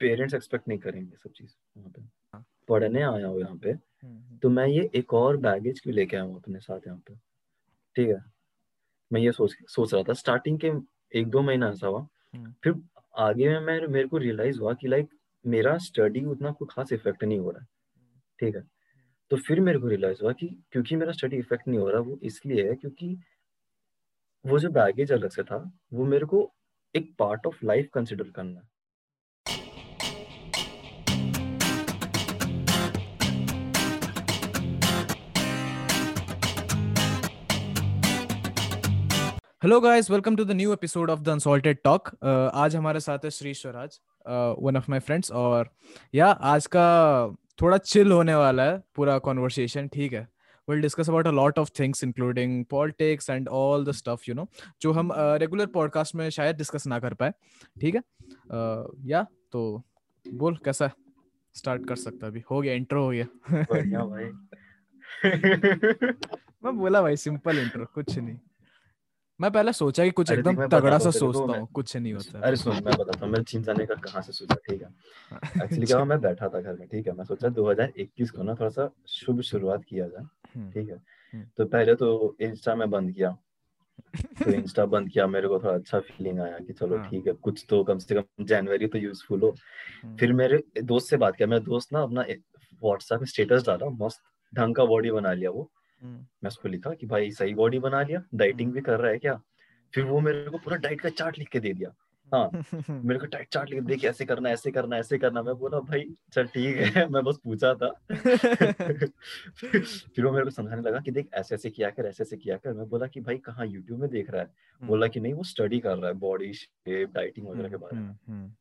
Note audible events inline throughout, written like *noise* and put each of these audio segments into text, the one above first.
Parents expect नहीं करेंगे सब चीज़ वहाँ पे। हाँ। पढ़ने आया हूँ यहाँ पे हम्म, तो मैं ये एक और बैगेज क्यों लेके आया हूँ अपने साथ यहाँ पे। ठीक है? मैं ये सोच सोच रहा था स्टार्टिंग के एक दो महीना ऐसा हुआ हम्म। फिर आगे में मैं मेरे को रियलाइज़ हुआ कि लाइक मेरा स्टडी उतना कोई खास इफ़ेक्ट नहीं हो रहा है। ठीक है? तो फिर मेरे को रियलाइज़ हुआ कि क्योंकि मेरा स्टडी इफ़ेक्ट नहीं हो रहा वो इसलिए है क्योंकि वो जो बैगेज अलग से था वो मेरे को एक पार्ट ऑफ़ लाइफ कंसिडर करना है। Hello guys welcome to the new episode of the unsalted talk आज हमारे साथ है Shri Swaraj one of my friends और या आज का थोड़ा चिल होने वाला है पूरा कॉन्वर्सेशन ठीक है? We'll discuss about a lot of things including politics and all the stuff you know जो हम रेगुलर uh, पॉडकास्ट में शायद डिस्कस ना कर पाए ठीक है? या uh, तो बोल कैसा स्टार्ट कर सकता अभी। हो गया इंट्रो हो गया। भाई। *laughs* मैं बोला भाई सिंपल इंट्रो कुछ नहीं। मैं पहले सोचा कि कुछ एकदम तगड़ा सा को, सोचता हूँ कुछ नहीं होता। अरे सुन मैं बताता हूँ मैं चीन जाने का कहाँ से सोचा ठीक है? *laughs* एक्चुअली क्या मैं बैठा था घर में ठीक है? मैं सोचा 2021 को ना थोड़ा सा शुभ शुरुआत किया जाए हम्म, ठीक है? हम्म। तो पहले तो इंस्टा में बंद किया। *laughs* तो इंस्टा बंद किया मेरे को थोड़ा अच्छा फीलिंग आया कि चलो हाँ। ठीक है कुछ तो कम से कम जनवरी तो यूजफुल हो। हम्म, फिर मेरे दोस्त से बात किया मेरा दोस्त ना अपना व्हाट्सएप में स्टेटस डाला मस्त ढंग का बॉडी बना लिया वो। मैं उसको लिखा कि भाई सही बॉडी बना लिया डाइटिंग भी कर रहा है क्या? फिर वो मेरे को पूरा डाइट का चार्ट लिख के दे दिया। हाँ *laughs* मेरे को डाइट चार्ट लिख के देख ऐसे करना ऐसे करना ऐसे करना। मैं बोला भाई चल ठीक है। *laughs* मैं बस पूछा था। *laughs* फिर वो मेरे को समझाने लगा कि देख ऐसे ऐसे किया कर ऐसे ऐसे किया कर। मैं बोला कि भाई कहाँ यूट्यूब में देख रहा है? बोला कि नहीं वो स्टडी कर रहा है बॉडी शेप डाइटिंग वगैरह के बारे में। हम्म, हम्म,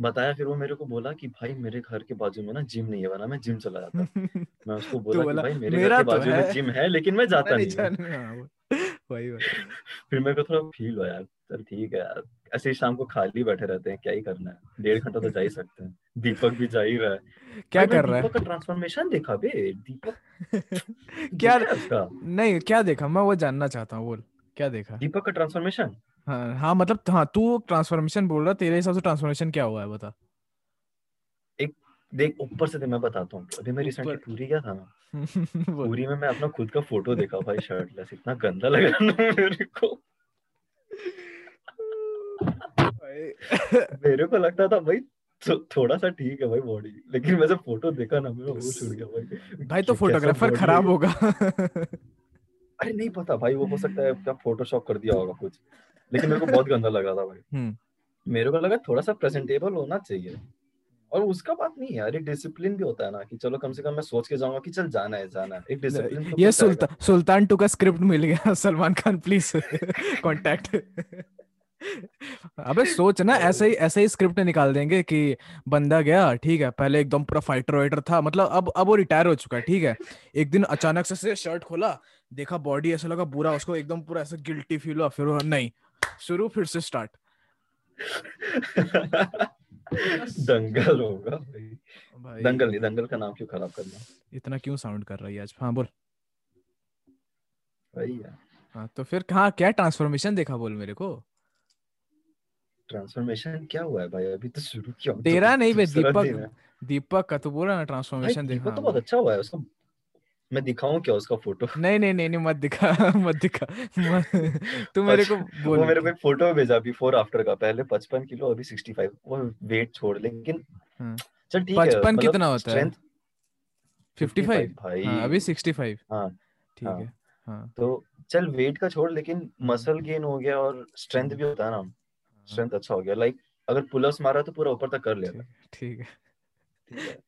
बताया फिर वो मेरे को बोला कि भाई मेरे घर के बाजू में ना जिम नहीं है वरना मैं जिम चला जाता। *laughs* मैं उसको बोला कि भाई मेरे घर के तो बाजू में जिम है लेकिन मैं जाता नहीं हूँ। *laughs* वही *laughs* फिर मेरे को थोड़ा फील हुआ यार चल ठीक है यार ऐसे ही शाम को खाली बैठे रहते हैं क्या ही करना है? डेढ़ घंटा तो जा ही सकते हैं। दीपक भी जा ही रहा है। क्या कर रहा है? दीपक का ट्रांसफॉर्मेशन देखा बे दीपक क्या नहीं क्या देखा? मैं वो जानना चाहता हूँ बोल। क्या देखा? दीपक का ट्रांसफॉर्मेशन हाँ हाँ मतलब हाँ तू ट्रांसफॉर्मेशन बोल रहा तेरे हिसाब से ट्रांसफॉर्मेशन क्या हुआ है बता। एक देख ऊपर से तो मैं बताता हूँ। अभी मैं रिसेंटली पूरी गया था। *laughs* ना पूरी में मैं अपना खुद का फ़ोटो देखा भाई शर्टलेस इतना गंदा लग रहा ना मेरे को। मेरे को लगता था भाई थो, थोड़ा सा ठीक है भाई बॉडी लेकिन मैं जब फ़ोटो देखा ना मेरा होश उड़ गया भाई। भाई तो फोटोग्राफर खराब होगा। अरे नहीं पता भाई वो हो सकता है क्या फोटोशॉप *laughs* कर दिया होगा कुछ। लेकिन मेरे को बहुत गंदा लग रहा था भाई। हम्म, मेरे को लगा थोड़ा सा प्रेजेंटेबल होना चाहिए। और उसका बात नहीं यार एक डिसिप्लिन भी होता है ना कि चलो कम से कम मैं सोच के जाऊँगा कि चल जाना है जाना है। एक डिसिप्लिन तो ये रहेगा। सुल्तान सुल्तान टू का स्क्रिप्ट मिल गया। *laughs* सलमान खान प्लीज़ कांटेक्ट *laughs* अबे सोच ना ऐसे ही ऐसे ही स्क्रिप्ट निकाल देंगे कि बंदा गया ठीक है पहले एकदम पूरा फाइटर वाइटर था। मतलब अब अब वो रिटायर हो चुका है ठीक है। एक दिन अचानक से, से शर्ट खोला देखा बॉडी ऐसा लगा बुरा उसको एकदम पूरा ऐसा गिल्टी फील हुआ फिर नहीं। शुरू फिर से स्टार्ट *laughs* दंगल होगा भाई। दंगल नहीं दंगल का नाम क्यों खराब करना? इतना क्यों साउंड कर रही है आज? हाँ बोल। है। हाँ तो फिर कहाँ क्या ट्रांसफॉर्मेशन देखा बोल मेरे को? ट्रांसफॉर्मेशन क्या हुआ है भाई? अभी तो शुरू किया। हूँ, तेरा नहीं बे है। दीपक दीपक का तो बोल रहा ना ट्रांसफॉर्मेशन देखा तो बहुत अच्छा हुआ है उसका मैं दिखाऊँ क्या उसका फ़ोटो? नहीं नहीं नहीं नहीं मत दिखा *laughs* मत दिखा। मत- *laughs* तू मेरे को बोल वो मेरे को एक फ़ोटो भेजा बिफोर आफ्टर का पहले 55 किलो अभी 65 वो वेट छोड़ लेकिन हाँ। चल ठीक है 55 मतलब कितना होता है? strength 55 भाई। हाँ अभी 65 हाँ ठीक हाँ। है हाँ। तो चल वेट का छोड़ लेकिन मसल गेन हो गया और स्ट्रेंथ भी होता है ना। स्ट्रेंथ अच्छा हो गया। लाइक अगर पुलअप्स मारा तो पूरा ऊपर तक कर है ठीक है।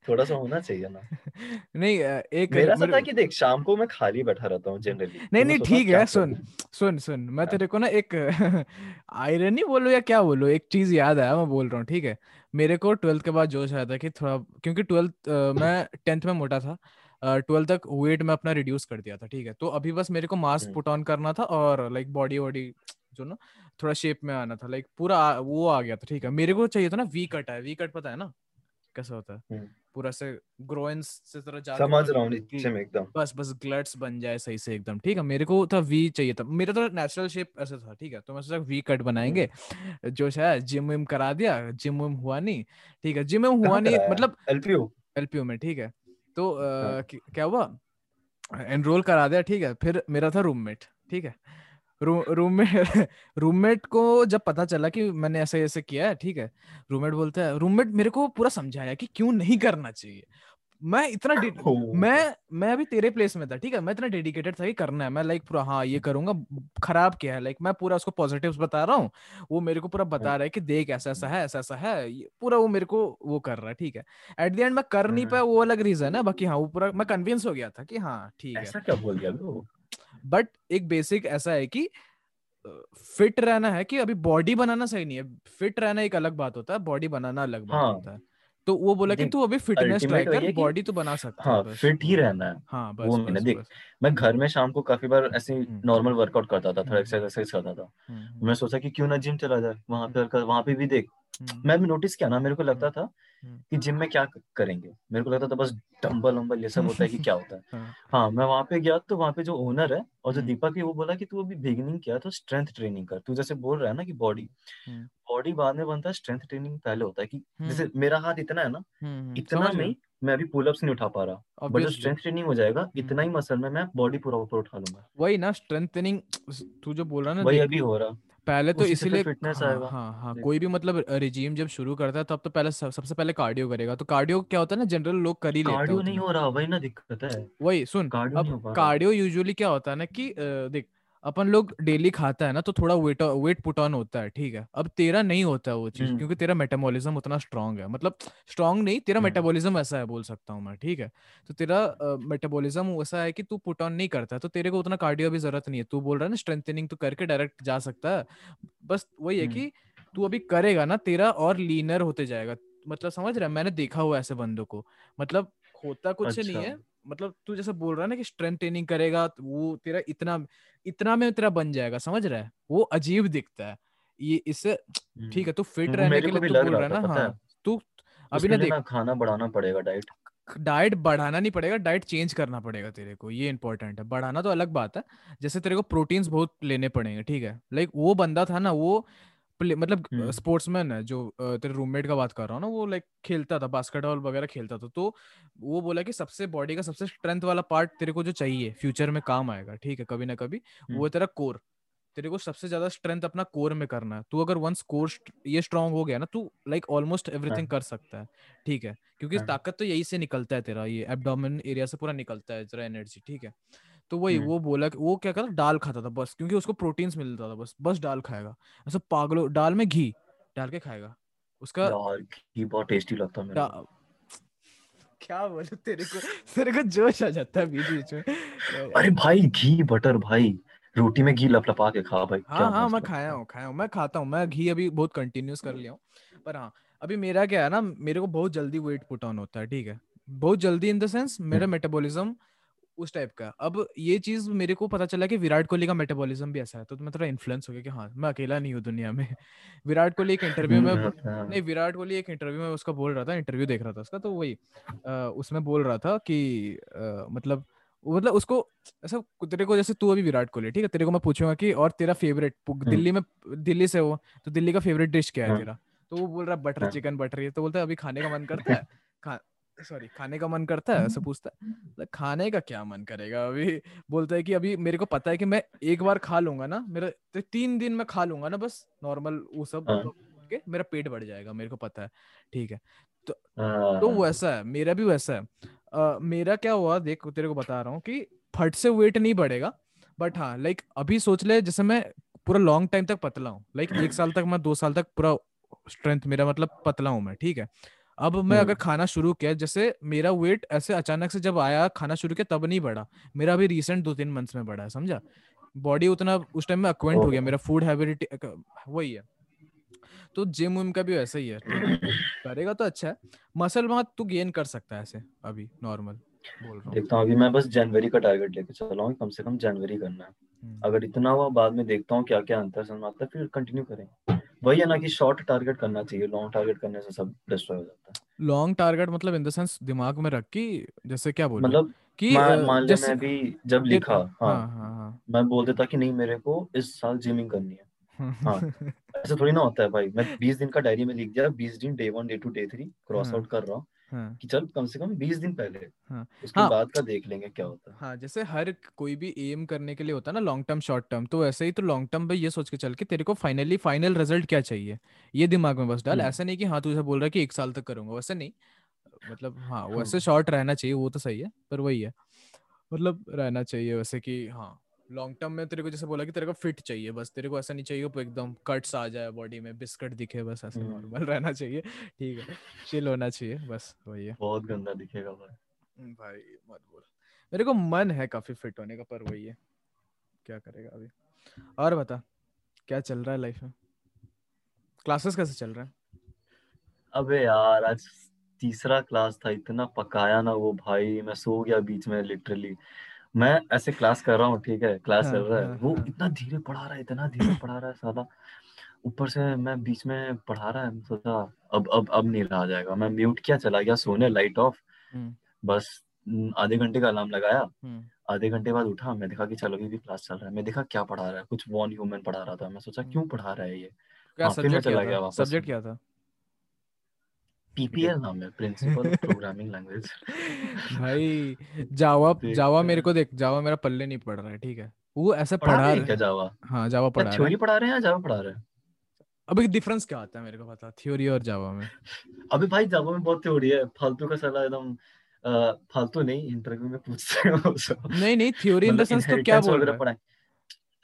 थोड़ा सा होना चाहिए ना। *laughs* नहीं एक मेरा मेरे- था कि देख शाम को मैं खाली बैठा रहता हूँ जनरली नहीं नहीं ठीक है सुन सुन सुन मैं हाँ। तेरे को ना एक *laughs* आयरनी बोलो या क्या बोलो? एक चीज़ याद आया मैं बोल रहा हूँ ठीक है? मेरे को ट्वेल्थ के बाद जोश आया था कि थोड़ा क्योंकि ट्वेल्थ मैं टेंथ में मोटा था ट्वेल्थ तक वेट में अपना रिड्यूस कर दिया था ठीक है? तो अभी बस मेरे को मास्क। पुट ऑन करना था और लाइक बॉडी वॉडी जो ना थोड़ा शेप में आना था लाइक पूरा वो आ गया था ठीक है? मेरे को चाहिए था ना वी कट है वी कट पता है ना? कैसा होता? है। पूरा से ग्रोइंस से तरह जा समझ रहा हूँ नीचे में एकदम. बस बस ग्लट्स बन जाए सही से एकदम. ठीक है मेरे को था वी चाहिए था. मेरा तो नेचुरल शेप ऐसा था ठीक है तो मैं सोचा वी कट बनाएँगे. जो है जिम विम करा दिया जिम विम हुआ नहीं. ठीक है जिम विम हुआ नहीं मतलब एलपीयू एलपीयू में ठीक है तो हाँ. क्या हुआ? एनरोल करा दिया ठीक है फिर मेरा था रूममेट ठीक है रूममेट *laughs* रूममेट को जब पता चला कि मैंने ऐसे ऐसे किया है ठीक है रूममेट बोलता है रूममेट मेरे को पूरा समझाया कि क्यों नहीं करना चाहिए। मैं इतना *laughs* मैं मैं अभी तेरे प्लेस में था ठीक है मैं इतना डेडिकेटेड था कि करना है। मैं लाइक पूरा हाँ ये करूँगा खराब क्या है। लाइक मैं पूरा उसको पॉजिटिव्स बता रहा हूँ वो मेरे को पूरा बता। रहा है कि देख ऐसा ऐसा है ऐसा ऐसा है पूरा वो मेरे को वो कर रहा है ठीक है। एट द एंड मैं कर नहीं हाँ। पाया वो अलग रीजन है बाकी हाँ वो पूरा मैं कन्विंस हो गया था कि हाँ ठीक है। ऐसा क्या बोल दिया बट एक बेसिक ऐसा है कि फिट रहना है कि अभी बॉडी बनाना सही नहीं है। फिट रहना एक अलग बात होता है बॉडी बनाना अलग बात हाँ, होता है। तो वो बोला कि तू अभी फिटनेस ट्राई कर बॉडी तो बना सकता हाँ, है फिट ही रहना है। हाँ बस वो मैंने देख मैं घर में शाम को काफ़ी बार ऐसे नॉर्मल हम्म। वर्कआउट करता था थोड़ा एक्सरसाइज हम्म। करता था। हम्म, मैं सोचा कि क्यों ना जिम चला जाए वहाँ पे वहाँ पे भी देख। मैं भी नोटिस किया ना मेरे को लगता था कि जिम में क्या करेंगे? मेरे को लगता था बस डम्बल वम्बल ये सब होता है कि क्या होता है। *laughs* हाँ, हाँ मैं वहाँ पे गया तो वहाँ पे जो ओनर है और जो दीपक है वो बोला कि तू अभी बिगिनिंग किया तो स्ट्रेंथ ट्रेनिंग कर। तू जैसे बोल रहा है ना कि बॉडी बॉडी बाद में बनता है स्ट्रेंथ ट्रेनिंग पहले होता है कि जैसे मेरा हाथ इतना है ना इतना में मैं अभी पुलअप्स नहीं उठा पा रहा। बट जो स्ट्रेंथ ट्रेनिंग हो जाएगा इतना ही मसल में मैं बॉडी पूरा ऊपर उठा लूँगा। वही ना स्ट्रेंथ ट्रेनिंग तू जो बोल रहा है ना वही अभी हो रहा। पहले तो इसीलिए फिटनेस हाँ, आएगा। हाँ हाँ कोई भी मतलब रिजीम जब शुरू करता है तब तो पहले सब, सबसे पहले कार्डियो करेगा। तो कार्डियो क्या होता है ना जनरल लोग कर ही लेते हैं कार्डियो नहीं हो रहा वही ना दिक्कत है। वही सुन अब कार्डियो यूजुअली क्या होता है ना कि देख अपन लोग डेली खाता है ना तो थोड़ा वेट वेट पुट ऑन होता है ठीक है। अब तेरा नहीं होता है वो चीज़ हम्म। क्योंकि तेरा मेटाबॉलिज्म उतना स्ट्रांग है। मतलब स्ट्रांग नहीं तेरा मेटाबॉलिज्म। ऐसा है बोल सकता हूँ मैं ठीक है। तो तेरा मेटाबॉलिज्म ऐसा है कि तू पुट ऑन नहीं करता तो तेरे को उतना कार्डियो भी ज़रूरत नहीं है। तू बोल रहा है ना स्ट्रेंथनिंग तो करके डायरेक्ट जा सकता है। बस वही है हम्म। कि तू अभी करेगा ना तेरा और लीनर होते जाएगा। मतलब समझ रहा है? मैंने देखा हुआ ऐसे बंदों को। मतलब होता कुछ अच्छा। नहीं है। मतलब तू जैसे बोल रहा है ना कि स्ट्रेंथ ट्रेनिंग करेगा तो वो तेरा इतना इतना में तेरा बन जाएगा समझ रहा है? वो अजीब दिखता है। ये इससे हम्म। ठीक है तू फिट रहने के लिए तू बोल रहा है ना हाँ? तू अभी ना देख। खाना बढ़ाना पड़ेगा डाइट डाइट बढ़ाना नहीं पड़ेगा डाइट चेंज करना पड़ेगा तेरे को ये इंपॉर्टेंट है। बढ़ाना तो अलग बात है जैसे तेरे को प्रोटीन्स बहुत लेने पड़ेंगे ठीक है? लाइक वो बंदा था ना वो मतलब स्पोर्ट्समैन। है जो तेरे रूममेट का बात कर रहा हूँ ना वो लाइक खेलता था बास्केटबॉल वगैरह खेलता था तो वो बोला कि सबसे बॉडी का सबसे स्ट्रेंथ वाला पार्ट तेरे को जो चाहिए फ्यूचर में काम आएगा ठीक है कभी ना कभी वो। तेरा कोर तेरे को सबसे ज़्यादा स्ट्रेंथ अपना कोर में करना है तू अगर वंस कोर ये स्ट्रांग हो गया ना तू लाइक ऑलमोस्ट एवरीथिंग कर सकता है ठीक है क्योंकि हाँ। ताकत तो यही से निकलता है तेरा ये एब्डोमेन एरिया से पूरा निकलता है तेरा एनर्जी ठीक है तो वही वो बोला कि वो क्या करता दाल खाता था बस क्योंकि उसको प्रोटीन्स मिलता था बस बस दाल खाएगा। ऐसा पागलो दाल में घी डाल के खाएगा। उसका घी बहुत टेस्टी लगता है मेरे *laughs* क्या बोलूँ तेरे को तेरे को जोश आ जाता है बीच बीच में। अरे भाई घी बटर भाई। रोटी में घी लपलपा के खा भाई हाँ हाँ मैं खाया हूँ। खाया हूँ मैं खाता हूँ मैं घी अभी बहुत कंटिन्यूस कर लिया हूँ। पर हाँ अभी मेरा क्या है ना मेरे को बहुत जल्दी वेट पुट ऑन होता है ठीक है? बहुत जल्दी इन द सेंस मेरा मेटाबॉलिज्म उस टाइप का। अब ये चीज़ मेरे को पता चला कि विराट कोहली का मेटाबॉलिज्म भी ऐसा है तो मैं थोड़ा इन्फ्लुएंस हो गया कि हाँ मैं अकेला नहीं हूँ दुनिया में। *laughs* विराट कोहली एक इंटरव्यू में नहीं विराट कोहली एक इंटरव्यू में उसका बोल रहा था इंटरव्यू देख रहा था उसका तो वही उसमें बोल रहा था कि आ, मतलब मतलब उसको ऐसा तेरे को जैसे तू अभी विराट कोहली ठीक है तेरे को मैं पूछूँगा कि और तेरा फेवरेट हम्म। दिल्ली में दिल्ली से हो तो दिल्ली का फेवरेट डिश क्या है हाँ। तेरा? तो वो बोल रहा है। बटर चिकन बटर ये। तो बोलता है अभी खाने का मन करता है? *laughs* सॉरी खाने का मन करता है ऐसा पूछता है मतलब खाने का क्या मन करेगा? अभी बोलता है कि अभी मेरे को पता है कि मैं एक बार खा लूँगा ना मेरा तो तीन दिन में खा लूँगा ना बस नॉर्मल वो सब हाँ। के मेरा पेट बढ़ जाएगा मेरे को पता है ठीक है। तो तो हाँ। वैसा है मेरा भी वैसा है। आ, मेरा क्या हुआ देख तेरे को बता रहा हूँ कि फट से वेट नहीं बढ़ेगा बट हाँ लाइक अभी सोच ले जैसे मैं पूरा लॉन्ग टाइम तक पतला हूँ लाइक एक साल तक मैं दो साल तक पूरा स्ट्रेंथ मेरा मतलब पतला हूँ मैं ठीक है। अब मैं अगर खाना शुरू किया जैसे मेरा वेट ऐसे अचानक से जब आया खाना शुरू किया तब नहीं बढ़ा। मेरा अभी रिसेंट दो तीन मंथ्स में बढ़ा है समझा? बॉडी उतना उस टाइम में अक्वेंट हो गया मेरा फ़ूड हैबिलिटी वही है। तो जिम विम का भी वैसा ही है करेगा तो अच्छा है। मसल वहाँ तू गेन कर सकता है ऐसे अभी नॉर्मल देखता हूँ अभी मैं बस जनवरी का टारगेट लेके चल रहा हूँ कम से कम जनवरी करना है। हम्म। अगर इतना हुआ बाद में देखता हूँ क्या क्या अंतर समझ आता है फिर कंटिन्यू करेंगे। वही है ना कि शॉर्ट टारगेट करना चाहिए लॉन्ग टारगेट करने से सब डिस्ट्रॉय हो जाता है। लॉन्ग टारगेट मतलब इन द सेंस दिमाग में रख की जैसे क्या बोलूँ मतलब कि मान लो मैं भी जब लिखा हाँ। हाँ हाँ हाँ। मैं बोल देता कि नहीं मेरे को इस साल जिमिंग करनी है। *laughs* हाँ ऐसे थोड़ी ना होता है भाई। मैं बीस दिन का डायरी में लिख दिया बीस दिन day one day two day three cross out कर रहा हूँ। हाँ। कि चल कम से कम बीस दिन पहले हाँ। उसके हाँ। बाद का देख लेंगे क्या होता है। हाँ जैसे हर कोई भी एम करने के लिए होता है ना लॉन्ग टर्म शॉर्ट टर्म तो वैसे ही तो लॉन्ग टर्म पे ये सोच के चल के तेरे को फाइनली फाइनल रिज़ल्ट क्या चाहिए? ये दिमाग में बस डाल। हम्म। ऐसा नहीं कि हाँ तू जैसे बोल रहा है कि एक साल तक करूँगा वैसे नहीं। मतलब हाँ हाँ। वैसे शॉर्ट रहना चाहिए वो तो सही है पर वही है। मतलब रहना चाहिए वैसे कि हाँ। लॉन्ग टर्म में तेरे को जैसे बोला कि तेरे को फिट चाहिए बस तेरे को ऐसा नहीं चाहिए एकदम कट्स आ जाए बॉडी में बिस्किट दिखे बस ऐसे हम्म। नॉर्मल *laughs* रहना चाहिए। ठीक है चिल होना चाहिए बस वही है। बहुत गंदा दिखेगा भाई। हम्म, भाई मत बोल। मेरे को मन है काफ़ी फिट होने का पर वही है। क्या करेगा अभी? और बता क्या चल रहा है लाइफ में? क्लासेस कैसे चल रहा है? अबे यार आज तीसरा क्लास था इतना पकाया ना वो भाई मैं सो गया बीच में लिटरली मैं ऐसे क्लास कर रहा हूँ ठीक है क्लास चल हाँ रहा है। हाँ वो हाँ। इतना धीरे पढ़ा रहा है इतना धीरे *clears throat* पढ़ा रहा है साला। ऊपर से मैं बीच में पढ़ा रहा है सोचा अब अब अब नहीं रहा जाएगा। मैं म्यूट किया चला गया सोने लाइट ऑफ़। हम्म। बस आधे घंटे का अलार्म लगाया। हम्म। आधे घंटे बाद उठा मैं देखा कि चलो अभी भी क्लास चल रहा है मैं देखा क्या पढ़ा रहा है। कुछ वॉन ह्यूमन पढ़ा रहा था मैं सोचा हम्म। क्यों पढ़ा रहा है ये? क्या फिर मैं चला गया वापस। सब्जेक्ट क्या था? पीपीएल नाम है प्रिंसिपल प्रोग्रामिंग लैंग्वेज भाई जावा जावा मेरे को देख जावा मेरा पल्ले नहीं पड़ रहा है ठीक है। वो ऐसे पढ़ा पढ़ा रहे हैं क्या जावा? हाँ। जावा क्या पढ़ा रहा थ्योरी पढ़ा रहे हैं या जावा पढ़ा रहे हैं? अभी डिफरेंस क्या आता है मेरे को पता थ्योरी और जावा में? अभी भाई जावा में बहुत थ्योरी है फालतू का साला एकदम फालतू नहीं इंटरव्यू में पूछते हैं नहीं नहीं थ्योरी इन द सेंस तो क्या बोल रहा है?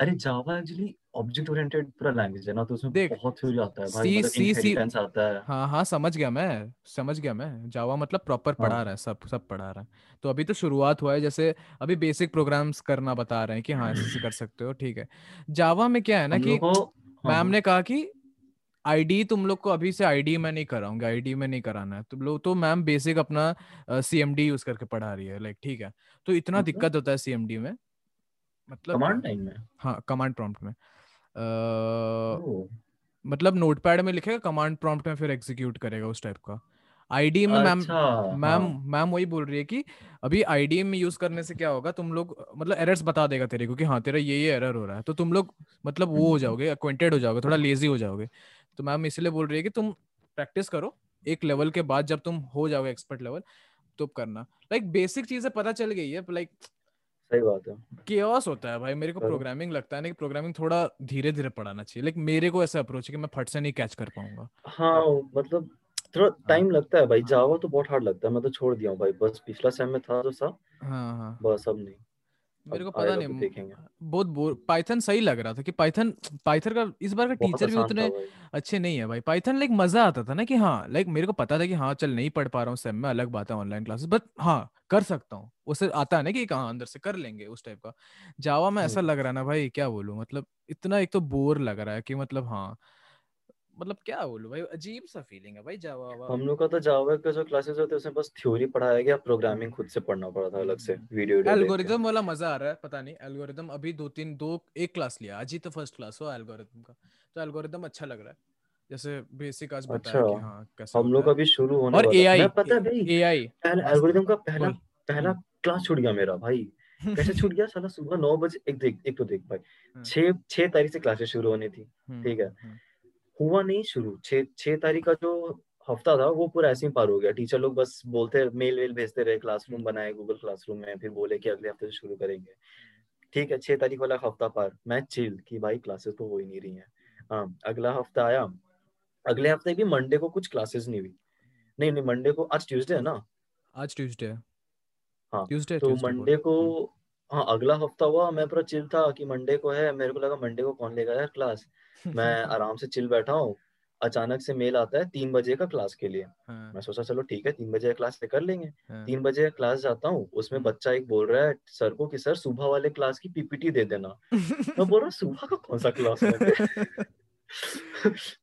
अरे जावा एक्चुअली ऑब्जेक्ट ओरिएंटेड पूरा लैंग्वेज है ना तो उसमें देख बहुत थ्योरी आता है भाई सी मतलब सी सी आता है। हाँ हाँ समझ गया मैं समझ गया मैं। जावा मतलब प्रॉपर हाँ। पढ़ा रहा है सब सब पढ़ा रहा है। तो अभी तो शुरुआत हुआ है जैसे अभी बेसिक प्रोग्राम्स करना बता रहे हैं कि हाँ ऐसे कर सकते हो ठीक है। जावा में क्या है ना कि हाँ मैम हाँ। ने कहा कि आईडी तुम लोग को अभी से आईडी में नहीं कराऊँगा आईडी में नहीं कराना है। तुम लोग तो मैम बेसिक अपना सीएमडी यूज़ करके पढ़ा रही है लाइक ठीक है। तो इतना मतलब दिक्कत होता है सीएमडी में। मतलब कमांड टाइम में? हाँ कमांड प्रॉम्प्ट में। ओह। मतलब नोटपैड में लिखेगा कमांड प्रॉम्प्ट में फिर एग्जीक्यूट करेगा उस टाइप का। आईडी में मैम मैम मैम वही बोल रही है कि अभी आईडी में यूज़ करने से क्या होगा तुम लोग मतलब एरर्स बता देगा तेरे को कि हाँ तेरा ये ये एरर हो रहा है। तो तुम लोग मतलब वो हो जाओगे अक्वेंटेड हो जाओगे थोड़ा लेजी हो जाओगे। तो मैम इसलिए बोल रही है कि तुम प्रैक्टिस करो एक लेवल के बाद जब तुम हो जाओगे एक्सपर्ट लेवल तो करना। लाइक बेसिक चीज़ें पता चल गई है लाइक सही बात है। केओस होता है भाई मेरे को प्रोग्रामिंग लगता है ना कि प्रोग्रामिंग थोड़ा धीरे धीरे पढ़ाना चाहिए लाइक मेरे को ऐसा अप्रोच है कि मैं फट से नहीं कैच कर पाऊँगा। हाँ मतलब थोड़ा हाँ। टाइम लगता है भाई हाँ जावा तो बहुत हार्ड लगता है मैं तो छोड़ दिया हूँ भाई बस पिछला सेम में था जो सा हाँ हाँ। बस अब नहीं। मेरे को पता नहीं तो देखेंगे। बहुत बोर पाइथन सही लग रहा था कि पाइथन पाइथन का इस बार का टीचर भी उतने अच्छे नहीं है भाई। पाइथन लाइक मज़ा आता था ना कि हाँ लाइक मेरे को पता था कि हाँ चल नहीं पढ़ पा रहा हूँ सेम में अलग बात है ऑनलाइन क्लासेस बट हाँ कर सकता हूँ। उसे आता है ना कि कहाँ अंदर से कर लेंगे उस टाइप का। जावा में ऐसा हम्म। लग रहा है ना भाई क्या बोलूँ? मतलब इतना एक तो बोर लग रहा है कि मतलब हाँ मतलब क्या बोलूँ भाई अजीब सा फीलिंग है भाई जावा वावा हम लोग का तो जावा का जो क्लासेस होते हैं उसमें बस थ्योरी पढ़ाया गया प्रोग्रामिंग हम्म खुद से पढ़ना पड़ा था अलग से हम्म। वीडियो के एल्गोरिदम वाला मज़ा आ रहा है पता नहीं एल्गोरिदम अभी दो तीन दो एक क्लास लिया आज ही तो फ़र्स्ट क्लास हुआ एल्गोरिदम का। तो एल्गोरिदम अच्छा लग रहा है। जैसे बेसिक आज बताया अच्छा। कि हाँ कैसे हम लोग अभी शुरू होने और वाला एआई पता है भाई एआई पहला एल्गोरिदम का पहला पहला क्लास छूट गया मेरा भाई। *laughs* कैसे छूट गया? साला सुबह नौ बजे एक देख एक तो देख भाई। हाँ, छः छः तारीख से क्लासेस शुरू होनी थी हम्म ठीक है? हम्म। हुआ नहीं शुरू। छः छः तारीख का जो हफ़्ता था वो पूरा ऐसे ही पार हो गया। टीचर लोग बस बोलते मेल वेल भेजते रहे क्लासरूम हम्म। बनाए गूगल क्लासरूम में फिर बोले कि अगले हफ़्ते से शुरू करेंगे। ठीक है छह तारीख वाला हफ़्ता पार। मैं चिल कि भाई क्लासेस तो हो ही नहीं रही है। हाँ अगला हफ़्ता आया। अगले हफ़्ते भी मंडे को कुछ क्लासेस नहीं हुई। नहीं नहीं मंडे को आज ट्यूसडे है ना? आज ट्यूसडे है। हाँ ट्यूसडे तो मंडे को हम्म। हाँ अगला हफ़्ता हुआ मैं पूरा चिल था कि मंडे को है मेरे को लगा मंडे को कौन लेगा यार क्लास *laughs* मैं आराम से चिल बैठा हूँ अचानक से मेल आता है तीन बजे का क्लास के लिए। हाँ। मैं सोचा चलो ठीक है तीन बजे क्लास से कर लेंगे। हाँ। तीन बजे क्लास जाता हूँ उसमें हम्म। बच्चा एक बोल रहा है सर को कि सर सुबह वाले क्लास की पीपीटी दे देना। *laughs* मैं बोल रहा हूँ सुबह का कौन सा क्लास है? *laughs*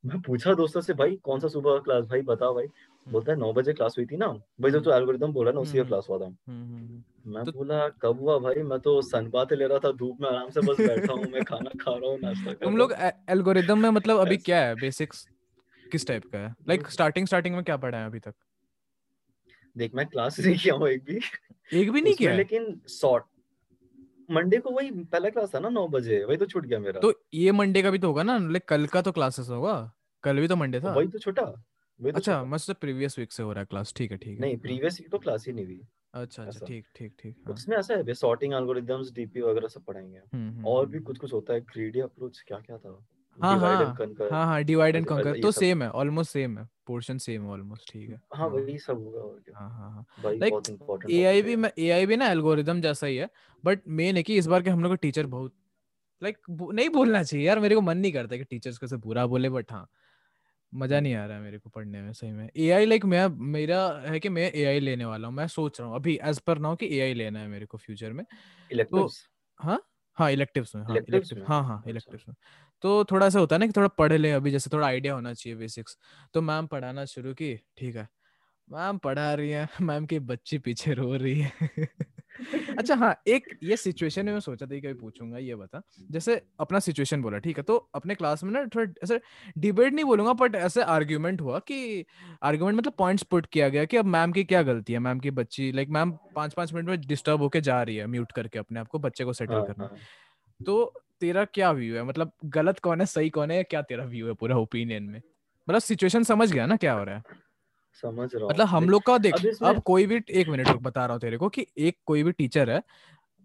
मैं पूछा दोस्तों से भाई कौन सा सुबह क्लास भाई बताओ भाई। बोलता है नौ बजे क्लास हुई थी ना? भाई जो हम्म। तो एल्गोरिदम बोला ना उसी का हम्म। क्लास हुआ था। हम्म हम्म मैं तो बोला कब हुआ भाई? मैं तो सनबाते ले रहा था धूप में आराम से बस बैठा हूँ मैं खाना खा रहा हूँ नाश्ता तुम लोग एल्गोरिदम में मतलब अभी क्या है बेसिक्स किस टाइप का है? लाइक स्टार्टिंग स्टार्टिंग में क्या पढ़ा है अभी तक? देख मैं क्लास नहीं किया हूँ एक भी। एक भी नहीं किया लेकिन शॉर्ट मंडे को वही पहला क्लास था ना नौ बजे वही तो छूट गया मेरा। तो ये मंडे का भी तो होगा ना लाइक कल का तो क्लासेस होगा कल भी तो मंडे था। वही तो छोटा वही तो अच्छा छोटा। मैं सोचा प्रीवियस वीक से हो रहा है क्लास ठीक है ठीक है। नहीं प्रीवियस तो क्लास ही नहीं हुई अच्छा अच्छा ठीक ठीक ठीक हाँ। उसमें ऐसा है सॉर्टिंग एल्गोरिदम्स डीपी वगैरह सब पढ़ाएँगे। हम्म, हम्म, और हम्म, भी कुछ कुछ होता है ग्रीडी अप्रोच क्या क्या था? हाँ हाँ। हाँ हाँ डिवाइड एंड कंकर तो सेम है ऑलमोस्ट सेम है। पोर्शन सेम ऑलमोस्ट ठीक है। हाँ हाँ। वही सब होगा और क्या। हाँ हाँ हाँ। इंपॉर्टेंट एआई भी मैं एआई भी ना एल्गोरिदम जैसा ही है बट मेन है कि इस बार के हम लोग का टीचर बहुत लाइक नहीं बोलना चाहिए यार मेरे को मन नहीं करता कि टीचर्स कैसे बुरा बोले बट हाँ मज़ा नहीं आ रहा है मेरे को पढ़ने में सही में। एआई लाइक मैं मेरा है कि मैं एआई लेने वाला हूँ मैं सोच रहा हूँ अभी एज पर नाउ कि एआई लेना है मेरे को फ्यूचर में। इलेक्टिव्स हाँ हाँ इलेक्टिव्स में हाँ इलेक्टिव? हाँ हाँ अच्छा। इलेक्टिव्स में। तो थोड़ा सा होता है ना कि थोड़ा पढ़ ले अभी जैसे थोड़ा आइडिया होना चाहिए बेसिक्स। तो मैम पढ़ाना शुरू की ठीक है। मैम पढ़ा रही है *laughs* मैम की बच्ची पीछे रो रही है। *laughs* अच्छा हाँ एक ये सिचुएशन में मैं सोचा था कि कभी पूछूँगा ये बता। जैसे अपना सिचुएशन बोला ठीक है तो अपने क्लास में ना थोड़ा ऐसे डिबेट नहीं बोलूँगा बट ऐसे आर्ग्यूमेंट हुआ कि आर्ग्यूमेंट मतलब पॉइंट्स पुट किया गया कि अब मैम की क्या गलती है मैम की बच्ची लाइक मैम पाँच पाँच मिनट में डिस्टर्ब होके जा रही है म्यूट करके अपने आप को बच्चे को सेटल हाँ करना। हाँ। तो तेरा क्या व्यू है? मतलब गलत कौन है सही कौन है क्या तेरा व्यू है पूरा ओपिनियन में? मतलब सिचुएशन समझ गया ना क्या हो रहा है? समझ रहा मतलब हम लोग का देख अब अब कोई भी एक मिनट रुक बता रहा हूँ तेरे को कि एक कोई भी टीचर है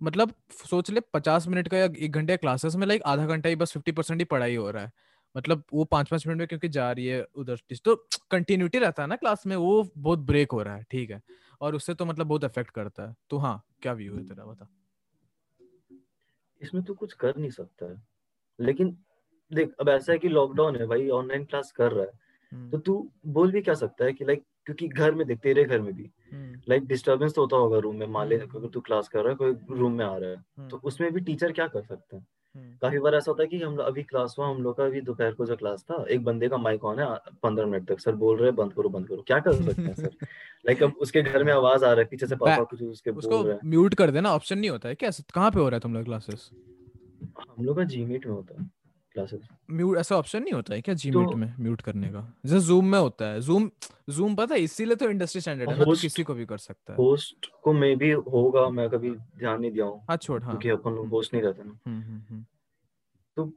मतलब सोच ले पचास मिनट का या एक घंटे क्लासेस में लाइक आधा घंटा ही बस फिफ्टी परसेंट ही पढ़ाई हो रहा है। मतलब वो पाँच पाँच मिनट में क्योंकि जा रही है उधर तो कंटिन्यूटी रहता है ना क्लास में वो बहुत ब्रेक हो रहा है ठीक है। और उससे तो मतलब बहुत अफेक्ट करता है। तो हाँ क्या व्यू है तेरा बता। इसमें तो कुछ कर नहीं सकता है। लेकिन देख अब ऐसा है कि लॉकडाउन है भाई ऑनलाइन क्लास कर रहा है। हम्म, तो तू बोल भी क्या सकता है कि लाइक क्योंकि घर में देख तेरे घर में भी हम्म, लाइक डिस्टरबेंस तो होता होगा रूम में। मान ले हम्म, अगर तू क्लास कर रहा है कोई रूम में आ रहा है तो हम्म, उसमें भी टीचर क्या कर सकते हैं? हम्म, काफ़ी बार ऐसा होता है कि हम लोग अभी क्लास हुआ हम लोग का अभी दोपहर को जो क्लास था एक बंदे का माइक ऑन है पंद्रह मिनट तक सर बोल रहे हैं बंद करो बंद करो। क्या कर सकते हैं सर? लाइक अब उसके घर में आवाज़ आ रहा है पीछे से पापा कुछ उसके उसको बोल रहे हैं। म्यूट कर देना ऑप्शन नहीं होता है क्या? कहाँ पे हो रहा है तुम लोग क्लासेस हम लोग का जी मीट में होता है। क्लासेस म्यूट ऐसा ऑप्शन नहीं होता है क्या जीमीट तो- में म्यूट करने का? जैसे जूम में होता है। जूम जूम पता है इसीलिए तो इंडस्ट्री स्टैंडर्ड है ना तो किसी को भी कर सकता है। होस्ट को मे भी होगा मैं कभी ध्यान नहीं दिया हूँ। हाँ छोड़ हाँ। क्योंकि अपन लोग होस्ट नहीं रहते ना। हम्म, हम्म, हम्म। हम्म,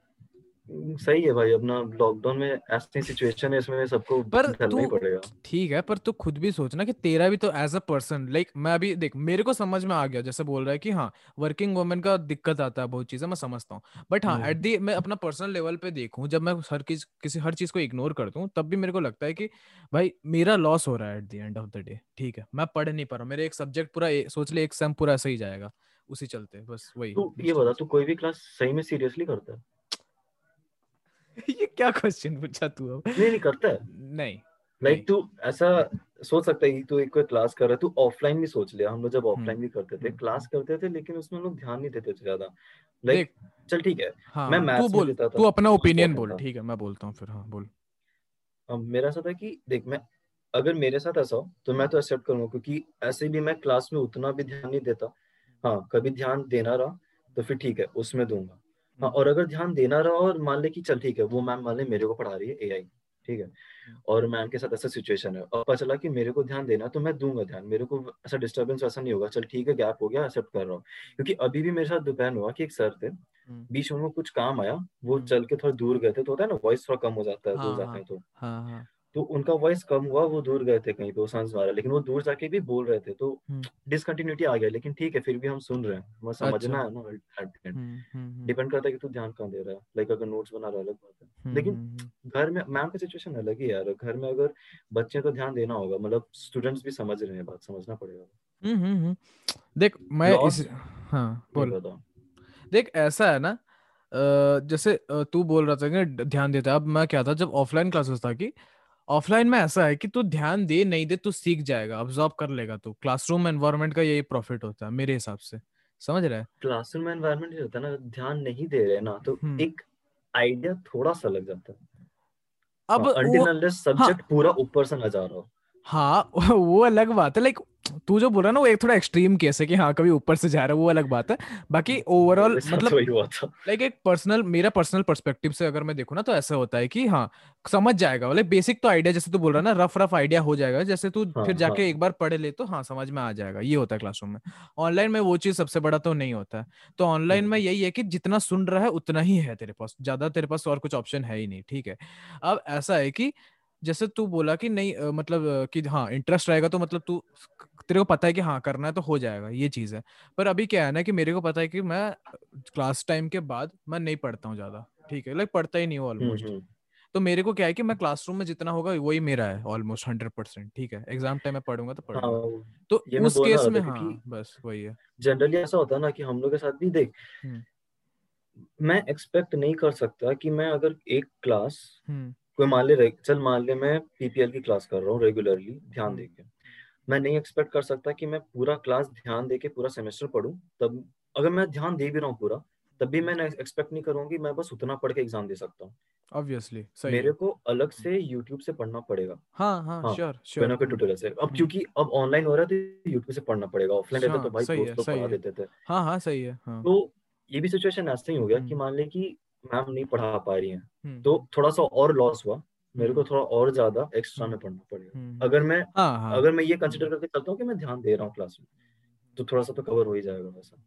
सही है भाई अपना लॉकडाउन में ऐसी सिचुएशन है इसमें सबको पर ही तू- पड़ेगा ठीक है पर तू खुद भी सोचना कि तेरा भी तो एज अ पर्सन लाइक मैं अभी देख मेरे को समझ में आ गया जैसे बोल रहा है कि हाँ वर्किंग वुमेन का दिक्कत आता है बहुत चीज़ें मैं समझता हूँ बट हाँ हम्म। एट दी मैं अपना पर्सनल लेवल पे देखूँ जब मैं हर किस किसी हर चीज़ को इग्नोर कर दूँ तब भी मेरे को लगता है कि भाई मेरा लॉस हो रहा है at the end of the day ठीक है मैं पढ़ नहीं पा रहा। मेरे एक सब्जेक्ट पूरा सोच ले एक सेम पूरा सही जाएगा उसी चलते बस वही तू ये बता तू कोई भी क्लास सही में सीरियसली करता है *laughs* ये क्या क्वेश्चन पूछा तू अब? नहीं नहीं करता है। नहीं। लाइक तू ऐसा सोच सकता है कि तू एक कोई क्लास कर रहा है तू ऑफलाइन भी सोच लिया। हम लोग जब ऑफलाइन भी करते थे हम्म। क्लास करते थे लेकिन उसमें लोग ध्यान नहीं देते थे ज़्यादा। लाइक चल ठीक है। हाँ मैं तू में बोल देता था, तू अपना ओपिनियन बोल ठीक है मैं बोलता हूँ फिर हाँ बोल। अब मेरा ऐसा था कि देख मैं अगर मेरे साथ ऐसा हो तो मैं तो एक्सेप्ट करूँगा क्योंकि ऐसे भी मैं क्लास में उतना भी ध्यान नहीं देता। हाँ कभी ध्यान देना रहा तो फिर ठीक है उसमें दूँगा। हाँ और अगर ध्यान देना रहा और मान ले कि चल ठीक है वो मैम मान ले मेरे को पढ़ा रही है एआई ठीक है? और मैम के साथ ऐसा सिचुएशन है और पता चला कि मेरे को ध्यान देना तो मैं दूँगा ध्यान। मेरे को ऐसा डिस्टर्बेंस वैसा नहीं होगा चल ठीक है गैप हो गया एक्सेप्ट कर रहा हूँ। क्योंकि अभी भी मेरे साथ दोपहर हुआ कि एक सर थे हम्म। बीच में कुछ काम आया वो हम्म। चल के थोड़ा दूर गए थे तो होता है ना वॉइस थोड़ा कम हो जाता है दूर हाँ, जाते हाँ। हैं तो। तो उनका वॉइस कम हुआ वो दूर गए थे कहीं पे वो समझ में आ रहा है लेकिन वो दूर जाके भी बोल रहे थे तो। डिसकंटिन्यूटी आ गया लेकिन ठीक है फिर भी हम सुन रहे हैं हमें समझना है ना डिपेंड करता है कि तू ध्यान कहाँ दे रहा है लाइक अगर नोट्स बना रहा है अलग बात है। लेकिन। घर में मैम का सिचुएशन अलग ही यार घर में अगर बच्चे तो ध्यान देना होगा मतलब स्टूडेंट्स भी समझ रहे हैं बात समझना पड़ेगा। देख मैं इस हाँ बोल। देख ऐसा है ना जैसे तू बोल रहा था कि ध्यान देता अब मैं क्या था जब ऑफलाइन क्लासेस था कि ऑफलाइन में ऐसा है कि तू ध्यान दे नहीं दे तू सीख जाएगा ऑब्जॉर्व कर लेगा तू। क्लासरूम एनवायरनमेंट का यही प्रॉफिट होता है मेरे हिसाब से। समझ रहा है? क्लासरूम एनवायरनमेंट होता है ना ध्यान नहीं दे रहे ना तो हम्म। एक आइडिया थोड़ा सा लग जाता है। अब अनटिल अनलेस सब्जेक्ट पूरा ऊपर से ना जा रहा हो। हाँ *laughs* वो अलग बात है। लाइक तू जो बोल रहा है ना वो एक थोड़ा एक्सट्रीम केस है कि हाँ कभी ऊपर से जा रहा है वो अलग बात है। बाकी ओवरऑल मतलब वही हुआ था। लाइक एक पर्सनल मेरा पर्सनल पर्सपेक्टिव से अगर मैं देखूँ ना तो ऐसा होता है कि हाँ समझ जाएगा। लाइक बेसिक तो आइडिया जैसे तू बोल रहा ना रफ रफ आइडिया हो जाएगा। जैसे तू हाँ फिर जाके हाँ। एक बार पढ़ ले तो हाँ समझ में आ जाएगा। ये होता है क्लासरूम में। ऑनलाइन में वो चीज़ सबसे बड़ा तो नहीं होता है। तो ऑनलाइन में हम्म, यही है कि जितना सुन रहा है उतना ही है तेरे पास। ज़्यादा तेरे पास और कुछ ऑप्शन है ही नहीं ठीक है? अब ऐसा है कि जैसे तू बोला कि नहीं मतलब कि हाँ इंटरेस्ट रहेगा तो मतलब तू तेरे को पता है कि हाँ करना है तो हो जाएगा ये चीज़ है। पर अभी क्या है ना कि मेरे को पता है कि मैं क्लास टाइम के बाद मैं नहीं पढ़ता हूँ ज़्यादा ठीक है? लाइक पढ़ता ही नहीं हूँ ऑलमोस्ट तो मेरे को क्या है कि मैं क्लासरूम में जितना होगा वही मेरा है ऑलमोस्ट हंड्रेड परसेंट ठीक है? एग्ज़ाम टाइम में पढ़ूँगा तो हाँ पढ़ूँगा। तो उस केस में हाँ बस वही है। जनरली ऐसा होता है ना कि हम लोग के साथ भी देख मैं एक्सपेक्ट नहीं कर सकता कि मैं अगर एक क्लास कोई मान ले चल मान ले मैं पीपीएल की क्लास कर रहा हूँ रेगुलरली ध्यान हम्म। देके। मैं नहीं एक्सपेक्ट कर सकता कि मैं पूरा क्लास ध्यान देके पूरा सेमेस्टर पढूं तब अगर मैं ध्यान दे भी रहा हूँ पूरा तब भी मैं एक्सपेक्ट नहीं करूँगा कि मैं बस उतना पढ़ के एग्ज़ाम दे सकता हूँ। ऑब्वियसली सही। मेरे है को अलग से यूट्यूब से पढ़ना पड़ेगा। हाँ हाँ हाँ श्योर कोई श्योर ना कोई ट्यूटोरियल से। अब क्योंकि अब ऑनलाइन हो रहा है तो यूट्यूब से पढ़ना पड़ेगा ऑफलाइन रहता तो हाँ भाई है दोस्त लोग पढ़ा देते थे। हाँ हाँ सही है हाँ। तो ये भी सिचुएशन ऐसा ही हो गया कि हम्म। मान ले कि मैम नहीं पढ़ा पा रही हैं। हम्म। तो थोड़ा सा और लॉस हुआ। मेरे को हम्म। थोड़ा और ज़्यादा एक्स्ट्रा में पढ़ना पड़ेगा। हम्म अगर मैं हाँ हाँ। अगर मैं ये कंसिडर करके चलता हूँ कि मैं ध्यान दे रहा हूँ क्लास में तो थोड़ा सा तो कवर हो ही जाएगा वैसा।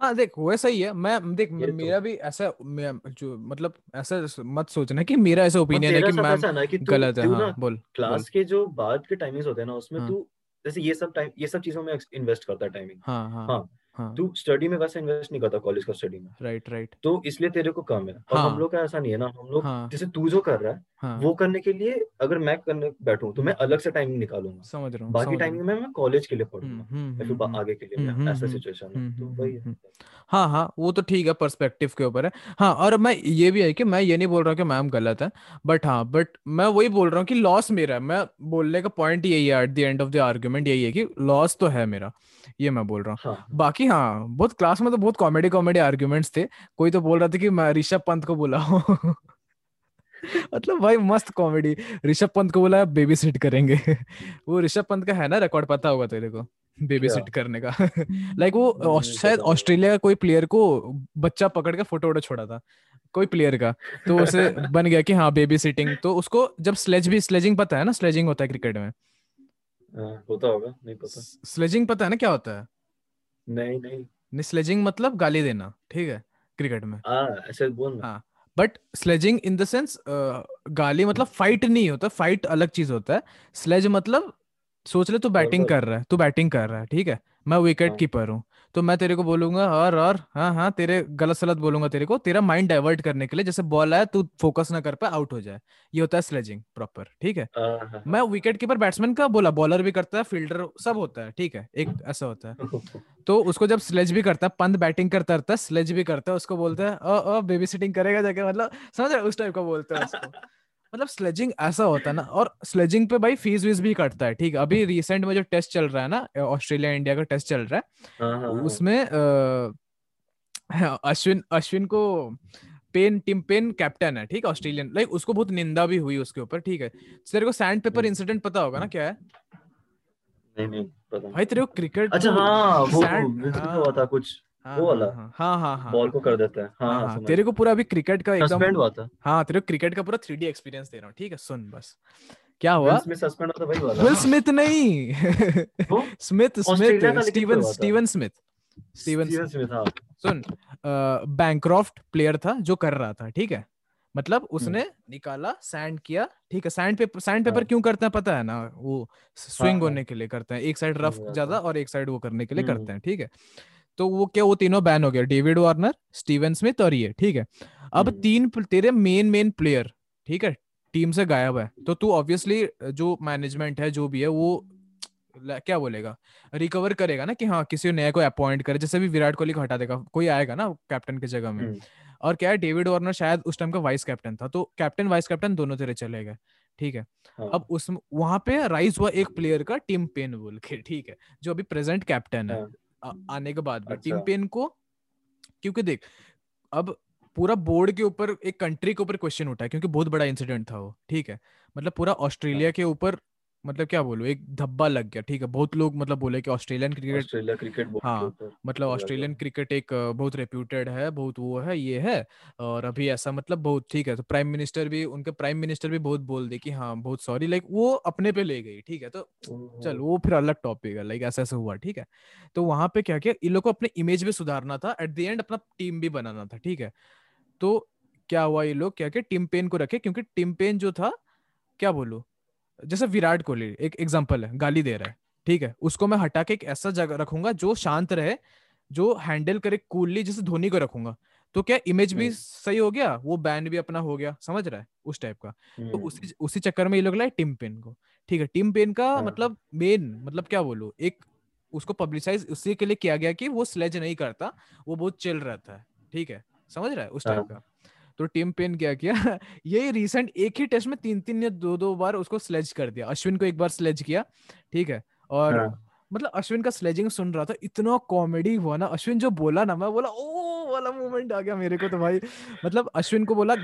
हाँ देख वो सही है मैं देख तो मेरा भी ऐसा मैं जो मतलब ऐसा मत सोचना कि मेरा ऐसा ओपिनियन है कि मैम है तू गलत है। हाँ बोल बोल। क्लास के जो बाद के टाइमिंग्स होते हैं ना उसमें हाँ। तू जैसे ये सब टाइम ये सब चीज़ों में इन्वेस्ट करता है टाइमिंग हाँ। हाँ हाँ। तू स्टडी में वैसा इन्वेस्ट नहीं करता कॉलेज का स्टडी में। Right right. तो इसलिए तेरे को कम है। और हम हाँ। लोग का ऐसा नहीं है ना हम लोग हाँ। जैसे तू जो कर रहा है हाँ। वो करने के लिए अगर मैं करने बैठूं तो मैं हम्म। अलग से टाइमिंग निकालूँगा। समझ रहा हूँ बाकी टाइमिंग में मैं कॉलेज के लिए पढ़ूँगा हम्म या फिर हम्म हम्म आगे के लिए ऐसा सिचुएशन है हम्म तो वही है। हाँ हाँ वो तो ठीक है पर्सपेक्टिव के ऊपर है। हाँ और मैं ये भी है कि मैं ये नहीं बोल रहा हूँ कि मैम गलत है बट हाँ बट मैं वही बोल रहा हूँ कि लॉस मेरा है। मैं बोलने का पॉइंट यही है at the end of the argument यही है कि लॉस तो है मेरा ये मैं बोल रहा हूँ। हाँ हाँ। बाकी हाँ बहुत क्लास में तो बहुत कॉमेडी कॉमेडी आर्ग्यूमेंट्स थे। कोई तो बोल रहा था कि मैं ऋषभ पंत को बुलाओ मतलब भाई मस्त कॉमेडी ऋषभ पंत को बोला बेबी सिट करेंगे। वो ऋषभ पंत का है ना रिकॉर्ड पता होगा तेरे को बेबी सिट करने का। *laughs* लाइक वो शायद ऑस्ट्रेलिया का कोई प्लेयर को बच्चा पकड़ के फ़ोटो वोटो छोड़ा था कोई प्लेयर का। तो उसे *laughs* बन गया कि हाँ बेबी सिटिंग तो उसको जब स्लेज भी स्लेजिंग पता है ना स्लेजिंग होता है क्रिकेट में। हाँ, होता होगा नहीं पता। स्लेजिंग पता है ना क्या होता है? नहीं नहीं। स्लेजिंग मतलब गाली देना ठीक है क्रिकेट में। आ ऐसे बोल ना हाँ but sledging in the sense गाली मतलब फाइट नहीं होता फाइट अलग चीज़ होता है। स्लेज मतलब सोच ले तू बैटिंग कर रहा है तू बैटिंग कर रहा है ठीक है? मैं विकेट हाँ। कीपर हूँ। तो मैं तेरे को बोलूँगा और और हाँ हाँ तेरे गलत सलत बोलूँगा तेरे को तेरा माइंड डाइवर्ट करने के लिए जैसे बॉल आया तू फोकस ना कर पाए आउट हो जाए। ये होता है स्लेजिंग प्रॉपर ठीक है? आ, हाँ मैं विकेट कीपर बैट्समैन का बोला बॉलर भी करता है फील्डर सब होता है ठीक है एक ऐसा होता है। हाँ *laughs* तो उसको जब स्लेज भी करता है पंत बैटिंग करता रहता है स्लेज भी करता है उसको बोलता है अ अ बेबी सिटिंग करेगा जाके? मतलब समझ रहे उस टाइप का बोलते हैं उसको। मतलब स्लेजिंग ऐसा होता है ना और स्लेजिंग पे भाई फ़ीस वीस भी कटता है ठीक अभी रिसेंट में जो टेस्ट चल रहा है ना ऑस्ट्रेलिया इंडिया का टेस्ट चल रहा हाँ है हाँ हाँ। उसमें *laughs* अश्विन अश्विन को पेन टीम पेन कैप्टन है ठीक ऑस्ट्रेलियन लाइक उसको बहुत निंदा भी हुई उसके ऊपर ठीक है? तेरे को सैंड पेपर इंसिडेंट पता होगा ना क्या है? नहीं नहीं पता भाई तेरे को क्रिकेट अच्छा हाँ वो सैंड विंटर का हुआ था हाँ कुछ। हाँ वो हाँ वाला। हाँ हाँ हाँ हाँ बॉल को कर देता है। हाँ हाँ हाँ हाँ तेरे को पूरा अभी क्रिकेट का एकदम सस्पेंड हुआ था। हाँ तेरे को क्रिकेट का पूरा थ्री डी एक्सपीरियंस दे रहा हूँ ठीक है? सुन बस। क्या हुआ? विल स्मिथ सस्पेंड हुआ था वही वाला। विल स्मिथ नहीं। *laughs* Smith Smith Steven Steven Smith. Steven Smith. हाँ। सुन बैंक्रॉफ्ट प्लेयर था जो कर रहा था ठीक है? मतलब हम्म। उसने निकाला सैंड किया ठीक है? सैंड पेपर सैंड पेपर हाँ क्यों करते हैं पता है ना? वो हाँ स्विंग हाँ। होने के लिए करते हैं। एक साइड रफ ज़्यादा और एक साइड वो करने के लिए हम्म। करते हैं ठीक है? तो वो क्या वो तीनों बैन हो गया डेविड वार्नर स्टीवन स्मिथ और ये ठीक है? अब हम्म। तीन तेरे मेन मेन प्लेयर ठीक है? टीम से गायब है। तो तू ऑब्वियसली जो मैनेजमेंट है जो भी है वो क्या बोलेगा? रिकवर करेगा ना कि हाँ किसी नया को अपॉइंट करे जैसे भी विराट कोहली को हटा देगा। कोई आएगा ना कैप्टन की जगह में। हम्म। और क्या है डेविड वार्नर शायद उस टाइम का वाइस कैप्टन था। तो कैप्टन वाइस कैप्टन दोनों तेरे चले गए ठीक है? हाँ। अब उस वहाँ पे राइज हुआ एक प्लेयर का टीम पेन बोल के ठीक है? जो अभी प्रेजेंट कैप्टन है। हाँ। आने के बाद भी अच्छा। पेन को क्योंकि देख अब पूरा बोर्ड के ऊपर एक कंट्री के ऊपर क्वेश्चन उठा है क्योंकि बहुत बड़ा इंसिडेंट था वो ठीक है? मतलब पूरा हाँ ऑस्ट्रेलिया के ऊपर मतलब क्या बोलूँ एक धब्बा लग गया ठीक है? बहुत लोग मतलब बोले कि ऑस्ट्रेलियन क्रिकेट ऑस्ट्रेलिया क्रिकेट के हाँ मतलब हो ऑस्ट्रेलियन क्रिकेट एक बहुत रेप्यूटेड है बहुत वो है ये है और अभी ऐसा मतलब बहुत ठीक है तो प्राइम मिनिस्टर भी उनके प्राइम मिनिस्टर भी बहुत बोल दे कि हाँ बहुत सॉरी लाइक वो अपने पे ले गई ठीक है? तो चल वो फिर अलग टॉपिक है लाइक ऐसा ऐसा हुआ ठीक है? तो वहाँ पे क्या किया इन लोग को अपने इमेज भी सुधारना था एट द एंड अपना टीम भी बनाना था ठीक है? तो क्या हुआ ये लोग क्या किया टिम पेन को रखे क्योंकि टिम पेन जो था क्या बोलूँ जैसे विराट कोहली एक एग्जांपल है गाली दे रहा है ठीक है? उसको मैं हटा के एक ऐसा जगह रखूँगा जो शांत रहे जो हैंडल करे कूलली जैसे धोनी को रखूँगा। तो क्या इमेज भी हम्म। सही हो गया? वो बैंड भी अपना हो गया समझ रहा है? उस टाइप का। तो हम्म। उसी उसी चक्कर में ये लोग लाए टिम पेन को ठीक है? टिम पेन का हाँ। मतलब मेन मतलब क्या बोलूँ? एक उसको पब्लिसाइज उसी के लिए किया गया कि वो स्लेज नहीं करता वो बहुत चिल रहता है ठीक है? समझ रहा है? उस टाइप हाँ। का। तो टिम पेन क्या किया? *laughs* यही रिसेंट एक ही टेस्ट में तीन तीन या दो दो बार उसको स्लेज कर दिया। अश्विन को एक बार स्लेज किया ठीक है? और हाँ। मतलब अश्विन का स्लेजिंग सुन रहा था इतना कॉमेडी हुआ ना। अश्विन जो बोला ना मैं बोला ओ वाला मोमेंट आ गया मेरे को तो भाई। मतलब अश्विन को बोला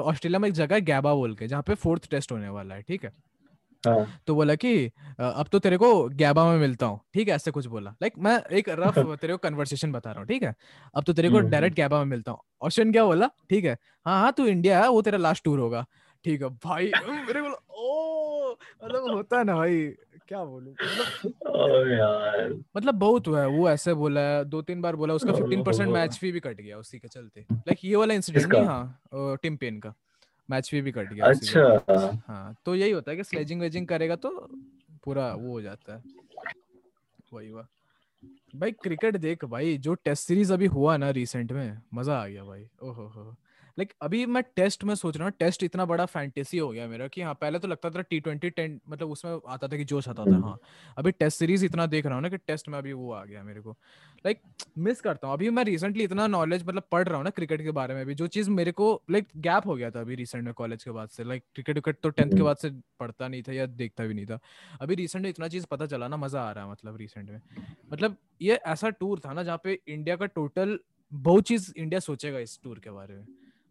ऑस्ट्रेलिया में एक जगह गैबा बोल के जहाँ पे फोर्थ टेस्ट होने वाला है ठीक है? हाँ। तो बोला कि अब तो तेरे को गैबा में मिलता हूँ। ठीक है ऐसे कुछ बोला। लाइक मैं एक रफ *laughs* तेरे को कन्वर्सेशन बता रहा हूँ ठीक है? अब तो तेरे को हम्म हम्म। डायरेक्ट गैबा में मिलता हूँ। ऑप्शन क्या बोला? ठीक है हाँ हाँ तू इंडिया है वो तेरा लास्ट टूर होगा। ठीक है भाई *laughs* मेरे को ओ मतलब होता है ना भाई क्या बोलूँ? मतलब मतलब बहुत हुआ है वो ऐसे बोला है दो तीन बार बोला उसका फिफ्टीन परसेंट मैच फ़ी भी कट गया उसी के चलते। लाइक ये वाला इंसिडेंट नहीं हाँ टिम पेन का। मैच भी, भी कट गया अच्छा। हाँ तो यही होता है कि स्लेजिंग वेजिंग करेगा तो पूरा वो हो जाता है। वही वाह भाई क्रिकेट देख भाई जो टेस्ट सीरीज़ अभी हुआ ना रिसेंट में मज़ा आ गया भाई। ओहो हो। लाइक अभी मैं टेस्ट में सोच रहा हूँ टेस्ट इतना बड़ा फैंटेसी हो गया मेरा कि हाँ पहले तो लगता था टी ट्वेंटी टेन मतलब उसमें आता था कि जोश आता था हाँ। अभी टेस्ट सीरीज़ इतना देख रहा हूँ ना कि टेस्ट में अभी वो आ गया मेरे को। लाइक like, मिस करता हूँ। अभी मैं रिसेंटली इतना नॉलेज मतलब पढ़ रहा हूँ ना क्रिकेट के बारे में भी जो चीज़ मेरे को लाइक like, गैप हो गया था अभी रिसेंट में कॉलेज के बाद से। लाइक क्रिकेट विकेट तो टेंथ के हम्म। बाद से पढ़ता नहीं था या देखता भी नहीं था। अभी रिसेंट में इतना चीज़ पता चला ना मज़ा आ रहा है मतलब रिसेंट में। मतलब ये ऐसा टूर था ना जहाँ पे इंडिया का टोटल बहुत चीज़ इंडिया सोचेगा इस टूर के बारे में।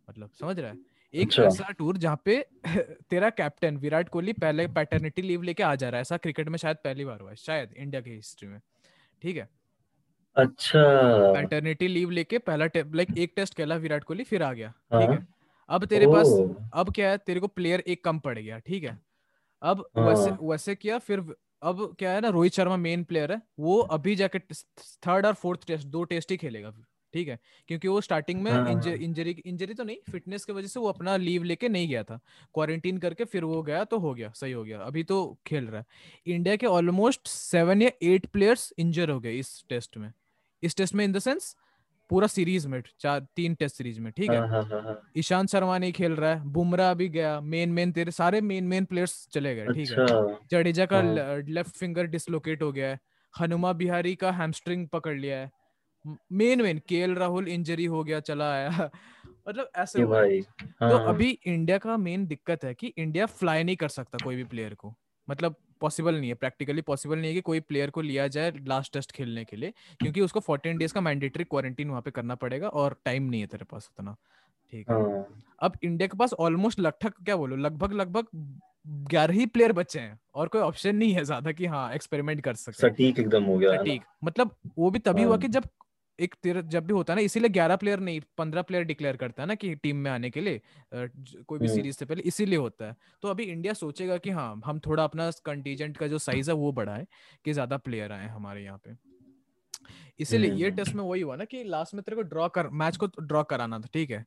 मतलब समझ रहा है? एक अच्छा। ऐसा टूर जहाँ पे *laughs* तेरा कैप्टन विराट कोहली पहले पैटर्निटी लीव लेके आ जा रहा है। ऐसा क्रिकेट में शायद पहली बार हुआ है शायद इंडिया की हिस्ट्री में। ठीक है? अच्छा। पैटर्निटी लीव लेके पहला लाइक एक टेस्ट खेला विराट कोहली फिर आ गया। ठीक है? हाँ अब तेरे पास अब क्या है? तेरे को प्लेयर एक कम पड़ गया ठीक है? अब वैसे हाँ। वैसे किया फिर अब क्या है ना रोहित शर्मा मेन प्लेयर है। वो अभी जाके थर्ड और फोर्थ टेस्ट दो टेस्ट ही खेलेगा। फिर ठीक है? क्योंकि वो स्टार्टिंग में हाँ इंजरी इंजरी तो नहीं फिटनेस की वजह से वो अपना लीव लेके नहीं गया था। क्वारंटीन करके फिर वो गया तो हो गया सही हो गया। अभी तो खेल रहा है। इंडिया के ऑलमोस्ट सेवन या एट प्लेयर्स इंजर हो गए इस टेस्ट में। इस टेस्ट में इन द सेंस पूरा सीरीज़ में चार तीन टेस्ट सीरीज़ में ठीक है? हाँ हाँ हाँ हाँ। ईशांत शर्मा नहीं खेल रहा है बुमराह भी गया मेन मेन तेरे सारे मेन मेन प्लेयर्स चले गए ठीक है? अच्छा। जडेजा का हाँ। लेफ़्ट फिंगर डिसलोकेट हो गया है। हनुमा बिहारी का हैमस्ट्रिंग पकड़ लिया है। Main main KL Rahul injury हो गया चला आया। *laughs* मतलब ऐसे ये हुआ है तो अभी इंडिया का मेन दिक्कत है कि इंडिया फ्लाई नहीं कर सकता कोई भी प्लेयर को। मतलब पॉसिबल नहीं है प्रैक्टिकली पॉसिबल नहीं है कि कोई प्लेयर को लिया जाए लास्ट टेस्ट खेलने के लिए क्योंकि उसको 14 डेज़ का मैंडेटरी क्वारंटीन वहाँ पे करना पड़ेगा और टाइम नहीं है तेरे पास उतना। ठीक है। हाँ। अब इंडिया के पास ऑलमोस्ट लगभग क्या बोलो लगभग लगभग ग्यारह ही प्लेयर बचे हैं और कोई ऑप्शन नहीं है ज़्यादा कि हाँ एक्सपेरिमेंट कर सकते सटीक एकदम हो गया। सटीक। मतलब वो भी तभी हुआ हाँ। कि जब एक तेरा जब भी होता है ना इसीलिए ग्यारह प्लेयर नहीं पंद्रह प्लेयर डिक्लेयर करता है ना कि टीम में आने के लिए कोई भी हम्म। सीरीज़ से पहले इसीलिए होता है। तो अभी इंडिया सोचेगा कि हाँ हम थोड़ा अपना कंटीजेंट का जो साइज़ है वो बढ़ाए कि ज़्यादा प्लेयर आए हमारे यहाँ पे। इसीलिए ये हम्म। टेस्ट में वही हुआ ना कि लास्ट में तेरे को ड्रॉ कर मैच को ड्रॉ कराना था ठीक है?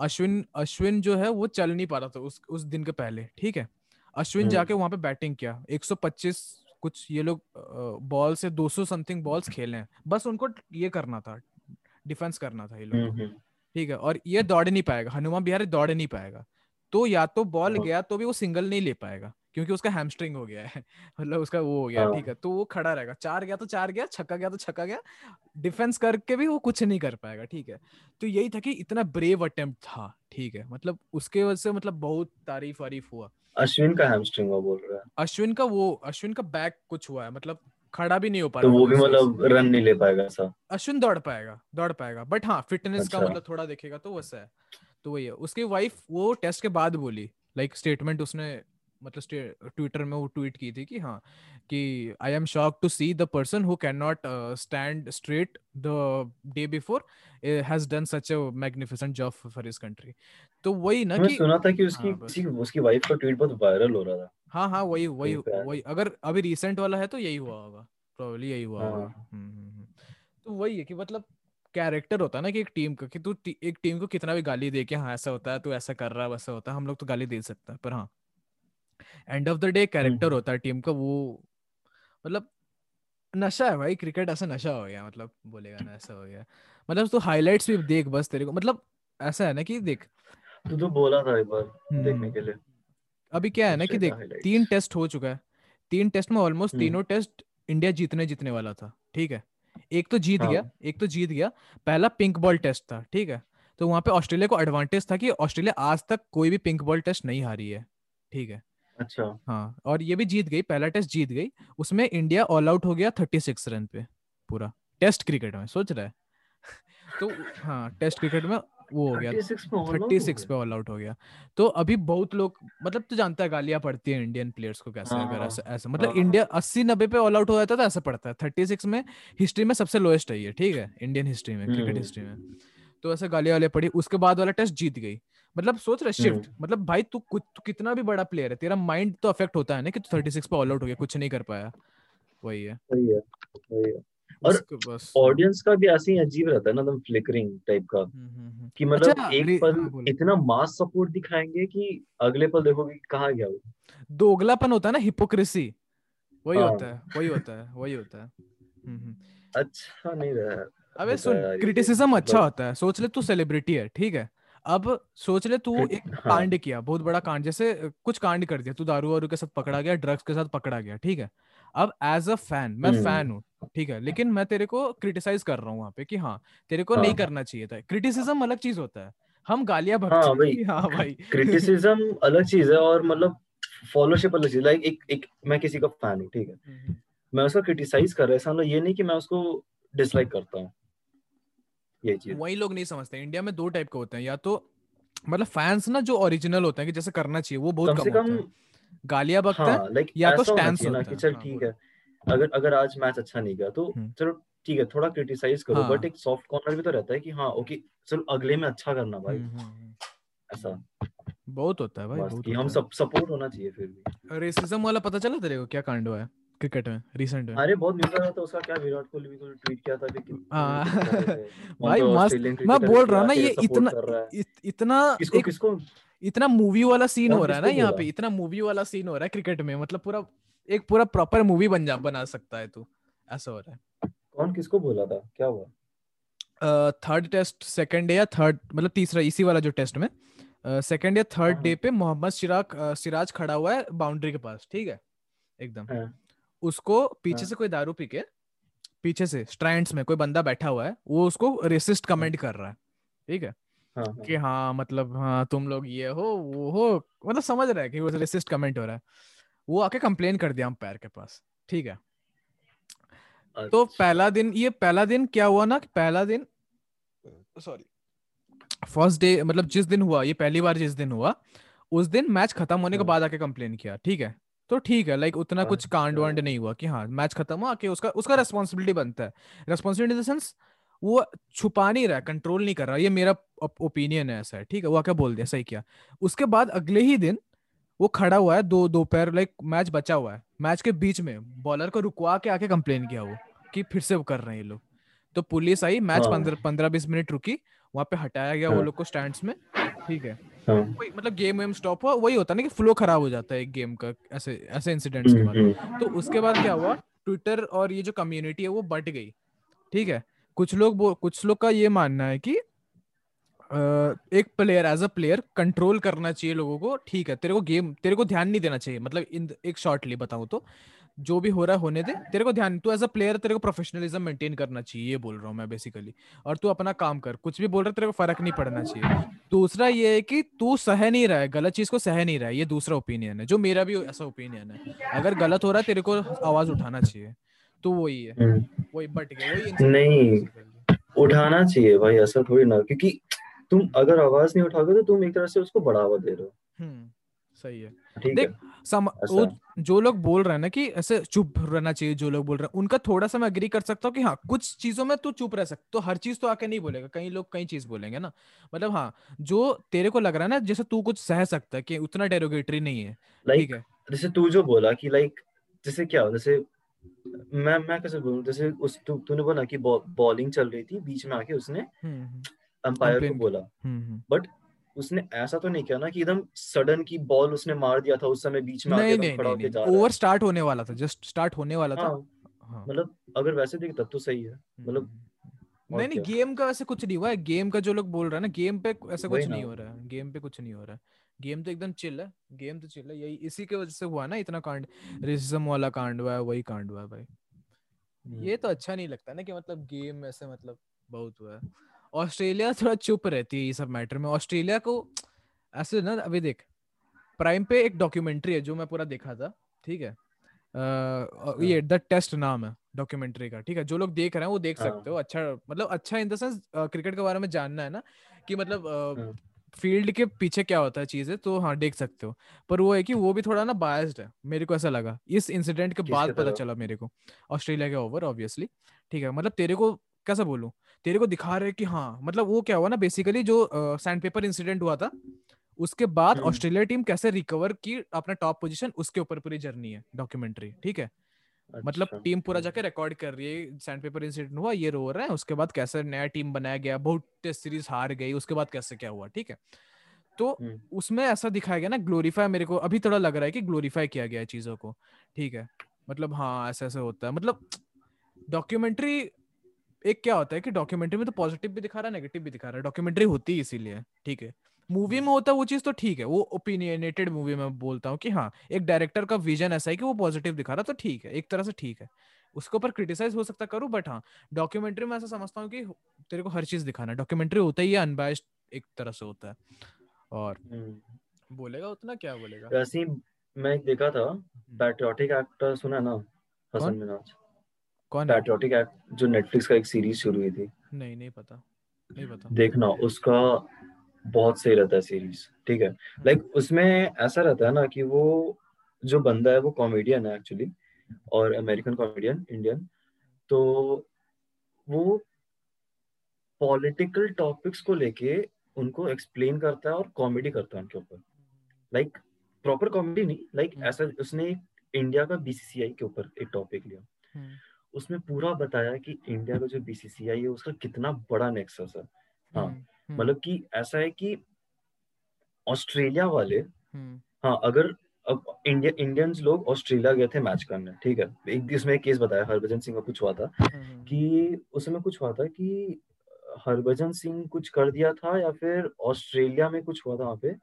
अश्विन अश्विन जो है वो चल नहीं पा रहा था उस उस दिन के पहले ठीक है? अश्विन हम्म। जाके वहाँ पे बैटिंग किया 125 कुछ ये लोग बॉल से 200 समथिंग बॉल्स खेले हैं। बस उनको ये करना था डिफेंस करना था ये लोग हम्म को। हम्म, ठीक है और ये दौड़ नहीं पाएगा हनुमान बिहारी दौड़ नहीं पाएगा। तो या तो बॉल हाँ। गया तो भी वो सिंगल नहीं ले पाएगा। क्योंकि उसका हैमस्ट्रिंग हो गया है *laughs* मतलब उसका वो हो गया हाँ ठीक है। तो वो खड़ा रहेगा चार गया तो चार गया छक्का गया तो छक्का गया डिफेंस करके भी वो कुछ नहीं कर पाएगा ठीक है। तो यही था कि इतना ब्रेव अटेम्प्ट था ठीक है मतलब उसके वजह से मतलब बहुत तारीफ़ वारीफ हुआ। अश्विन का हैमस्ट्रिंग हुआ बोल रहा है। अश्विन का वो अश्विन का बैक कुछ हुआ है मतलब खड़ा भी नहीं हो पा तो वो भी वो से। मतलब रन नहीं ले पाएगा ऐसा अश्विन दौड़ पाएगा दौड़ पाएगा बट हाँ फिटनेस का अच्छा। मतलब थोड़ा देखेगा तो वैसा है। तो वही है उसकी वाइफ वो टेस्ट के बाद बोली लाइक स्टेटमेंट उसने मतलब ट्विटर में वो ट्वीट की थी कि हाँ कि I am shock to see the person who can not stand straight the day before has done such a magnificent job for his country तो वही ना कि सुना था कि उसकी हाँ, उसकी, उसकी वाइफ का ट्वीट बहुत वायरल हो रहा था। हाँ हाँ वही वही वही अगर अभी रिसेंट वाला है तो यही हुआ होगा प्रोबेबली यही हुआ होगा। हाँ। हम्म, हम्म, हम्म। तो वही है कि मतलब कैरेक्टर होता है ना कि एक टीम का कि तू एक टीम को कितना भी गाली दे के हाँ ऐसा होता है तू ऐसा कर रहा है वैसा होता है हम लोग तो गाली दे सकते हैं पर हाँ। End of the day character होता है टीम का वो मतलब नशा है भाई क्रिकेट ऐसा नशा हो गया मतलब बोलेगा ना ऐसा हो गया। मतलब तू हाइलाइट्स भी देख बस तेरे को मतलब ऐसा है ना कि देख। तू तो बोला था एक बार देखने के लिए। अभी क्या है ना कि देख तीन टेस्ट हो चुका है। तीन टेस्ट में ऑलमोस्ट तीनों टेस्ट इंडिया जीतने जीतने वाला था ठीक है? एक तो जीत हाँ. गया एक तो जीत गया। पहला पिंक बॉल टेस्ट था ठीक है? तो वहाँ पे ऑस्ट्रेलिया को एडवांटेज था कि ऑस्ट्रेलिया आज तक कोई भी पिंक बॉल टेस्ट नहीं हारी है ठीक है? अच्छा। हाँ और ये भी जीत गई पहला टेस्ट जीत गई उसमें इंडिया ऑल आउट हो गया थर्टी सिक्स रन पे पूरा टेस्ट क्रिकेट में सोच रहा है? *laughs* तो हाँ टेस्ट क्रिकेट में वो हो गया थर्टी सिक्स पे ऑल आउट हो गया। तो अभी बहुत लोग मतलब तो जानता है गालियाँ पड़ती है इंडियन प्लेयर्स को कैसे अगर हाँ, ऐसा ऐसा मतलब इंडिया हाँ। अस्सी नब्बे पे ऑल आउट हो जाता है तो ऐसा पड़ता है थर्टी सिक्स में हिस्ट्री में सबसे लोएस्ट है ये ठीक है इंडियन हिस्ट्री में क्रिकेट हिस्ट्री में। तो ऐसे गालियाँ वाले पड़ी उसके बाद वाला टेस्ट जीत गई। मतलब सोच रहे शिफ्ट हम्म। मतलब भाई तू कुछ तू कितना भी बड़ा प्लेयर है तेरा माइंड तो अफेक्ट होता है ना कि तू थर्टी सिक्स पे ऑल आउट हो गया कुछ नहीं कर पाया। वही है। वही है वही है। और ऑडियंस का भी ऐसे ही अजीब रहता है ना एकदम फ्लिकरिंग टाइप का। हम्म, हम्म, कि मतलब अच्छा, एक पल हाँ, इतना मास सपोर्ट दिखाएँगे कि अगले पल देखोगे कहाँ गया वो। दोगलापन होता है ना हिपोक्रेसी वही हाँ। होता है वही होता है वही होता है। अच्छा नहीं रहा अबे सुन क्रिटिसिज्म अच्छा होता है सोच ले तू सेलिब्रिटी है ठीक है? अब सोच ले तू एक हाँ. कांड किया बहुत बड़ा कांड जैसे कुछ कांड कर दिया तू दारू वारू के साथ पकड़ा गया ड्रग्स के साथ पकड़ा गया ठीक है? अब एज अ फ़ैन मैं फ़ैन हूँ ठीक है? लेकिन मैं तेरे को क्रिटिसाइज कर रहा हूँ वहाँ पे कि हाँ तेरे को हाँ. नहीं करना चाहिए था। क्रिटिसिज्म अलग चीज़ होता है। हम गालियाँ हाँ भाई हाँ भाई। क्रिटिसिज्म अलग चीज़ है और मतलब फॉलोशिप अलग चीज़ लाइक एक एक मैं किसी का फ़ैन हूँ ठीक है? हम्म, हम्म। मैं उसका क्रिटिसाइज कर रहा है ये नहीं कि मैं उसको डिसलाइक करता हूँ। ये चीज़। वही लोग नहीं समझते इंडिया में दो टाइप के होते हैं या तो मतलब फैंस ना जो ओरिजिनल होते हैं कि जैसे करना चाहिए वो बहुत कम, कम गालियाँ बकते हाँ, हैं या तो स्टैंस होता है। कि चल हाँ, ठीक है अगर अगर आज मैच अच्छा नहीं गया तो हम्म। चलो ठीक है थोड़ा क्रिटिसाइज करो बट हाँ। एक सॉफ्ट कॉर्नर भी तो रहता है कि हाँ ओके चलो अगले में अच्छा करना भाई। हम्म, हम्म, ऐसा। बहुत होता है भाई बहुत हम सब सपोर्ट होना चाहिए फिर भी। रेसिज्म वाला पता चला तेरे को क्या कांड हुआ है? क्रिकेट में रिसेंट में। अरे बहुत न्यूज़ आया था उसका क्या विराट कोहली भी तो ट्वीट किया था कि हाँ। *laughs* भाई मस्त। मैं बोल रहा हूँ ना ये इतना इतना किसको किसको? इतना मूवी वाला सीन हो रहा है ना यहाँ पे इतना मूवी वाला सीन हो रहा है क्रिकेट में मतलब पूरा एक पूरा प्रॉपर मूवी बन जा बना सकता है तू ऐसा हो रहा है। कौन किसको बोला था? क्या हुआ? थर्ड टेस्ट सेकंड डे या थर्ड मतलब तीसरा इसी वाला जो टेस्ट में सेकंड या थर्ड डे पे मोहम्मद सिराज सिराज खड़ा हुआ है बाउंड्री के पास ठीक है? एकदम। हाँ। उसको पीछे हाँ. से कोई दारू पी के पीछे से स्ट्रैंड्स में कोई बंदा बैठा हुआ है वो उसको रेसिस्ट कमेंट कर रहा है ठीक है हाँ, हाँ. कि हाँ मतलब हाँ तुम लोग ये हो वो हो मतलब समझ रहा है कि वो रेसिस्ट कमेंट हो रहा है वो आके कंप्लेन कर दिया अंपायर के पास ठीक है तो अच्छा। पहला दिन ये पहला दिन क्या हुआ ना कि पहला दिन सॉरी फ़र्स्ट डे मतलब जिस दिन हुआ ये पहली बार जिस दिन हुआ उस दिन मैच खत्म होने के हाँ। बाद आके कंप्लेन किया ठीक है तो ठीक है लाइक उतना कुछ कांड वांड नहीं हुआ कि हाँ मैच खत्म हुआ कि उसका उसका रेस्पॉन्सिबिलिटी बनता है। रेस्पॉन्सिबिलिटी इन द सेंस वो छुपा नहीं रहा कंट्रोल नहीं कर रहा ये मेरा ओपिनियन है ऐसा है ठीक है? वो क्या बोल दिया सही किया। उसके बाद अगले ही दिन वो खड़ा हुआ है दो दोपहर लाइक मैच बचा हुआ है। मैच के बीच में बॉलर को रुकवा के आके कंप्लेन किया वो कि फिर से वो कर रहे हैं ये लोग। तो पुलिस आई मैच हाँ। पंद्रह पंद्रह बीस मिनट रुकी वहाँ पे हटाया गया वो हाँ। लोग को स्टैंड में ठीक है? हाँ। मतलब गेम वेम स्टॉप हुआ वही होता है ना कि फ्लो खराब हो जाता है एक गेम का ऐसे ऐसे इंसिडेंट्स के बाद हम्म, हम्म। तो उसके बाद क्या हुआ ट्विटर और ये जो कम्युनिटी है वो बट गई ठीक है कुछ लोग कुछ लोग का ये मानना है कि एक player as a player control करना चाहिए लोगों को ठीक है तेरे को गेम तेरे को ध्यान नहीं देना चाहिए मतलब इन एक शॉर्टली बताऊँ तो जो भी हो रहा है होने दे। तेरे को ध्यान तू एज अ प्लेयर तेरे को प्रोफेशनलिज्म मेंटेन करना चाहिए ये बोल रहा हूँ मैं बेसिकली और तू अपना काम कर कुछ भी बोल रहा है तेरे को फ़र्क नहीं पड़ना चाहिए। दूसरा ये है कि तू सह नहीं रहा है गलत चीज़ को सह नहीं रहा है ये दूसरा ओपिनियन है जो मेरा भी ऐसा ओपिनियन है। अगर गलत हो रहा है तेरे को आवाज़ उठाना चाहिए तो वही है। हम्म। वही बट गया वही नहीं उठाना चाहिए भाई ऐसा थोड़ी ना क्योंकि तुम अगर आवाज़ नहीं उठाओगे तो तुम एक तरह से उसको बढ़ावा दे रहे हो। हम्म, सही है। देख सम वो जो लोग बोल रहे हैं ना कि ऐसे चुप रहना चाहिए जो लोग बोल रहे हैं उनका थोड़ा सा मैं अग्री कर सकता हूँ कि हाँ कुछ चीज़ों में तू चुप रह सकता तो हर चीज़ तो आके नहीं बोलेगा कई लोग कई चीज़ बोलेंगे ना। मतलब हाँ जो तेरे को लग रहा है ना जैसे तू कुछ सह सकता है कि उतना डेरोगेटरी नहीं है ठीक है। जैसे तू जो बोला कि लाइक जैसे क्या जैसे मैं मैं कैसे बोलूँ जैसे उस तू तूने बोला कि बॉलिंग चल रही थी बीच में आके उसने हम्म हम्म। अंपायर को बोला। हम्म हम्म। बट उसने ऐसा तो नहीं किया ना कि एकदम सडन की बॉल उसने मार दिया था उस समय बीच में नहीं नहीं खड़ा नहीं नहीं है। ओवर स्टार्ट होने वाला था जस्ट स्टार्ट होने वाला था। हाँ हाँ। मतलब अगर वैसे देख तब तो सही है मतलब हम्म। नहीं नहीं गेम का वैसे कुछ नहीं हुआ है गेम का जो लोग बोल रहे हैं ना गेम पे ऐसा कुछ नहीं हो रहा है गेम पे कुछ नहीं हो रहा है। गेम तो एकदम चिल है गेम तो चिल है यही इसी के वजह से हुआ ना इतना कांड रेसिज्म वाला कांड हुआ है वही कांड हुआ है भाई। हम्म। ये तो अच्छा नहीं लगता ना कि मतलब गेम ऐसे मतलब बहुत हुआ है। ऑस्ट्रेलिया थोड़ा चुप रहती है ये सब मैटर में। ऑस्ट्रेलिया को ऐसे ना अभी देख प्राइम पे एक डॉक्यूमेंट्री है जो मैं पूरा देखा था ठीक है? अ, ये द टेस्ट नाम है डॉक्यूमेंट्री का ठीक है? जो लोग देख रहे हैं वो देख हाँ। सकते हो। अच्छा मतलब अच्छा इन द सेंस क्रिकेट के बारे में जानना है ना कि मतलब हाँ। फ़ील्ड के पीछे क्या होता है चीज़ें तो हाँ देख सकते हो। पर वो है कि वो भी थोड़ा ना बायस्ड है मेरे को ऐसा लगा। इस इंसिडेंट के बाद पता चला मेरे को ऑस्ट्रेलिया के ओवर ऑब्वियसली ठीक है? मतलब तेरे को कैसा बोलूँ? तेरे को दिखा रहे कि हाँ मतलब वो क्या हुआ ना बेसिकली जो सैंड पेपर इंसिडेंट हुआ था उसके बाद हम्म। ऑस्ट्रेलिया टीम कैसे रिकवर की अपना टॉप पोजीशन उसके ऊपर पूरी जर्नी है डॉक्यूमेंट्री ठीक है अच्छा, मतलब अच्छा, टीम पूरा हम्म। जाके रिकॉर्ड कर रही है सैंड पेपर इंसिडेंट हुआ ये रो रहा है उसके बाद कैसे नया टीम बनाया गया बहुत टेस्ट सीरीज़ हार गई उसके बाद कैसे क्या हुआ ठीक है तो हम्म। उसमें ऐसा दिखाया गया ना ग्लोरीफाई मेरे को अभी थोड़ा लग रहा है कि ग्लोरीफाई किया गया है चीज़ों को ठीक है मतलब हाँ ऐसा ऐसा होता है मतलब डॉक्यूमेंट्री एक क्या होता है कि डॉक्यूमेंट्री में तो पॉजिटिव भी दिखा रहा है नेगेटिव भी दिखा रहा है। डॉक्यूमेंट्री होती है इसीलिए ठीक है। मूवी में होता है वो चीज़ तो ठीक है वो ओपिनियनेटेड मूवी में बोलता हूँ कि हाँ एक डायरेक्टर का विजन ऐसा है कि वो पॉजिटिव दिखा रहा तो ठीक है एक तरह से ठीक है। उसके ऊपर क्रिटिसाइज हो सकता करूँ बट हाँ डॉक्यूमेंट्री में ऐसा समझता हूँ कि तेरे को हर चीज़ दिखाना है। डॉक्यूमेंट्री होता ही अनबायस्ड एक तरह से होता है। और हम्म। बोलेगा उतना क्या बोलेगा? वैसे मैं देखा था पैट्रियोटिक एक्टर सुना ना? हसन मिनाज कौन पैट्रियोटिक एक्ट जो नेटफ्लिक्स का एक सीरीज़ शुरू हुई थी। नहीं नहीं पता। नहीं पता। देखना उसका बहुत सही रहता है सीरीज़ ठीक है? लाइक like, उसमें ऐसा रहता है ना कि वो जो बंदा है वो कॉमेडियन है एक्चुअली और अमेरिकन कॉमेडियन इंडियन तो वो पॉलिटिकल टॉपिक्स को लेके उनको एक्सप्लेन करता है और कॉमेडी करता है उनके ऊपर। लाइक प्रॉपर कॉमेडी नहीं लाइक हम्म। ऐसा उसने इंडिया का बीसीसीआई के ऊपर एक टॉपिक लिया। हम्म, उसमें पूरा बताया कि इंडिया का जो बीसीसीआई है उसका कितना बड़ा नेक्सस है। हाँ, हम्म, हम्म, मतलब कि ऐसा है कि ऑस्ट्रेलिया वाले हम्म, हाँ अगर अब इंडिया इंडियंस लोग ऑस्ट्रेलिया गए थे मैच करने ठीक है? एक इसमें एक केस बताया हरभजन सिंह का कुछ हुआ था कि उसमें कुछ हुआ था कि हरभजन सिंह कुछ कर दिया था या फिर ऑस्ट्रेलिया में कुछ हुआ था वहाँ पे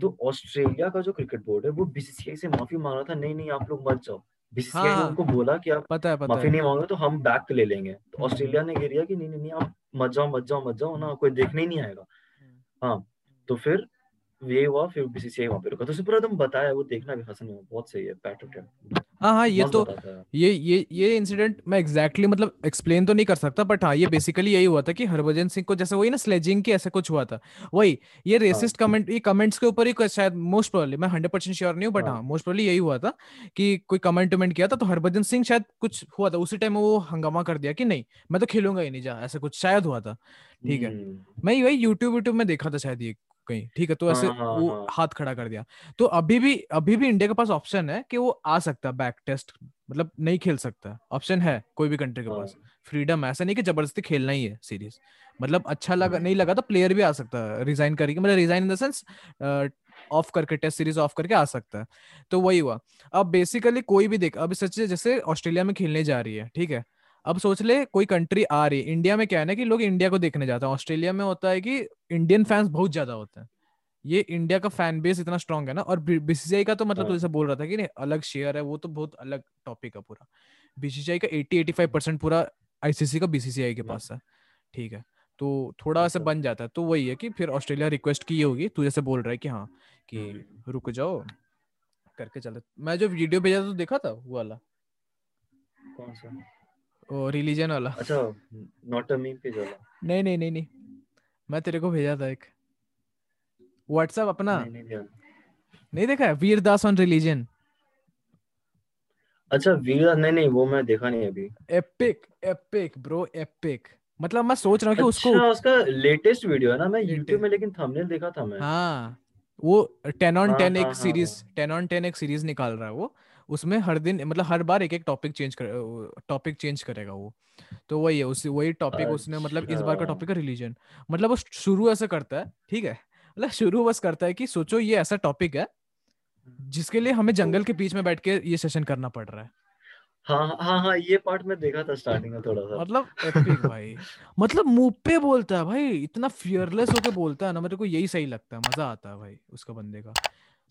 तो ऑस्ट्रेलिया का जो क्रिकेट बोर्ड है वो बीसीसीआई से माफ़ी मांग रहा था नहीं नहीं आप लोग मत जाओ। बीसीसीआई ने हाँ। उनको बोला कि आप पता है पता माफ़ी है नहीं मांगे तो हम बैक ले लेंगे तो हम्म। ऑस्ट्रेलिया ने गिरिया कि नहीं नहीं नहीं आप मत जाओ मत जाओ मत जाओ ना कोई देखने ही नहीं आएगा हाँ तो फिर ये हुआ फिर बीसीसीआई वहाँ पे रुका। तो उसे पूरा एकदम बताया वो देखना भी हसन में बहुत सही है पैट्रिक हाँ हाँ ये तो ये ये ये इंसिडेंट मैं एग्जैक्टली exactly, मतलब एक्सप्लेन तो नहीं कर सकता बट हाँ ये *laughs* बेसिकली यही हुआ था कि हरभजन सिंह को जैसे वही ना स्लेजिंग की ऐसा कुछ हुआ था। वही ये रेसिस्ट हाँ। कमेंट ये कमेंट्स के ऊपर ही शायद मोस्ट प्रोबेबली मैं हंड्रेड परसेंट श्योर नहीं हूँ बट हाँ। हाँ मोस्ट प्रोबेबली यही हुआ था कि कोई कमेंट वमेंट किया था तो हरभजन सिंह शायद कुछ हुआ था उसी टाइम वो हंगामा कर दिया कि नहीं मैं तो खेलूँगा ही नहीं जा ऐसा कुछ शायद हुआ था। ठीक है। हम्म, मैं वही यूट्यूब यूट्यूब में देखा था शायद ये। कहीं ठीक है? तो ऐसे हाँ, हाँ, वो हाँ। हाथ खड़ा कर दिया। तो अभी भी अभी भी इंडिया के पास ऑप्शन है कि वो आ सकता है बैक टेस्ट मतलब नहीं खेल सकता। ऑप्शन है कोई भी कंट्री के हाँ। पास फ्रीडम ऐसा नहीं कि ज़बरदस्ती खेलना ही है सीरीज़। मतलब अच्छा लगा हाँ। नहीं लगा तो प्लेयर भी आ सकता है रिजाइन करके मतलब resign in the sense of करके टेस्ट सीरीज़ ऑफ़ करके आ सकता है। तो वही हुआ। अब बेसिकली कोई भी देख अब सच जैसे ऑस्ट्रेलिया में खेलने जा रही है ठीक है? अब सोच ले कोई कंट्री आ रही है इंडिया में क्या है ना कि लोग इंडिया को देखने जाते हैं ऑस्ट्रेलिया में होता है कि इंडियन फैंस बहुत ज़्यादा होते हैं ये इंडिया का फ़ैन बेस इतना स्ट्रांग है ना और बीसीसीआई का तो मतलब तो हाँ। जैसे बोल रहा था कि नहीं अलग शेयर है वो तो बहुत अलग टॉपिक है पूरा बीसीसीआई का 80 85 परसेंट पूरा आईसीसी का बीसीसीआई के हाँ। पास है ठीक है तो थोड़ा ऐसे अच्छा। बन जाता है तो वही है कि फिर ऑस्ट्रेलिया रिक्वेस्ट की होगी तू जैसे बोल रहा है कि हाँ कि हम्म। रुक जाओ करके चले मैं जो वीडियो भेजा था तो देखा था वो वाला कौन सा वो रिलीजन वाला। अच्छा नॉट अ मीम पे चला नहीं नहीं नहीं नहीं। मैं तेरे को भेजा था एक। व्हाट्सएप अपना। नहीं नहीं नहीं देखा है? वीरदास ऑन रिलीजन अच्छा वीरदास नहीं नहीं वो मैं देखा नहीं अभी। एपिक एपिक ब्रो एपिक मतलब मैं सोच रहा हूँ कि उसको अच्छा उसका लेटेस्ट वीडियो है ना? मैं. YouTube में लेकिन थंबनेल देखा था मैं। हाँ वो टेन ऑन टेन एक सीरीज़। टेन ऑन टेन एक सीरीज़ निकाल रहा है वो। उसमें हर दिन मतलब हर बार एक एक टॉपिक चेंज कर टॉपिक चेंज करेगा वो। तो वही है उस वही टॉपिक उसने मतलब इस बार का अच्छा। टॉपिक है रिलीजन मतलब वो शुरू ऐसे करता है ठीक है? मतलब शुरू बस करता है कि सोचो ये ऐसा टॉपिक है जिसके लिए हमें जंगल के बीच में बैठ के ये सेशन करना पड़ रहा है। हाँ हाँ हाँ ये पार्ट मैं देखा था स्टार्टिंग में थोड़ा सा। मतलब एपिक भाई। मतलब मुँह पे बोलता है भाई इतना फियरलेस होके बोलता है ना मेरे को यही सही लगता है मज़ा आता है भाई उसका बंदे का।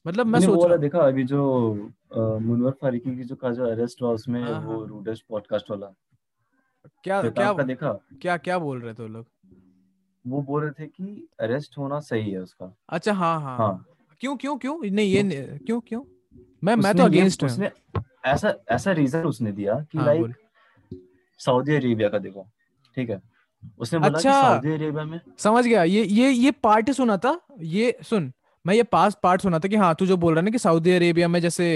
मतलब मैं सोच रहा देखा अभी जो मुनवर फारूकी की जो का जो अरेस्ट हुआ उसमें हाँ, वो हाँ। रूडेस्ट पॉडकास्ट वाला। क्या क्या का देखा? क्या क्या बोल रहे थे वो लोग? वो बोल रहे थे कि अरेस्ट होना सही है उसका। अच्छा हाँ हाँ। हाँ। क्यों क्यों क्यों? नहीं ये नहीं- क्यों क्यों? मैं मैं तो अगेंस्ट हूँ। उसने ऐसा ऐसा रीजन उसने दिया कि हाँ, लाइक। सऊदी अरेबिया का देखो ठीक है? उसने बोला कि अच्छा। सऊदी अरेबिया में समझ गया। ये ये ये पार्ट सुना था। ये सुन। मैं ये पास पार्ट सुना था कि हाँ तू जो बोल रहा है ना कि सऊदी अरेबिया में जैसे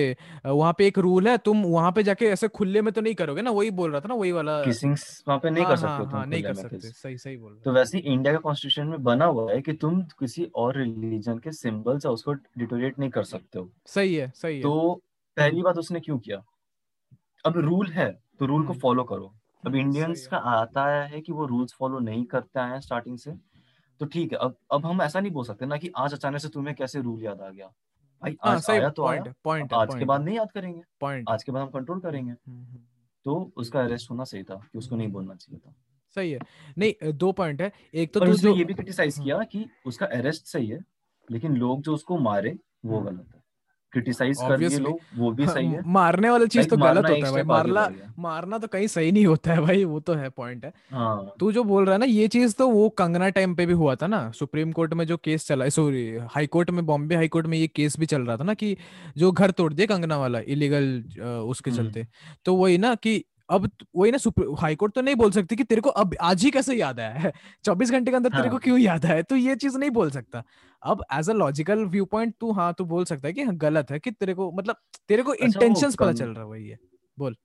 वहाँ पे एक रूल है तुम वहाँ पे जाके ऐसे खुले में तो नहीं करोगे ना? वही बोल रहा था ना वही वाला किसिंग वहाँ पे नहीं हाँ, कर सकते हाँ, हो तुम हाँ, नहीं कर सकते। सही सही बोल तो वैसे इंडिया का कॉन्स्टिट्यूशन में बना हुआ है कि तुम किसी और रिलीजन के सिंबल्स है उसको डिटोरेट नहीं कर सकते हो। सही है सही है। तो पहली बात उसने क्यों किया? अब रूल है तो रूल को हम्म। फॉलो करो। अब इंडियंस का आता है कि वो रूल्स फॉलो नहीं करता है स्टार्टिंग से। तो ठीक है अब अब हम ऐसा नहीं बोल सकते ना कि आज अचानक से तुम्हें कैसे रूल याद आ गया। भाई हाँ आज आ, आया तो आया पॉइंट पॉइंट अब आज के बाद नहीं याद करेंगे। पॉइंट आज के बाद हम कंट्रोल करेंगे। तो उसका अरेस्ट होना सही था कि उसको नहीं हम्म। बोलना चाहिए था। सही है। नहीं दो पॉइंट है। एक तो उसने ये भी क्रिटिसाइज हम्म। किया कि उसका अरेस्ट सही है लेकिन लोग जो उसको मारे वो हम्म। गलत है। क्रिटिसाइज कर ये लोग वो भी सही है। मारने वाला चीज़ तो गलत होता है भाई मारना मारना तो कहीं सही नहीं होता है भाई वो तो है पॉइंट है। हाँ। तू जो बोल रहा है ना ये चीज़ तो वो कंगना टाइम पे भी हुआ था ना सुप्रीम कोर्ट में जो केस चला सॉरी हाई कोर्ट में बॉम्बे हाई कोर्ट में ये केस भी चल रहा था ना कि जो घर तोड़ दिया कंगना वाला इलीगल उसके हम्म। चलते तो वही ना कि अब वही ना हाई कोर्ट तो नहीं बोल सकती कि तेरे को अब आज ही कैसे याद आया है? *laughs* चौबीस घंटे के अंदर हाँ. तेरे को हाँ। क्यों याद आया तो ये चीज़ नहीं बोल सकता। अब as a logical view point तू हाँ तू बोल सकता है कि हाँ, गलत है कि तेरे को मतलब तेरे को इंटेंशन इंटेंशंस पता चल रहा है वही है। बोल।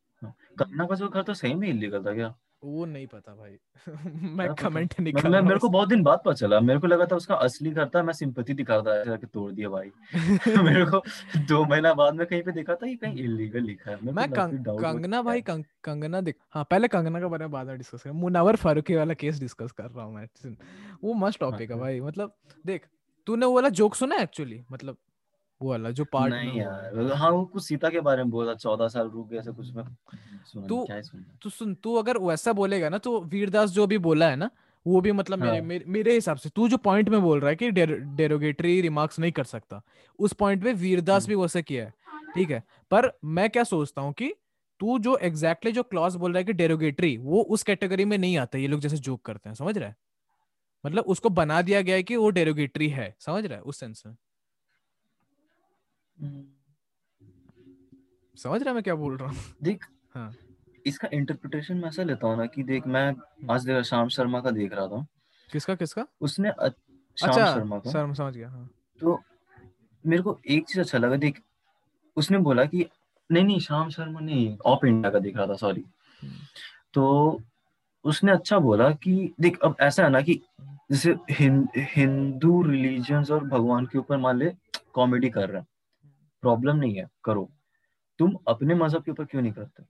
करना का जो घर तो सही में इलीगल था क्या? वो नहीं पता भाई। *laughs* मैं कमेंट नहीं कर मैं मेरे को बहुत दिन बाद पता चला। मेरे को लगा था उसका असली घर था मैं सिंपैथी दिखा रहा था कि तोड़ दिया भाई। *laughs* *laughs* मेरे को दो महीना बाद में कहीं पे देखा था ये कहीं इलीगल लिखा है। मैं कंग, कंगना भाई कंग, कंगना देख हाँ पहले कंगना के बारे में बाद में डिस्कस करें। मुनावर फारूकी वाला केस डिस्कस कर रहा हूँ मैं। वो मस्त टॉपिक है हाँ। भाई। मतलब देख तूने वो वाला जोक सुना एक्चुअली मतलब वो वाला जो पार्ट नहीं। यार हाँ वो कुछ सीता के बारे में बोला चौदह साल रुक गया ऐसा कुछ मैं सुना तू- ही सुना तू सुन तू अगर वैसा बोलेगा ना तो वीरदास जो भी बोला है ना वो भी मतलब मेरे हाँ। मेरे, मेरे हिसाब से तू जो पॉइंट में बोल रहा है कि डेरोगेटरी रिमार्क्स नहीं कर सकता उस पॉइंट पे वीरदास हम्म। भी वैसे किया है ठीक है पर मैं क्या सोचता हूँ कि तू जो एग्जैक्टली exactly जो क्लॉज बोल रहा है कि डेरोगेटरी वो उस कैटेगरी में नहीं आता ये लोग जैसे जोक करते हैं समझ रहा है मतलब उसको बना दिया गया है कि वो डेरोगेटरी है समझ रहा है उस सेंस में। समझ रहा मैं क्या बोल रहा हूँ? देख हाँ। इसका इंटरप्रिटेशन मैं ऐसा लेता हूँ ना कि देख मैं आज देख श्याम शर्मा का देख रहा था। किसका किसका? उसने अ- श्याम अच्छा शर्मा का। सर समझ गया हाँ। तो मेरे को एक चीज़ अच्छा लगा देख उसने बोला कि नहीं नहीं श्याम शर्मा नहीं ऑफ़ इंडिया का देख रहा था सॉरी हम्म। तो उसने अच्छा बोला कि देख अब ऐसा है ना कि जैसे हिं, हिंदू रिलीजन्स और भगवान के ऊपर मान ले कॉमेडी कर रहे हैं। प्रॉब्लम नहीं है, करो। तुम अपने मज़हब के ऊपर क्यों नहीं करते?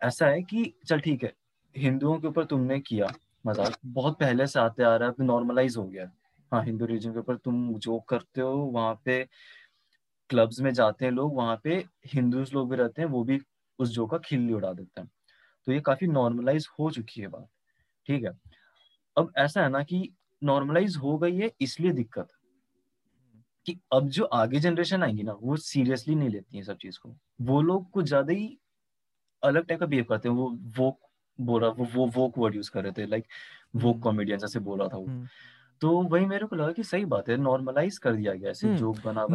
ऐसा है कि, चल ठीक है, हिंदुओं के ऊपर तुमने किया मज़ाक, बहुत पहले से आते आ रहा है नॉर्मलाइज हो गया हाँ। हिंदू रिलीजन के ऊपर तुम जो करते हो, वहाँ पे क्लब्स में जाते हैं लोग, वहाँ पे हिंदूज लोग भी रहते हैं, वो भी उस जो का खिल्ली उड़ा देते हैं। तो ये काफ़ी नॉर्मलाइज हो चुकी है बात, ठीक है। अब ऐसा है ना कि नॉर्मलाइज हो गई है, इसलिए दिक्कत कि अब जो आगे जनरेशन आएँगी ना वो सीरियसली नहीं लेती है सब चीज़ को वो लोग कुछ ज़्यादा ही अलग टाइप का बिहेव करते हैं वो वो बोल रहा वो वो वोक वर्ड यूज़ कर रहे थे लाइक हम्म। कॉमेडियन जैसे बोल रहा था वो हम्म। तो वही मेरे को लगा कि सही बात है नॉर्मलाइज कर दिया गया ऐसे हम्म, जोक बना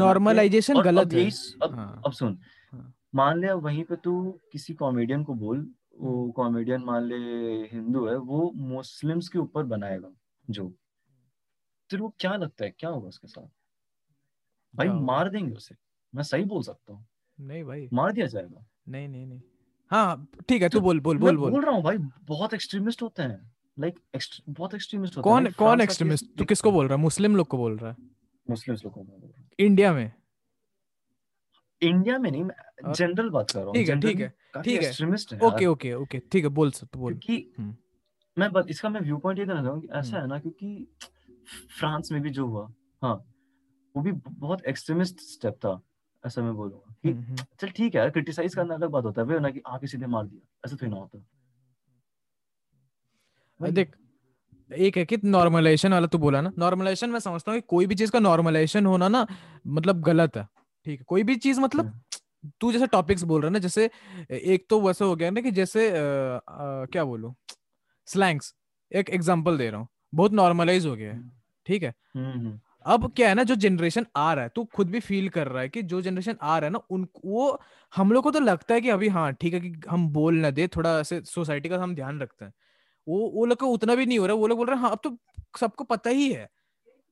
और गलत है। अब हाँ। अब सुन हाँ। मान ले वहीं पे तू किसी कॉमेडियन को बोल वो हम्म। कॉमेडियन मान ले हिंदू है वो मुस्लिम्स के ऊपर बनाएगा जो तेरे को क्या लगता है क्या होगा उसके साथ भाई होगा? मार देंगे उसे। मैं सही बोल सकता हूँ। नहीं भाई। मार दिया जाएगा। नहीं नहीं नहीं। हाँ ठीक है तू तो बोल बोल बोल बोल। बोल रहा हूँ भाई बहुत एक्सट्रीमिस्ट होते हैं। लाइक बहुत एक्सट्रीमिस्ट होते कौन कौन एक्सट्रीमिस्ट तू किसको बोल रहा है? मुस्लिम लोग को बोल रहा है। मुस्लिम्स लोगों को बोल रहा हूँ। इंडिया में। इंडिया में नहीं मैं जनरल बात कर रहा हूँ। ठीक है, ठीक है, ठीक है। एक्सट्रीमिस्ट है ओके ओके ओके। ठीक है बोल सब बोल। क्योंकि हम्म। मैं इसका मैं व्यू पॉइंट ये देना चाहूँगा ऐसा हम्म। है ना क्योंकि फ्रांस में भी जो हुआ हाँ वो भी बहुत एक्सट्रीमिस्ट स्टेप था ऐसा मैं बोलूँगा। कि हम्म, हम्म। चल ठीक है क्रिटिसाइज करना अलग बात होता है वो ना कि आके सीधे मार दिया ऐसा थोड़ी ना होता। देख एक है कि नॉर्मलाइजेशन वाला तू बोला ना नॉर्मलाइजेशन मैं समझता हूँ कि कोई भी चीज़ का नॉर्मलाइजेशन होना ना मतलब गलत है ठीक है। कोई भी चीज़ मतलब तू जैसे टॉपिक्स बोल रहा है ना जैसे एक तो वैसे हो गया ना कि जैसे अ, अ, क्या बोलूँ स्लैंग्स एक एग्जांपल दे रहा हूँ बहुत नॉर्मलाइज हो गया है ठीक है। हम्म, हम्म, अब क्या है ना, जो जनरेशन आ रहा है, तू खुद भी फील कर रहा है कि जो जनरेशन आ रहा है ना, उन, वो हम लोग को तो लगता है कि अभी हाँ ठीक है कि हम बोल ना दे, थोड़ा ऐसे सोसाइटी का हम ध्यान रखते हैं। वो वो लोग को उतना भी नहीं हो रहा, वो लोग बोल रहे हैं हाँ अब तो सबको पता ही है।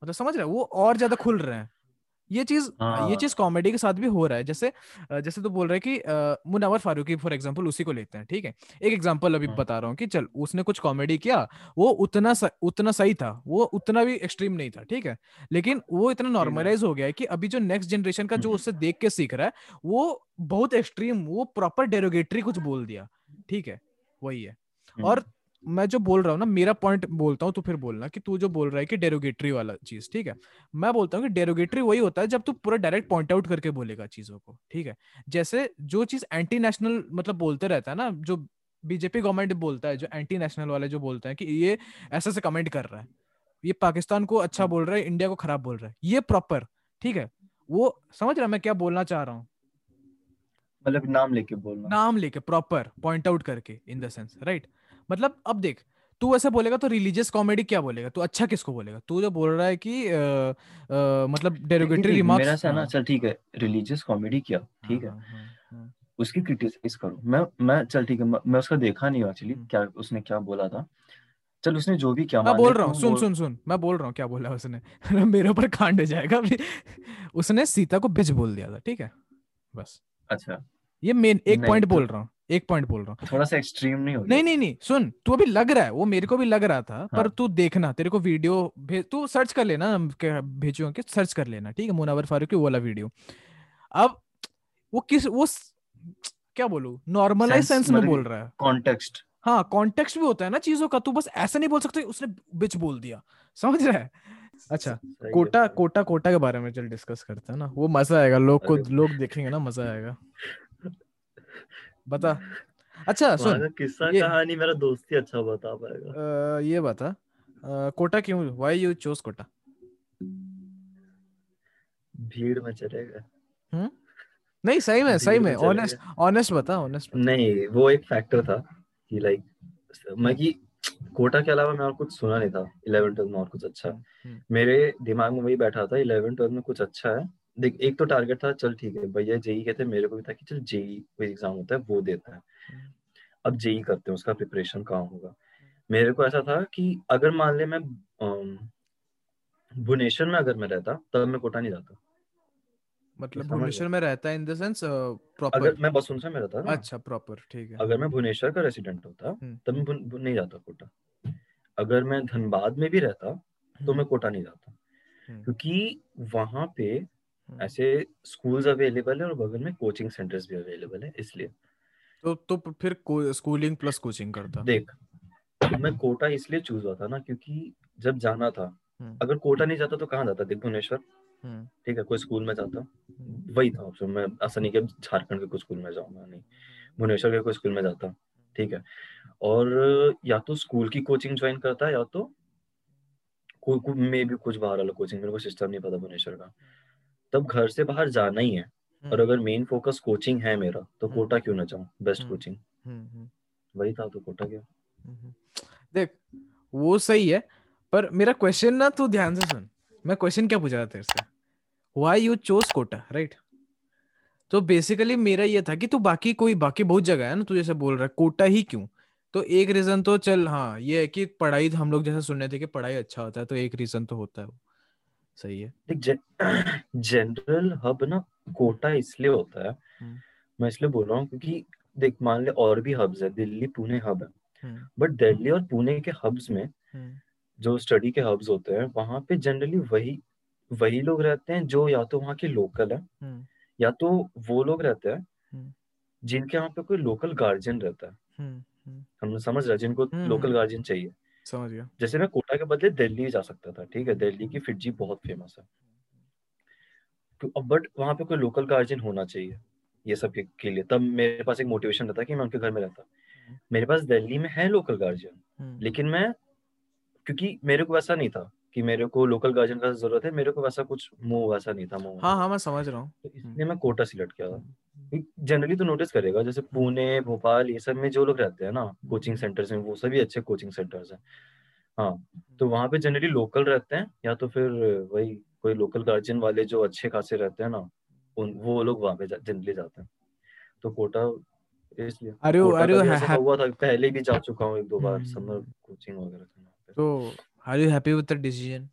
मतलब समझ रहे हैं? वो और ज़्यादा खुल रहे हैं। ये चीज़ ये हाँ। चीज़ कॉमेडी के साथ भी हो रहा है जैसे जैसे तो बोल रहे हैं कि अ, फारूकी फॉर एग्जांपल उसी को लेते हैं ठीक है एक एग्जांपल अभी हाँ। बता रहा हूँ कि चल उसने कुछ कॉमेडी किया वो उतना स, उतना सही था वो उतना भी एक्सट्रीम नहीं था ठीक है लेकिन वो इतना नॉर्मलाइज हो गया है कि अभी जो नेक्स्ट जनरेशन का जो हम्म। उससे देख के सीख रहा है वो बहुत एक्सट्रीम वो प्रॉपर डेरोगेटरी कुछ बोल दिया ठीक है वही है और मैं जो बोल रहा हूँ ना मेरा पॉइंट बोलता हूँ तो फिर बोलना कि तू जो बोल रहा है कि डेरोगेटरी वाला चीज़ ठीक है? मैं बोलता हूँ कि डेरोगेटरी वही होता है जब तू पूरा डायरेक्ट पॉइंट आउट करके बोलेगा चीज़ों को ठीक है? जैसे जो चीज़ एंटी नेशनल मतलब बोलते रहता है ना जो बीजेपी गवर्नमेंट बोलता है जो एंटी नेशनल वाले जो बोलते हैं कि ये ऐसे से कमेंट कर रहा है ये पाकिस्तान को अच्छा बोल रहा है इंडिया को खराब बोल रहा है ये प्रॉपर ठीक है? वो समझ रहा मैं क्या बोलना चाह रहा हूँ? मतलब नाम लेके बोलना। नाम लेके प्रॉपर पॉइंट आउट करके इन द सेंस राइट मतलब अब देख तू ऐसा बोलेगा तो रिलीजियस कॉमेडी क्या बोलेगा? तू अच्छा किसको बोलेगा? तू जो बोल रहा है कि अ, अ, मतलब डेरोगेटरी रिमार्क्स मेरा सा ना चल ठीक है रिलीजियस कॉमेडी किया ठीक हाँ, है उसकी क्रिटिसाइज करो। मैं मैं चल ठीक है मैं, उसका देखा नहीं एक्चुअली हम्म। क्या उसने क्या बोला था। चल उसने जो भी किया मैं बोल रहा हूँ हूँ सुन सुन सुन मैं बोल रहा हूँ क्या बोला उसने। *laughs* मेरे ऊपर कांड हो जाएगा। *laughs* उसने सीता को बिच बोल दिया था ठीक है? बस। अच्छा। ये मेन एक पॉइंट तो- बोल रहा हूँ एक पॉइंट बोल रहा हूँ। थोड़ा सा एक्सट्रीम नहीं हो नहीं नहीं नहीं सुन तू अभी लग रहा है वो मेरे को भी लग रहा था पर हाँ। तू देखना तेरे को वीडियो भेज तू सर्च कर लेना भेजू कि सर्च कर लेना ठीक है मुनावर फारूकी वो वाला वीडियो अब वो किस वो क्या बोलू नॉर्मलाइज सेंस में मतलब बोल रहा है। कॉन्टेक्स्ट हाँ कॉन्टेक्स्ट भी होता है ना चीज़ों का तू बस ऐसा नहीं बोल सकते उसने बिच बोल दिया समझ रहा है? अच्छा कोटा कोटा कोटा के बारे में चल डिस्कस करते हैं ना वो मज़ा आएगा लोग को लोग देखेंगे ना मज़ा आएगा। बता। अच्छा सुन किस्सा ये- कहानी मेरा दोस्त ही अच्छा बता पाएगा। अ, ये बता कोटा क्यों व्हाई यू चोज कोटा? भीड़ में चलेगा नहीं सही में सही में ऑनेस्ट ऑनेस्ट बता ऑनेस्ट नहीं वो एक फैक्टर था कि लाइक मैं कि कोटा के अलावा मैं और कुछ सुना नहीं था इलेवन ट्वेल्थ में और कुछ अच्छा। हम्म, हम्म, मेरे दिमाग में वही बैठा था इलेवन ट्वेल्थ में कुछ अच्छा है। देख एक तो टारगेट था चल ठीक है भैया जेई कहते मेरे को भी था कि चल जेई कोई एग्ज़ाम होता है वो देता है। हम्म, अब जेई करते हैं उसका प्रिपरेशन कहाँ होगा? मेरे को ऐसा था कि अगर मान ले मैं भुवनेश्वर में अगर मैं रहता तब मैं कोटा नहीं जाता। मतलब भुवनेश्वर में रहता इन द सेंस प्रॉपर अगर मैं बसुंसा में रहता ना। अच्छा प्रॉपर ठीक है। अगर मैं भुवनेश्वर का रेसिडेंट होता हम्म। तब मैं नहीं जाता कोटा। अगर मैं धनबाद में भी रहता तो मैं कोटा नहीं जाता। हम्म, क्योंकि वहाँ पे हम्म। ऐसे स्कूल्स अवेलेबल है और बगल में कोचिंग सेंटर्स भी अवेलेबल है इसलिए। तो तो फिर स्कूलिंग प्लस कोचिंग करता। देख मैं कोटा इसलिए चूज़ हुआ था ना क्योंकि जब जाना था हम्म, अगर कोटा नहीं जाता तो कहाँ जाता? देख भुवनेश्वर। हम्म, ठीक है कोई स्कूल में जाता। हम्म, वही था ऑप्शन मैं ऐसा नहीं कि झारखंड के कोई स्कूल में जाऊँगा नहीं। भुवनेश्वर के कोई स्कूल में जाता ठीक है। और या तो स्कूल की कोचिंग ज्वाइन करता या तो कोई मे भी कुछ बाहर वाला कोचिंग मेरे को सिस्टम नहीं पता भुवनेश्वर का। तब घर से बाहर जाना ही है। और अगर मेन फोकस कोचिंग है मेरा तो हम्म। कोटा क्यों ना जाऊँ? बेस्ट हम्म। कोचिंग हम्म, हम्म, वही था तो कोटा गया। हम्म। देख वो सही है पर मेरा क्वेश्चन ना तू ध्यान से सुन। मैं क्वेश्चन क्या पूछा था तेरे से? Why you chose Kota right तो बेसिकली मेरा ये था कि तू बाकी कोई बाकी बहुत जगह है ना तू जैसे बोल रहा है कोटा ही क्यों? तो एक रीजन तो चल हाँ ये है कि पढ़ाई हम लोग जैसे सुन रहे थे कि पढ़ाई अच्छा होता है तो एक रीजन तो होता है सही है। देख जनरल हब ना कोटा इसलिए होता है। हम्म। मैं इसलिए बोल रहा हूँ क्योंकि देख मान ले और भी हब्स है दिल्ली पुणे हब है। हम्म, बट दिल्ली और पुणे के हब्स में हम्म, जो स्टडी के हब्स होते हैं वहाँ पे जनरली वही वही लोग रहते हैं जो या तो वहाँ के लोकल है हम्म, या तो वो लोग रहते हैं हम्म। जिनके यहाँ पे कोई लोकल गार्जियन रहता है। हम्म, हम्म, हम समझ रहे हैं जिनको हम्म, लोकल हम्म। गार्जियन चाहिए। समझ गया। जैसे मैं कोटा के बदले दिल्ली जा सकता था ठीक है? दिल्ली की फिटजी बहुत फ़ेमस है। तो बट वहाँ पे कोई लोकल गार्जियन होना चाहिए ये सब के, के लिए। तब मेरे पास एक मोटिवेशन रहता कि मैं उनके घर में रहता। मेरे पास दिल्ली में है लोकल गार्जियन हम्म, लेकिन मैं क्योंकि मेरे को वैसा नहीं था कि मेरे को लोकल गार्जियन का ज़रूरत है मेरे को वैसा कुछ मुँह वैसा नहीं था मुँह हाँ हाँ मैं समझ रहा हूँ। तो इसलिए मैं कोटा सिलेक्ट किया था। जनरली तो नोटिस करेगा जैसे पुणे भोपाल ये सब में जो लोग रहते हैं ना कोचिंग सेंटर्स में वो सभी अच्छे कोचिंग सेंटर्स हैं। हाँ तो वहाँ पे जनरली लोकल रहते हैं या तो फिर वही कोई लोकल गार्जियन वाले जो अच्छे खासे रहते हैं ना उन वो लोग वहाँ पे जनरली जाते हैं। तो कोटा इसलिए अरे अरे हुआ था पहले भी जा चुका हूँ एक दो बार हम्म। समर कोचिंग वगैरह तो are you happy with the decision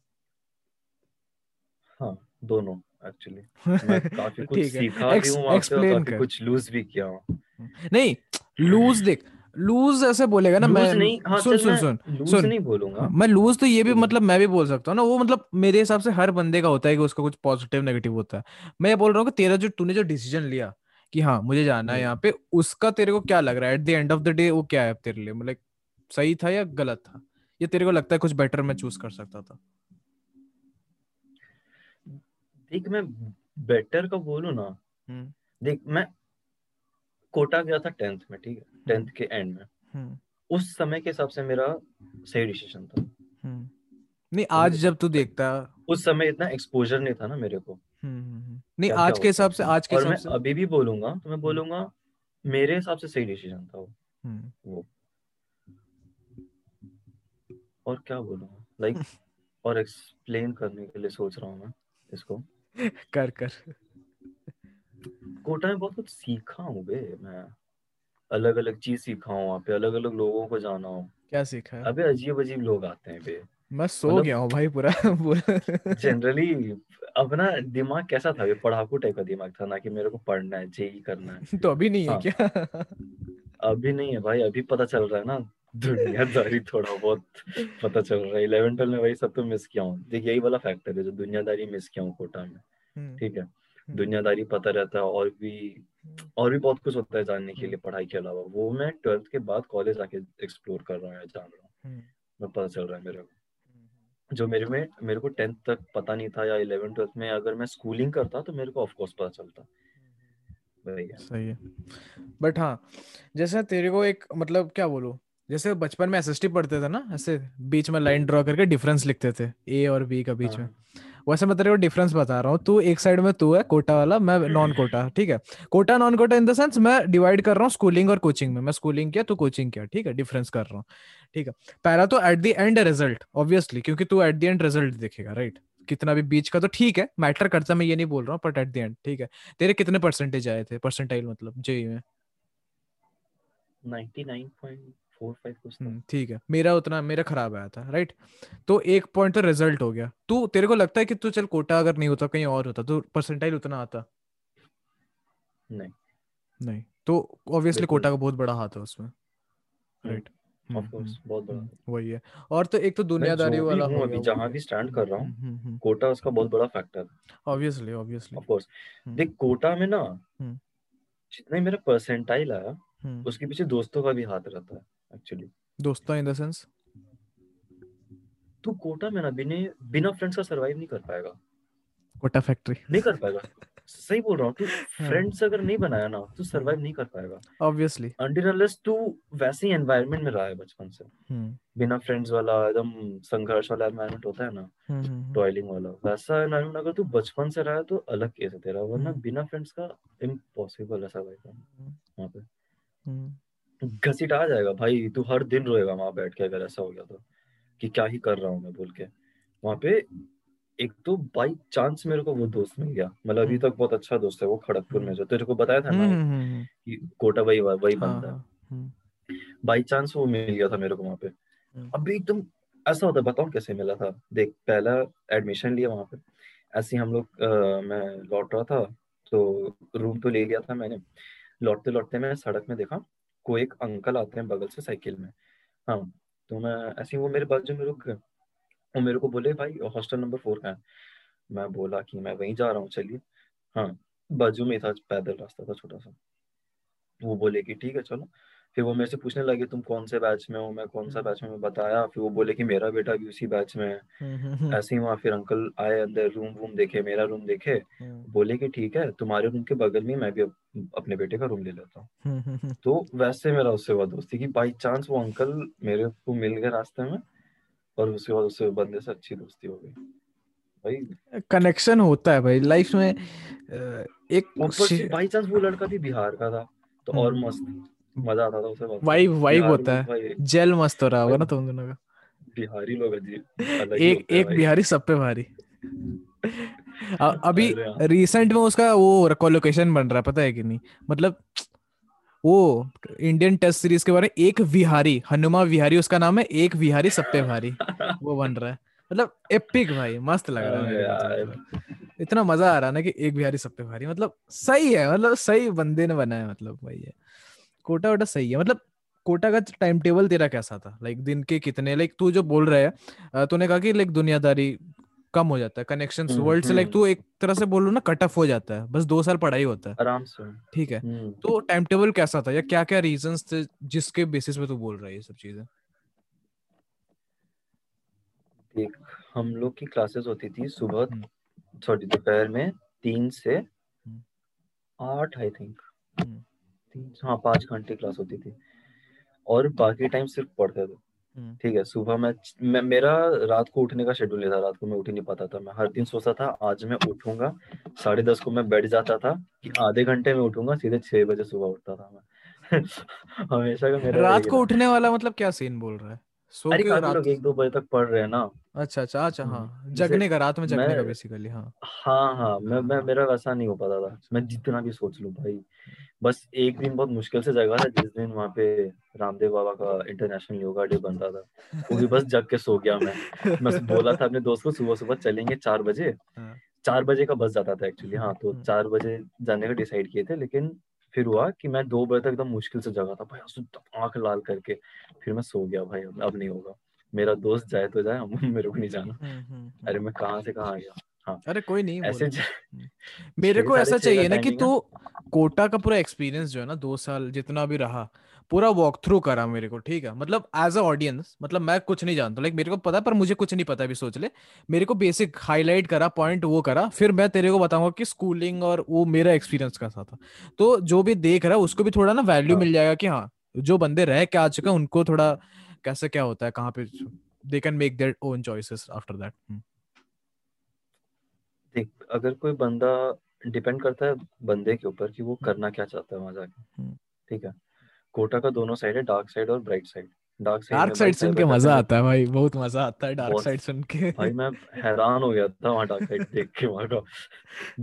हाँ दोनों। एक्चुअली मैं *laughs* काफ़ी कुछ सीखा भी हूँ पे और काफ़ी कुछ लूज भी किया हूँ। नहीं लूज देख लूज ऐसे बोलेगा ना मैं नहीं हाँ सुन सुन सुन सुन। नहीं बोलूँगा। हाँ, मैं लूज तो ये भी मतलब मैं भी बोल सकता हूँ ना वो मतलब मेरे हिसाब से हर बंदे का होता है कि उसका कुछ पॉजिटिव नेगेटिव होता है। मैं ये बोल रहा हूँ कि तेरा जो तूने जो डिसीज़न लिया कि हाँ मुझे जाना है हम्म। यहाँ पे उसका तेरे को क्या लग रहा है? At the end of the day वो क्या है तेरे लिए? मतलब सही था या गलत था? ये तेरे को लगता है कुछ बेटर मैं चूज़ कर सकता था? देख मैं बेटर का बोलूँ ना हम्म। देख मैं कोटा गया था टेंथ में ठीक है? टेंथ के एंड में। हम्म। उस समय के हिसाब से मेरा सही डिसीज़न था। हम्म। नहीं आज जब तू देखता उस समय इतना एक्सपोजर नहीं था ना मेरे को। हम्म हम्म, हम्म। नहीं आज के हिसाब से आज के और हिसाब मैं से अभी भी बोलूँगा तो मैं बोलूँगा मेरे हिसाब से सही डिसीज़न था वो। हम्म, वो। और क्या बोलूँगा लाइक *laughs* और एक्सप्लेन करने के लिए सोच रहा हूँ मैं इसको। कर कर। कोटा में बहुत कुछ सीखा हूँ बे मैं। अलग अलग चीज़ सीखा हूँ वहाँ पे अलग अलग लोगों को जाना हूँ। क्या सीखा है? अबे अजीब अजीब लोग आते हैं बे। मैं सो मतलब- गया हूँ भाई पूरा पूरा। जनरली अपना दिमाग कैसा था बे? पढ़ाकू टाइप का दिमाग था ना कि मेरे को पढ़ना है जेई करना है। *laughs* तो अभी नहीं है हाँ। क्या? अभी नहीं है भाई अभी पता चल रहा है ना। दुनियादारी थोड़ा बहुत पता चल रहा है। इलेवन ट्वेल्व में वही सब तो मिस किया हूँ। देख यही वाला फैक्टर है जो दुनियादारी मिस किया हूँ कोटा में। हम्म, ठीक है? हम्म, दुनियादारी पता रहता है और भी और भी बहुत कुछ होता है जानने के लिए हम्म। पढ़ाई के अलावा। वो मैं ट्वेल्थ के बाद कॉलेज आके एक्सप्लोर कर रहा हूँ या जान रहा हूँ। मैं पता चल रहा है मेरे को। जो मेरे में मेरे को टेंथ तक पता नहीं था या इलेवन ट्वेल्थ में अगर मैं स्कूलिंग करता तो मेरे को ऑफकोर्स पता चलता। सही है। बट हाँ जैसे तेरे को एक मतलब क्या बोलूँ? जैसे बचपन में एसएसटी पढ़ते थे ना ऐसे बीच में लाइन ड्रॉ करके डिफरेंस लिखते थे ए और बी का बीच में। वैसे मैं तेरे को डिफरेंस बता रहा हूँ तू एक साइड में तू है कोटा वाला मैं नॉन कोटा ठीक है? Kota non Kota in the sense मैं डिवाइड कर रहा हूँ स्कूलिंग और कोचिंग में। मैं स्कूलिंग किया तू कोचिंग किया ठीक है? डिफरेंस कर रहा हूँ ठीक है? पहला तो at the end result obviously क्योंकि तू एट द एंड रिज़ल्ट देखेगा राइट कितना भी बीच का तो ठीक है मैटर करता मैं ये नहीं बोल रहा हूँ बट एट द एंड ठीक है? तेरे कितने परसेंटेज आए थे? परसेंटाइल मतलब जेई में? 99.45 हम्म, ठीक है। मेरा उतना मेरा खराब आया था राइट तो एक पॉइंट तो रिज़ल्ट हो गया। तू तेरे को लगता है कि तू चल कोटा अगर नहीं होता कहीं और होता तो परसेंटाइल उतना आता? नहीं। नहीं। तो ऑब्वियसली कोटा का बहुत बड़ा हाथ है उसमें राइट ऑफ़ बहुत बड़ा वही है। और तो एक तो दुनियादारी वाला हूँ अभी जहाँ भी स्टैंड कर रहा हम्म, हूँ कोटा उसका बहुत बड़ा फैक्टर है। ऑब्वियसली ऑब्वियसली ऑफ़ कोर्स हम्म। देख कोटा में ना हम्म। जितना ही मेरा परसेंटाइल आया उसके पीछे दोस्तों का भी हाथ रहता है। एक्चुअली दोस्तों इन द सेंस तू कोटा में ना बिना बिना फ्रेंड्स का सरवाइव नहीं कर पाएगा। कोटा फैक्ट्री नहीं कर पाएगा। सही बोल रहा हूँ तू *laughs* हाँ। फ्रेंड्स अगर नहीं बनाया ना तू सरवाइव नहीं कर पाएगा। ऑब्वियसली अनटिल अनलेस तू वैसे ही एनवायरनमेंट में रहा है बचपन से। बिना फ्रेंड्स वाला एकदम संघर्ष वाला एनवायरनमेंट होता है ना टॉयलिंग वाला वैसा एनवायरनमेंट अगर तू बचपन से रहा है तो अलग केस है तेरा वरना हम्म। बिना फ्रेंड्स का इम्पॉसिबल है सर्वाइव करना वहाँ पे। हम्म। घसीट आ जाएगा भाई तू हर दिन रोएगा वहाँ बैठ के अगर ऐसा हो गया तो कि क्या ही कर रहा हूँ मैं बोल के। वहाँ पे एक तो बाई चांस मेरे को वो दोस्त मिल गया मतलब अभी हम्म। तक बहुत अच्छा दोस्त है वो खड़गपुर में जो तेरे को बताया था ना हम्म, कि कोटा वही वही हाँ, बंदा है। हम्म, बाई चांस वो मिल गया था मेरे को वहाँ पे। हम्म। अभी एकदम ऐसा होता बताऊँ कैसे मिला था? देख पहला एडमिशन लिया वहाँ पे। ऐसे हम लोग मैं लौट रहा था तो रूम तो ले लिया था मैंने। लौटते लौटते मैं सड़क में देखा कोई एक अंकल आते हैं बगल से साइकिल में। हाँ तो मैं ऐसे ही वो मेरे बाजू में रुक गए। वो मेरे को बोले, भाई, हॉस्टल नंबर फोर का है। मैं बोला कि मैं वहीं जा रहा हूँ, चलिए। हाँ बाजू में था, पैदल रास्ता था छोटा सा। वो बोले कि, ठीक है, चलो। फिर वो मेरे से पूछने लगे तुम कौन से बैच में हो? मैं कौन सा बैच में मैं बताया। फिर वो बोले कि मेरा बेटा भी उसी बैच में है। ऐसे ही वहाँ फिर अंकल आए अंदर रूम वूम देखे मेरा रूम देखे। बोले कि ठीक है तुम्हारे रूम के बगल में मैं भी अपने बेटे का रूम ले लेता हूँ। तो वैसे मेरा उससे हुआ दोस्ती की। बाई चांस वो अंकल मेरे को मिल गए रास्ते में और उसके बाद उससे बंदे से अच्छी दोस्ती हो गई। भाई कनेक्शन होता है भाई। लाइफ में एक बाई चांस वो लड़का भी बिहार का था तो और मस्त। मज़ा आता था उसे वाइब वाइब होता है। जेल मस्त हो रहा होगा ना तुम दोनों का। बिहारी लोग अजीब एक एक बिहारी सब पे भारी। अभी रिसेंट में उसका वो कोलोकेशन बन रहा है पता है कि नहीं? मतलब वो इंडियन टेस्ट सीरीज़ के बारे में एक विहारी हनुमा विहारी उसका नाम है एक विहारी सब पे भारी। वो बन रहा है। मतलब एपिक भाई मस्त लग रहा है इतना मज़ा आ रहा है ना कि एक बिहारी सब पे भारी। मतलब सही है मतलब सही बंदे ने बनाया मतलब भाई है। कोटा वोटा सही है। मतलब कोटा का टाइम टेबल तेरा कैसा था? लाइक दिन के कितने लाइक तू जो बोल रहा है तूने कहा कि लाइक दुनियादारी कम हो जाता है कनेक्शन वर्ल्ड से लाइक तू एक तरह से बोल ना कट ऑफ़ हो जाता है। बस दो साल पढ़ाई होता है। आराम से। ठीक है। हम्म। तो टाइम टेबल कैसा था या क्या क्या रीजंस थे जिसके बेसिस पे तू बोल रहा है ये सब चीज़ें? देख हम लोग की क्लासेस होती थी सुबह सॉरी हम्म। दोपहर में तीन से हम्म। आठ आई थिंक तीन हाँ पाँच घंटे क्लास होती थी। और बाकी टाइम सिर्फ़ पढ़ते थे। हम्म। ठीक है सुबह मैं मैं मेरा रात को उठने का शेड्यूल नहीं था रात को मैं उठ ही नहीं पाता था। मैं हर दिन सोचता था आज मैं उठूँगा साढ़े दस को मैं बैठ जाता था कि आधे घंटे में उठूँगा सीधे छह बजे सुबह उठता था मैं। *laughs* हमेशा का मेरा रात को उठने वाला मतलब क्या सीन बोल रहा है? सो अरे के रात लोग एक दो बजे तक पढ़ रहे हैं ना। अच्छा अच्छा अच्छा हाँ। हम्म, जगने का रात में जगने का बेसिकली हाँ। हाँ हाँ मैं मैं मेरा वैसा नहीं हो पाता था। मैं जितना भी सोच लूँ भाई बस एक दिन बहुत मुश्किल से जगह था जिस दिन वहाँ पे रामदेव बाबा का इंटरनेशनल योगा डे बन रहा था। वो भी बस *laughs* जग के सो गया मैं। मैं बोला था अपने दोस्त को सुबह सुबह चलेंगे चार बजे। हाँ। चार बजे का बस जाता था एक्चुअली हाँ तो हम्म। चार बजे जाने का डिसाइड किए थे लेकिन फिर हुआ कि मैं दो बजे तक एकदम मुश्किल से जगा था। भाई आँख लाल करके फिर मैं सो गया भाई। अब नहीं होगा। मेरा दोस्त जाए तो जाए मेरे को नहीं जाना। हम्म, हम्म, अरे मैं कहा से कहाँ गया? हाँ। अरे कोई नहीं ऐसे मेरे को ऐसा चाहिए ना कि तू कोटा का पूरा एक्सपीरियंस जो है ना दो साल जितना भी रहा पूरा वॉक थ्रू करा मेरे को ठीक है मतलब एज अ ऑडियंस मतलब मैं कुछ नहीं जानता लाइक मेरे को पता पर मुझे कुछ नहीं पता अभी सोच ले मेरे को बेसिक हाईलाइट करा पॉइंट वो करा फिर मैं तेरे को बताऊँगा कि स्कूलिंग और वो मेरा एक्सपीरियंस कैसा था तो जो भी देख रहा है उसको भी थोड़ा ना वैल्यू हाँ. मिल जाएगा कि हाँ जो बंदे रह के आ चुके हैं उनको थोड़ा कैसे क्या होता है कहाँ पे they can make their own choices after that देख अगर कोई बंदा डिपेंड करता है बंदे के ऊपर कि वो हम्म। करना क्या चाहता है वहाँ जाके हम्म। ठीक है कोटा का दोनों साइड है डार्क साइड और bright side dark side dark side सुन के मज़ा आता है भाई बहुत मज़ा आता है डार्क साइड सुन के। भाई मैं हैरान हो गया था वहाँ डार्क साइड देख के वहाँ का।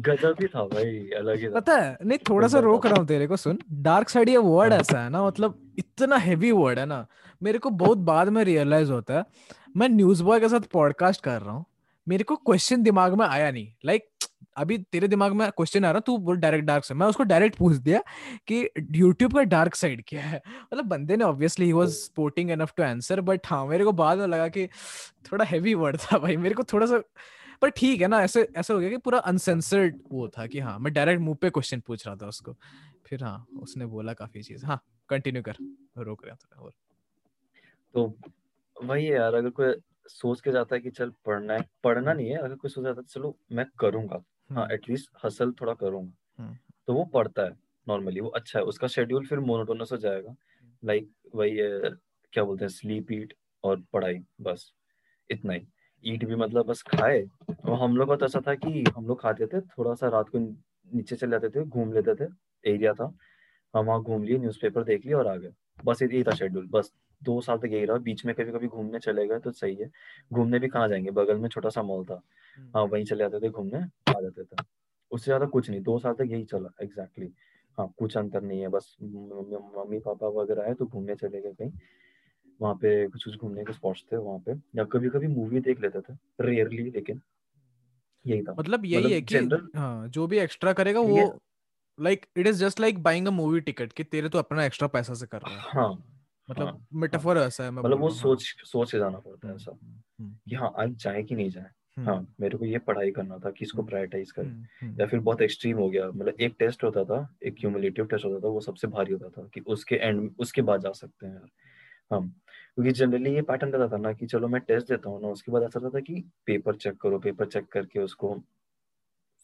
गजब ही था भाई अलग ही था। पता है नहीं थोड़ा सा रोक रहा हूँ तेरे को सुन। डार्क साइड ये वर्ड हाँ। ऐसा है ना मतलब इतना हेवी वर्ड है ना। मेरे को बहुत बाद में रियलाइज़ होता है मैं न्यूज़ बॉय के साथ पॉडकास्ट कर रहा हूँ मेरे को क्वेश्चन दिमाग में आया नहीं। लाइक अभी तेरे दिमाग में क्वेश्चन आ रहा तू बोल डायरेक्ट डार्क साइड मैं उसको डायरेक्ट पूछ दिया कि यूट्यूब का डार्क साइड क्या है? मतलब बंदे ने obviously he was sporting enough to answer but हाँ मेरे को बाद में लगा कि थोड़ा हैवी वर्ड था भाई मेरे को थोड़ा सा पर ठीक है ना ऐसे ऐसे हो गया कि पूरा अनसेंसर्ड वो था कि हाँ मैं डायरेक्ट मुँह पे क्वेश्चन पूछ रहा था उसको। फिर हाँ उसने बोला काफ़ी चीज़। हाँ कंटिन्यू कर रोक रहा था और। तो वही है यार अगर कोई सोच के जाता है कि चल पढ़ना है पढ़ना नहीं है अगर कोई सोच जाता है चलो मैं करूँगा। हाँ एटलीस्ट। हसल थोड़ा करूँगा हम्म। तो वो पढ़ता है नॉर्मली वो अच्छा है उसका शेड्यूल फिर मोनोटोनस हो जाएगा लाइक हम्म। वही है क्या बोलते हैं स्लीप ईट और पढ़ाई बस इतना ही ईट भी मतलब बस खाए और हम लोग का तो ऐसा था कि हम लोग खाते थे थोड़ा सा रात को नीचे चले जाते थे घूम लेते थे एरिया था हम वहाँ घूम लिए न्यूज़पेपर देख लिया और आ गए बस यही था शेड्यूल बस दो साल तक यही रहा बीच में कभी कभी घूमने चले गए तो सही है घूमने भी कहाँ जाएँगे बगल में छोटा सा मॉल था। हाँ वहीं चले जाते थे घूमने आ जाते थे। उससे ज़्यादा कुछ नहीं दो साल तक यही चला एग्जैक्टली exactly. हाँ कुछ अंतर नहीं है बस मम्मी पापा वगैरह है तो घूमने चले गए कहीं। वहाँ पे कुछ कुछ घूमने के स्पॉट्स थे वहाँ पे। या कभी कभी मूवी देख लेते थे रेयरली लेकिन यही था। मतलब यही मतलब है कि जनरल हाँ जो भी एक्स्ट्रा करेगा वो like it is just like buying a movie ticket कि तेरे तो अपना एक्स्ट्रा पैसा से कर रहा है। हाँ मतलब हाँ हाँ। मेटाफर ऐसा है मतलब वो हाँ। सोच सोच के जाना पड़ता है हम्म ऐसा। हम्म कि हाँ आज जाए कि नहीं जाए? हम्म हाँ मेरे को ये पढ़ाई करना था कि इसको हम्म प्रायोरिटाइज करें। हम्म हम्म। या फिर बहुत एक्सट्रीम हो गया मतलब एक टेस्ट होता था एक क्यूमुलेटिव टेस्ट होता था वो सबसे भारी होता था कि उसके एंड उसके बाद जा सकते हैं यार। हम क्योंकि जनरली ये पैटर्न रहता था ना कि चलो मैं टेस्ट देता हूँ ना उसके बाद ऐसा रहता था कि पेपर चेक करो पेपर चेक करके उसको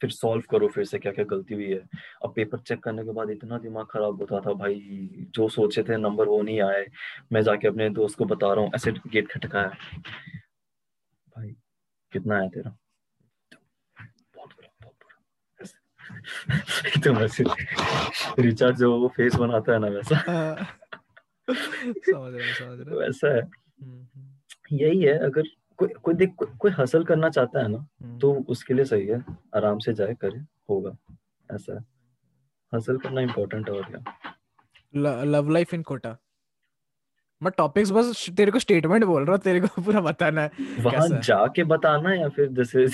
फिर सॉल्व करो फिर से क्या क्या गलती हुई है। अब पेपर चेक करने के बाद इतना दिमाग खराब होता था भाई जो सोचे थे नंबर वो नहीं आए। मैं जाके अपने दोस्त को बता रहा हूँ ऐसे गेट खटकाया। भाई कितना आया तेरा। *laughs* तो वैसे रिचार्ज जो वो फेस बनाता है ना वैसा। *laughs* हाँ, समझ रहा समझ रहा हूँ। वैसा है। हम्म, हम्म, यही है अगर कोई कोई देख कोई, कोई हसल करना चाहता है ना हम्म। तो उसके लिए सही है आराम से जाए करे होगा। ऐसा है। हसल करना इम्पोर्टेंट है और क्या। लव लाइफ इन कोटा मैं टॉपिक्स बस तेरे को स्टेटमेंट बोल रहा हूँ तेरे को *laughs* पूरा बताना है वहाँ जाके बताना या फिर जैसे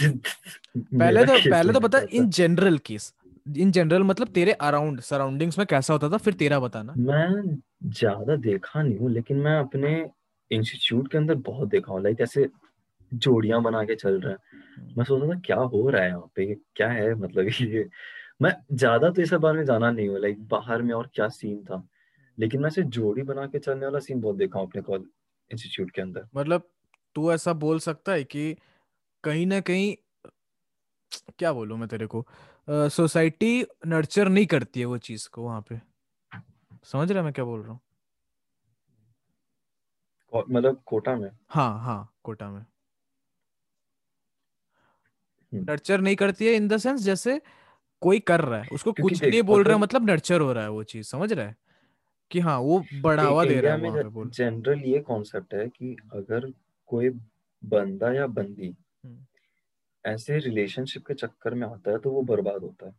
पहले तो पहले तो बता in general case in general मतलब तेरे अराउंड सराउंडिंग्स में कैसा होता था फिर तेरा बताना। मैं ज़्यादा देखा नहीं हूँ लेकिन मैं अपने इंस्टीट्यूट के अंदर बहुत देखा हूँ लाइक ऐसे जोड़ियाँ बना के चल रहे हैं। मैं सोचता था क्या हो रहा है यहाँ पे? क्या है? मतलब ये मैं ज़्यादा तो इस बारे में जाना नहीं हूँ लाइक बाहर में और क्या सीन था। लेकिन मैं ऐसे जोड़ी बना के चलने वाला सीन बहुत देखा हूँ अपने इंस्टीट्यूट के अंदर। मतलब तू ऐसा बोल सकता है कि कहीं ना कहीं क्या बोलूँ मैं तेरे को सोसाइटी uh, नर्चर नहीं करती है वो चीज़ को वहाँ पे। समझ रहा मैं क्या बोल रहा हूँ? मतलब कोटा में? हाँ हाँ कोटा में। हम्म, नर्चर नहीं करती है इन द सेंस जैसे कोई कर रहा है उसको कुछ नहीं बोल रहा है मतलब नर्चर हो रहा है वो चीज़ समझ रहा है? कि हाँ वो बढ़ावा दे रहा है जनरल ये कॉन्सेप्ट है कि अगर कोई बंदा या बंदी हम्म। ऐसे रिलेशनशिप के चक्कर में आता है तो वो बर्बाद होता है।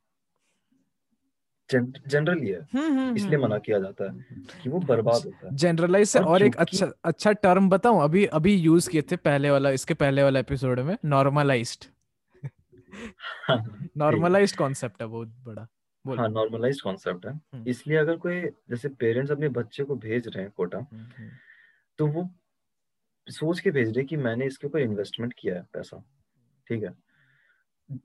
जनरल है। हम्म हम्म इसलिए मना किया जाता है कि वो बर्बाद होता है। जनरलाइज से और और एक अच्छा अच्छा टर्म बताऊँ? अभी अभी यूज़ किए थे पहले वाला इसके पहले वाला एपिसोड में नॉर्मलाइज्ड नॉर्मलाइज्ड कॉन्सेप्ट है बहुत बड़ा। बोल। हाँ नॉर्मलाइज कॉन्सेप्ट है। हम्म। इसलिए अगर कोई जैसे पेरेंट्स अपने बच्चे को भेज रहे हैं कोटा हम्म हम्म। तो वो सोच के भेज रहे कि मैंने इसके ऊपर इन्वेस्टमेंट किया है पैसा। ठीक है?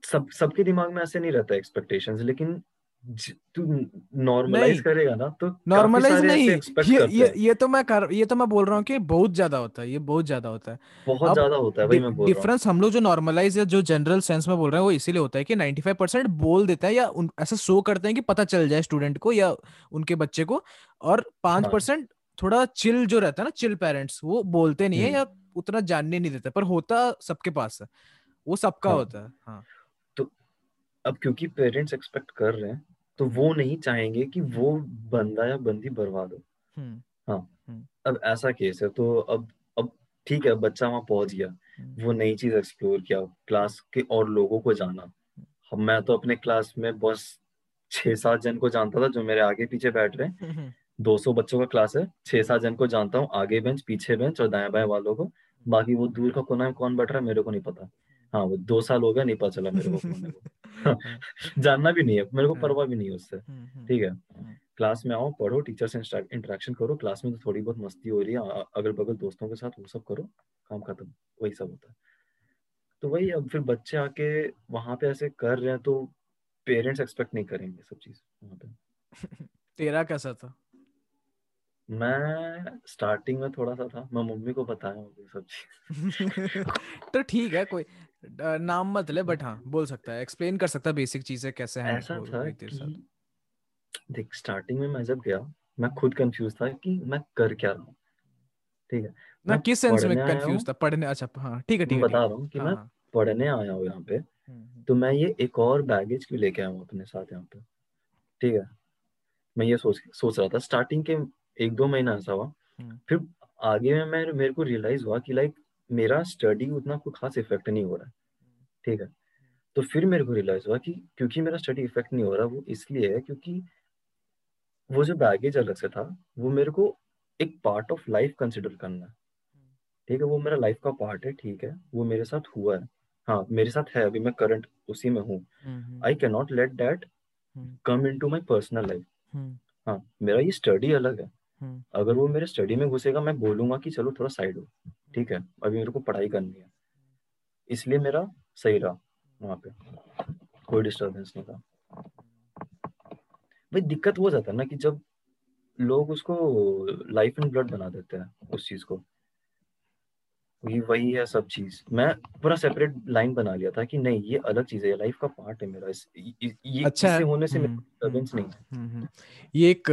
सब सबके दिमाग में ऐसे नहीं रहता एक्सपेक्टेशंस लेकिन तू नॉर्मलाइज करेगा ना तो नॉर्मलाइज नहीं। ये ये ये तो मैं कर ये तो मैं बोल रहा हूँ कि बहुत ज़्यादा होता है ये बहुत ज़्यादा होता है। बहुत ज़्यादा होता है वही मैं बोल डिफरेंस हम लोग जो नॉर्मलाइज या जो जनरल सेंस में बोल रहे हैं वो इसीलिए होता है कि 95% बोल देते हैं या उन, ऐसा शो करते हैं कि पता चल जाए स्टूडेंट को या उनके बच्चे को और पाँच हाँ। परसेंट थोड़ा चिल जो रहता है ना चिल पेरेंट्स वो बोलते नहीं है या हम्म उतना जानने नहीं देते पर होता सबके पास है वो सबका हाँ। होता है हाँ। अब क्योंकि पेरेंट्स एक्सपेक्ट कर रहे हैं तो वो नहीं चाहेंगे कि वो बंदा या बंदी बर्बाद हो। हम्म हाँ। हम्म। अब ऐसा केस है तो अब अब ठीक है बच्चा वहाँ पहुँच गया। हम्म। वो नई चीज़ एक्सप्लोर किया क्लास के और लोगों को जाना। हम मैं तो अपने क्लास में बस छह सात जन को जानता था जो मेरे आगे पीछे बैठ रहे हैं। दो सौ बच्चों का क्लास है छह सात जन को जानता हूँ आगे बेंच पीछे बेंच और दाएँ बाएँ वालों को। बाकी वो दूर का कोना में कौन बैठ रहा है मेरे को नहीं पता। हाँ वो दो साल हो गया नहीं पता चला मेरे को *laughs* *laughs* जानना भी नहीं है मेरे को हाँ, परवाह भी नहीं है उससे। हम्म, हम्म, ठीक है? हम्म, क्लास में आओ पढ़ो टीचर से इंटरेक्शन करो क्लास में तो थोड़ी बहुत मस्ती हो रही है अगल बगल दोस्तों के साथ वो सब करो काम खत्म वही सब होता है। तो वही अब फिर बच्चे आके वहाँ पे ऐसे कर रहे हैं तो पेरेंट्स एक्सपेक्ट नहीं करेंगे सब चीज़ वहाँ पे। *laughs* तेरा कैसा था? मैं स्टार्टिंग में थोड़ा सा था मैं मम्मी को बताया सब चीज़। तो ठीक है कोई नाम मत ले बट हाँ बोल सकता है। एक्सप्लेन कर सकता है बेसिक चीज़ें कैसे हैं ऐसा था कि देख स्टार्टिंग में मैं जब गया मैं खुद कंफ्यूज था कि मैं कर क्या रहा हूँ। ठीक है? ना मैं किस सेंस में कंफ्यूज था? पढ़ने अच्छा हाँ ठीक है ठीक है बता रहा हूँ कि हाँ मैं हाँ। पढ़ने आया हूँ यहाँ पे। हम्म, हम्म, तो मैं ये एक और बैगेज क्यों लेके आया हूँ अपने साथ यहाँ पे? ठीक है? मैं ये सोच सोच रहा था स्टार्टिंग के एक दो महीना ऐसा हुआ। हम्म, फिर आगे में मैं मेरे को रियलाइज़ हुआ कि लाइक मेरा स्टडी उतना कोई खास इफ़ेक्ट नहीं हो रहा है। ठीक है? तो फिर मेरे को रियलाइज़ हुआ कि क्योंकि मेरा स्टडी इफ़ेक्ट नहीं हो रहा वो इसलिए है क्योंकि वो जो बैगेज अलग से था वो मेरे को एक पार्ट ऑफ़ लाइफ कंसिडर करना है। ठीक है? वो मेरा लाइफ का पार्ट है ठीक है? वो मेरे साथ हुआ है। हाँ मेरे साथ है अभी मैं करंट उसी में हूँ। I can not let that come into my personal life हाँ मेरा ये स्टडी अलग है। हम्म। अगर वो मेरे स्टडी में घुसेगा मैं बोलूँगा कि चलो थोड़ा साइड हो। ठीक है? अभी मेरे को पढ़ाई करनी है। इसलिए मेरा सही रहा वहाँ पे। कोई डिस्टर्बेंस नहीं था। भाई दिक्कत हो जाता है ना कि जब लोग उसको लाइफ एंड ब्लड बना देते हैं, उस चीज़ को। वही वही है सब चीज़। मैं पूरा सेपरेट लाइन बना लिया था कि नहीं ये अलग चीज़ है लाइफ का पार्ट है मेरा। इस ये अच्छा इससे होने से हम्म, डिस्टर्बेंस नहीं है। हम्म, हम्म। ये एक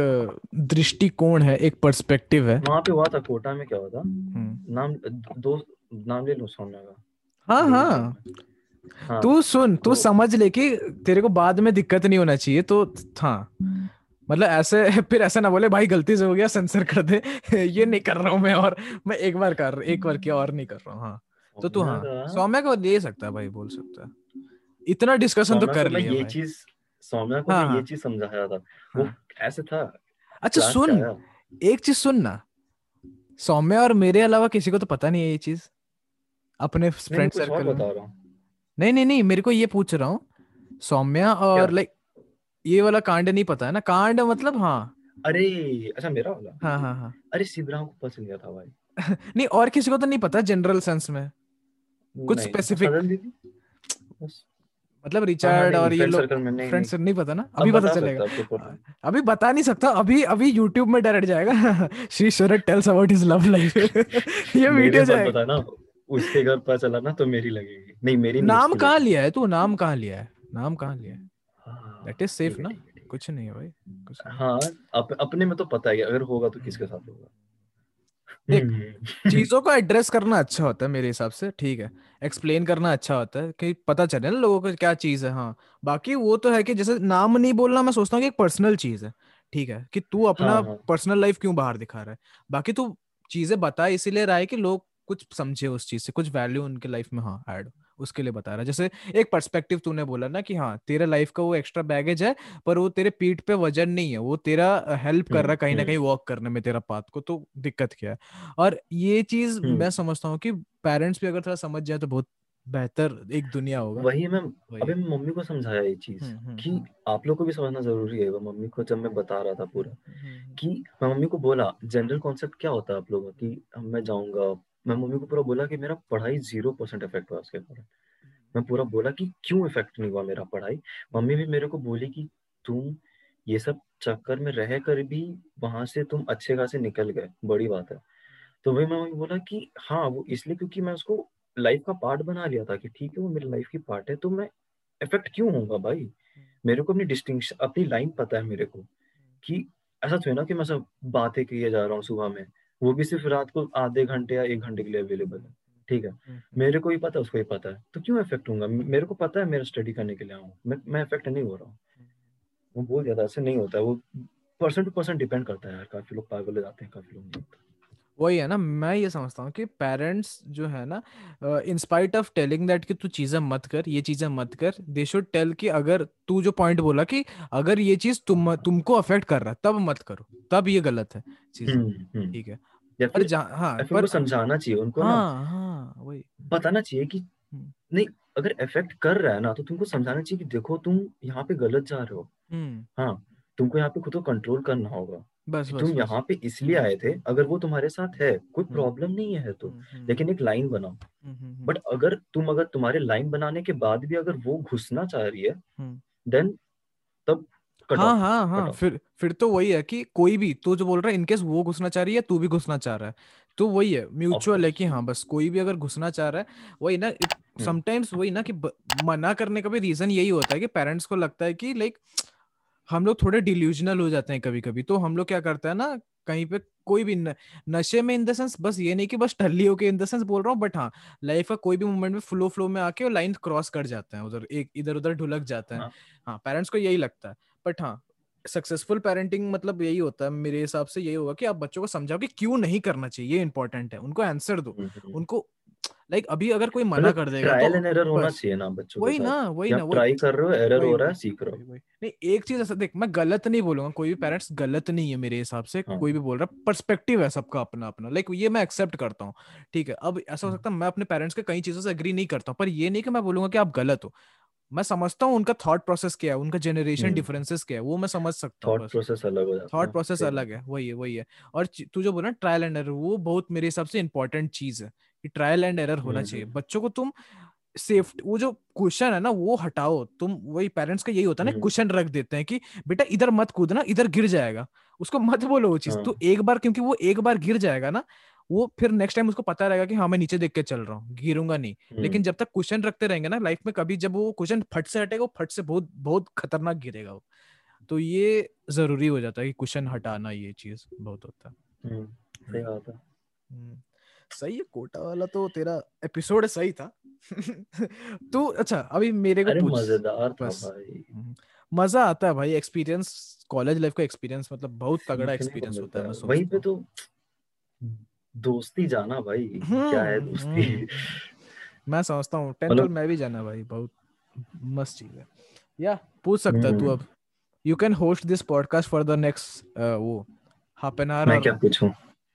दृष्टिकोण है एक पर्सपेक्टिव है। वहाँ पे हुआ था कोटा में क्या हुआ था? हम्म। नाम दो नाम ले लो सोना का। हाँ हाँ। हाँ। तू सुन तू तो समझ ले कि तेरे को बाद में दिक्कत नहीं होना चाहिए तो हाँ। मतलब ऐसे *laughs* फिर ऐसा ना बोले भाई गलती से हो गया सेंसर कर दे। *laughs* ये नहीं कर रहा हूँ मैं और मैं एक बार कर एक बार किया और नहीं कर रहा हूँ हाँ। तो तू हाँ सौम्या को ले सकता है भाई बोल सकता है। इतना डिस्कशन तो कर लिया ये चीज़ सौम्या को हाँ हाँ ये चीज़ समझाया था। वो हाँ। ऐसे था अच्छा सुन एक चीज़ सुन ना। सौम्या और मेरे अलावा किसी को तो पता नहीं है ये चीज़? अपने फ्रेंड सर्कल में? हूँ। नहीं नहीं नहीं मेरे को ये पूछ रहा हूँ। सौम्या और लाइक ये वाला कांड नहीं पता है ना? कांड मतलब हाँ। अरे अच्छा मेरा वाला? हाँ हाँ हाँ। अरे शिवराम को चल गया था भाई। *laughs* नहीं और किसी को तो नहीं पता जनरल सेंस में। कुछ स्पेसिफिक मतलब हाँ हाँ रिचर्ड और ये फ्रेंड लोग सर्कल नहीं फ्रेंड्स नहीं। नहीं पता ना? अभी पता बता चलेगा। प्रॉब्लम अभी बता नहीं सकता। अभी अभी यूट्यूब में डायरेक्ट जाएगा। *laughs* Shri Sharad tells about his love life ये वीडियो जाएगा। ना उसके घर पता चला ना तो मेरी लगेगी। नहीं मेरी नाम कहाँ लिया है तू? नाम कहाँ लिया है? नाम कहाँ लिया है हाँ? दैट इज़ सेफ़ ना? है कुछ नहीं है भाई कुछ है। हाँ अप, अपने में तो पता है अगर होगा तो किसके साथ होगा। हम्म, चीज़ों को *laughs* एड्रेस करना अच्छा होता है मेरे हिसाब से ठीक है। एक्सप्लेन करना अच्छा होता है कि पता चले ना लोगों को क्या चीज़ है हाँ। बाकी वो तो है कि जैसे नाम नहीं बोलना मैं सोचता हूँ कि एक पर्सनल चीज़ है ठीक है कि तू अपना हाँ हाँ। पर्सनल लाइफ क्यों बाहर दिखा रहा है। बाकी तू चीज़ें बता इसीलिए रहा है कि लोग कुछ समझे उस चीज़ से कुछ वैल्यू उनके लाइफ में हाँ ऐड उसके लिए बता रहा। है जैसे एक पर्सपेक्टिव तूने बोला ना कि हाँ तेरा लाइफ का वो एक्स्ट्रा बैगेज है पर वो तेरे पीठ पे वज़न नहीं है वो तेरा हेल्प कर रहा है हम्म कहीं ना हम्म कहीं वॉक करने में तेरा पाथ को तो दिक्कत क्या है? और ये चीज़ हम्म। मैं समझता हूँ कि पेरेंट्स भी अगर थोड़ा समझ जाए तो बहुत बेहतर एक दुनिया होगा। वही मैं मैं मम्मी को समझाया ये चीज़ हम्म हम्म कि आप लोग को भी समझना ज़रूरी है वो मम्मी को जब मैं बता रहा था पूरा हम्म कि मैं मम्मी को बोला जनरल कॉन्सेप्ट क्या होता है आप लोगों की मैं जाऊँगा मैं मम्मी को पूरा बोला कि मेरा पढ़ाई ज़ीरो परसेंट इफ़ेक्ट हुआ उसके कारण। मैं पूरा बोला कि क्यों इफ़ेक्ट नहीं हुआ मेरा पढ़ाई? मम्मी भी मेरे को बोली कि तुम ये सब चक्कर में रह कर भी वहाँ से तुम अच्छे खासे निकल गए बड़ी बात है। तो वही मैं बोला कि हाँ वो इसलिए क्योंकि मैं उसको लाइफ का पार्ट बना लिया था कि ठीक है वो मेरी लाइफ की पार्ट है तो मैं इफ़ेक्ट क्यों होऊँगा भाई? मेरे को अपनी डिस्टिंक्शन अपनी लाइन पता है मेरे को कि ऐसा थोड़ा ना कि मैं सब बातें किए जा रहा हूँ सुबह में वो भी सिर्फ़ रात को आधे घंटे या एक घंटे के लिए अवेलेबल है। ठीक है? हम्म, मेरे को ही पता है उसको ही पता है। तो क्यों इफ़ेक्ट होगा मेरे को पता है मेरा स्टडी करने के लिए आऊँ। मैं मैं इफ़ेक्ट नहीं हो रहा हूँ। वो बहुत ज़्यादा ऐसे नहीं होता है। वो पर्सन टू पर्सन डिपेंड करता है यार। काफ़ी लोग पागल हो जाते हैं काफ़ी लोग नहीं होता। वही है ना मैं ये समझता हूँ कि पेरेंट्स जो है ना in spite of telling that कि तू चीज़ें मत कर ये चीज़ें मत कर दे शुड टेल कि अगर तू जो पॉइंट बोला कि अगर ये चीज़ तुम तुमको अफेक्ट कर रहा है तब मत करो तब ये गलत है चीज़ें हम्म हम्म। ठीक है। पर हाँ पर समझाना चाहिए उनको ना। हाँ हाँ वही। बताना चाहिए कि हम्म। नहीं अगर इफ़ेक्ट कर रहा है ना तो तुमको समझाना चाहिए कि देखो तुम यहाँ पे गलत जा रहे हो। हाँ तुमको यहाँ पे खुद को कंट्रोल करना होगा। बस बस तुम बस। यहाँ पे इसलिए हम्म आए थे अगर वो तुम्हारे साथ है कोई हम्म प्रॉब्लम नहीं है तो। हम्म हम्म लेकिन एक लाइन बनाओ। हम्म हम्म हम्म। बट अगर तुम अगर तुम्हारे लाइन बनाने के बाद भी अगर वो घुसना चाह रही है हम्म। देन तब कट हाँ हाँ हाँ फिर फिर तो वही है कि कोई भी तू जो बोल रहा है इनकेस वो घुसना चाह रही है तू भी घुसना चाह रहा है। तो वही है म्यूचुअल है कि हाँ बस कोई भी अगर घुसना चाह रहा है वही ना हम्म। समटाइम्स वही ना कि मना करने का भी रीजन यही होता है कि पेरेंट्स को लगता है कि लाइक हम लोग थोड़े डिल्यूजनल हो जाते हैं कभी कभी तो हम लोग क्या करते हैं ना कहीं पे कोई भी न, नशे में इन द सेंस बस ये नहीं कि बस टल्ली होके इन द सेंस बोल रहा हूँ बट हाँ लाइफ का कोई भी मोमेंट में फ्लो फ्लो में आके वो लाइन क्रॉस कर जाते हैं उधर एक इधर उधर ढुलक जाते हैं। हाँ। हाँ पेरेंट्स को यही लगता है। बट हाँ सक्सेसफुल पेरेंटिंग मतलब यही होता है मेरे हिसाब से यही होगा कि आप बच्चों को समझाओ कि क्यों नहीं करना चाहिए ये इंपॉर्टेंट है। उनको आंसर दो। हम्म हम्म। उनको लाइक like, अभी अगर कोई मना कर देगा ट्रायल तो एंड एरर होना चाहिए ना बच्चों वही ना वही ना ट्राई कर रहे हो एरर हो रहा है सीख रहे हो। नहीं एक चीज़ ऐसा देख मैं गलत नहीं बोलूँगा कोई भी पेरेंट्स गलत नहीं है मेरे हिसाब से हाँ। कोई भी बोल रहा है पर्सपेक्टिव है सबका अपना अपना लाइक ये मैं एक्सेप्ट करता हूँ ठीक है। अब ऐसा हो हम्म, सकता है मैं अपने पेरेंट्स के कई चीज़ों से एग्री नहीं करता हूँ पर ये नहीं कि मैं बोलूँगा कि आप गलत हो। मैं समझता हूँ उनका थॉट प्रोसेस क्या है उनका जनरेशन हम्म। डिफरेंसेस क्या है वो मैं समझ सकता हूँ थॉट प्रोसेस अलग हो जाता थॉट प्रोसेस अलग है वही है वही है। और तू जो बोला ट्रायल एंड एरर वो बहुत मेरे हिसाब से इंपॉर्टेंट चीज़ है कि ट्रायल एंड एरर होना हम्म चाहिए। हम्म। बच्चों को तुम सेफ्टी वो जो क्वेश्चन है ना वो हटाओ। तुम वही पेरेंट्स का यही होता है ना हम्म, क्वेश्चन रख देते हैं कि बेटा इधर मत कूदना इधर गिर जाएगा। उसको मत बोलो वो चीज़। हाँ। तो एक बार क्योंकि वो एक बार गिर जाएगा ना वो फिर नेक्स्ट टाइम उसको पता रहेगा कि हाँ मैं नीचे देख के चल रहा हूँ गिरूँगा नहीं। लेकिन हम्म जब तक क्वेश्चन रखते रहेंगे ना लाइफ में कभी जब वो क्वेश्चन फट से हटेगा वो फट से बहुत बहुत खतरनाक गिरेगा वो। तो ये ज़रूरी हो जाता है कि क्वेश्चन हटाना ये चीज़ बहुत होता है। हम्म सही बात है। हम्म, सही है कोटा वाला तो तेरा एपिसोड सही था। *laughs* तू अच्छा अभी मेरे को पूछ मज़ेदार था भाई। मज़ा आता है भाई एक्सपीरियंस कॉलेज लाइफ का एक्सपीरियंस मतलब बहुत तगड़ा एक्सपीरियंस होता है वहीं पे तो दोस्ती जाना भाई क्या है हम्म दोस्ती? हम्म। मैं समझता हूँ टेंथ मतलब मैं भी जाना भाई बहुत मस्त चीज़ है। या पूछ सकता तू हम्म। अब। You can host this podcast for the next वो हाफ़ एन आवर मैं क्या पूछूँ?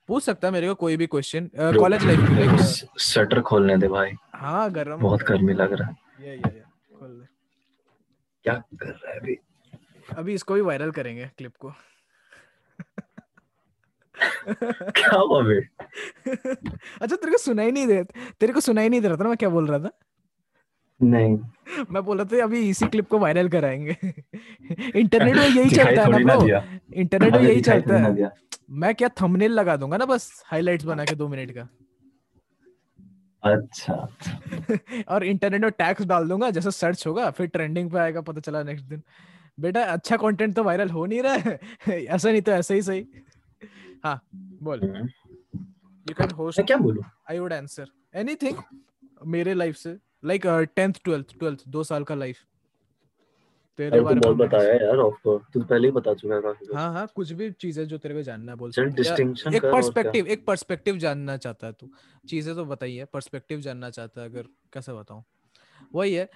पूछ सकता है मेरे को कोई भी क्वेश्चन कॉलेज लाइफ की शटर खोलने दे भाई। हाँ गर्म बहुत गर्मी लग रहा है। है ये ये ये खोल दे। क्या कर रहा है अभी? अभी इसको भी वायरल करेंगे क्लिप को। क्या हुआ बे अच्छा तेरे को सुनाई नहीं दे तेरे को सुनाई नहीं दे रहा था ना मैं क्या बोल रहा था? नहीं। मैं बोल रहा था अभी इसी क्लिप को वायरल कराएँगे। इंटरनेट में यही चलता है ना ब्रो इंटरनेट में यही चलता है। मैं क्या थंबनेल लगा दूँगा ना बस हाइलाइट्स बना के दो मिनट का। अच्छा। *laughs* और इंटरनेट में टैक्स डाल दूँगा जैसे सर्च होगा फिर ट्रेंडिंग पे आएगा पता चला नेक्स्ट दिन। बेटा अच्छा कंटेंट तो वायरल हो नहीं रहा है। *laughs* ऐसा नहीं तो ऐसा ही सही। हाँ बोल। यू कैन होस्ट मैं क्या बोलूँ? आई वुड आंसर एनीथिंग मेरे लाइफ से लाइक टेंथ ट्वेल्थ ट्वेल्थ दो साल का लाइफ तेरे बारे बहुत में बताया यार ऑफ़ तू पहले ही बता चुका है काफ़ी कुछ हाँ हाँ कुछ भी चीज़ें जो तेरे को जानना है बोल चल हैं। डिस्टिंक्शन एक पर्सपेक्टिव एक पर्सपेक्टिव जानना चाहता है तू। चीज़ें तो बताइए पर्सपेक्टिव जानना चाहता है अगर कैसे बताऊँ? वही है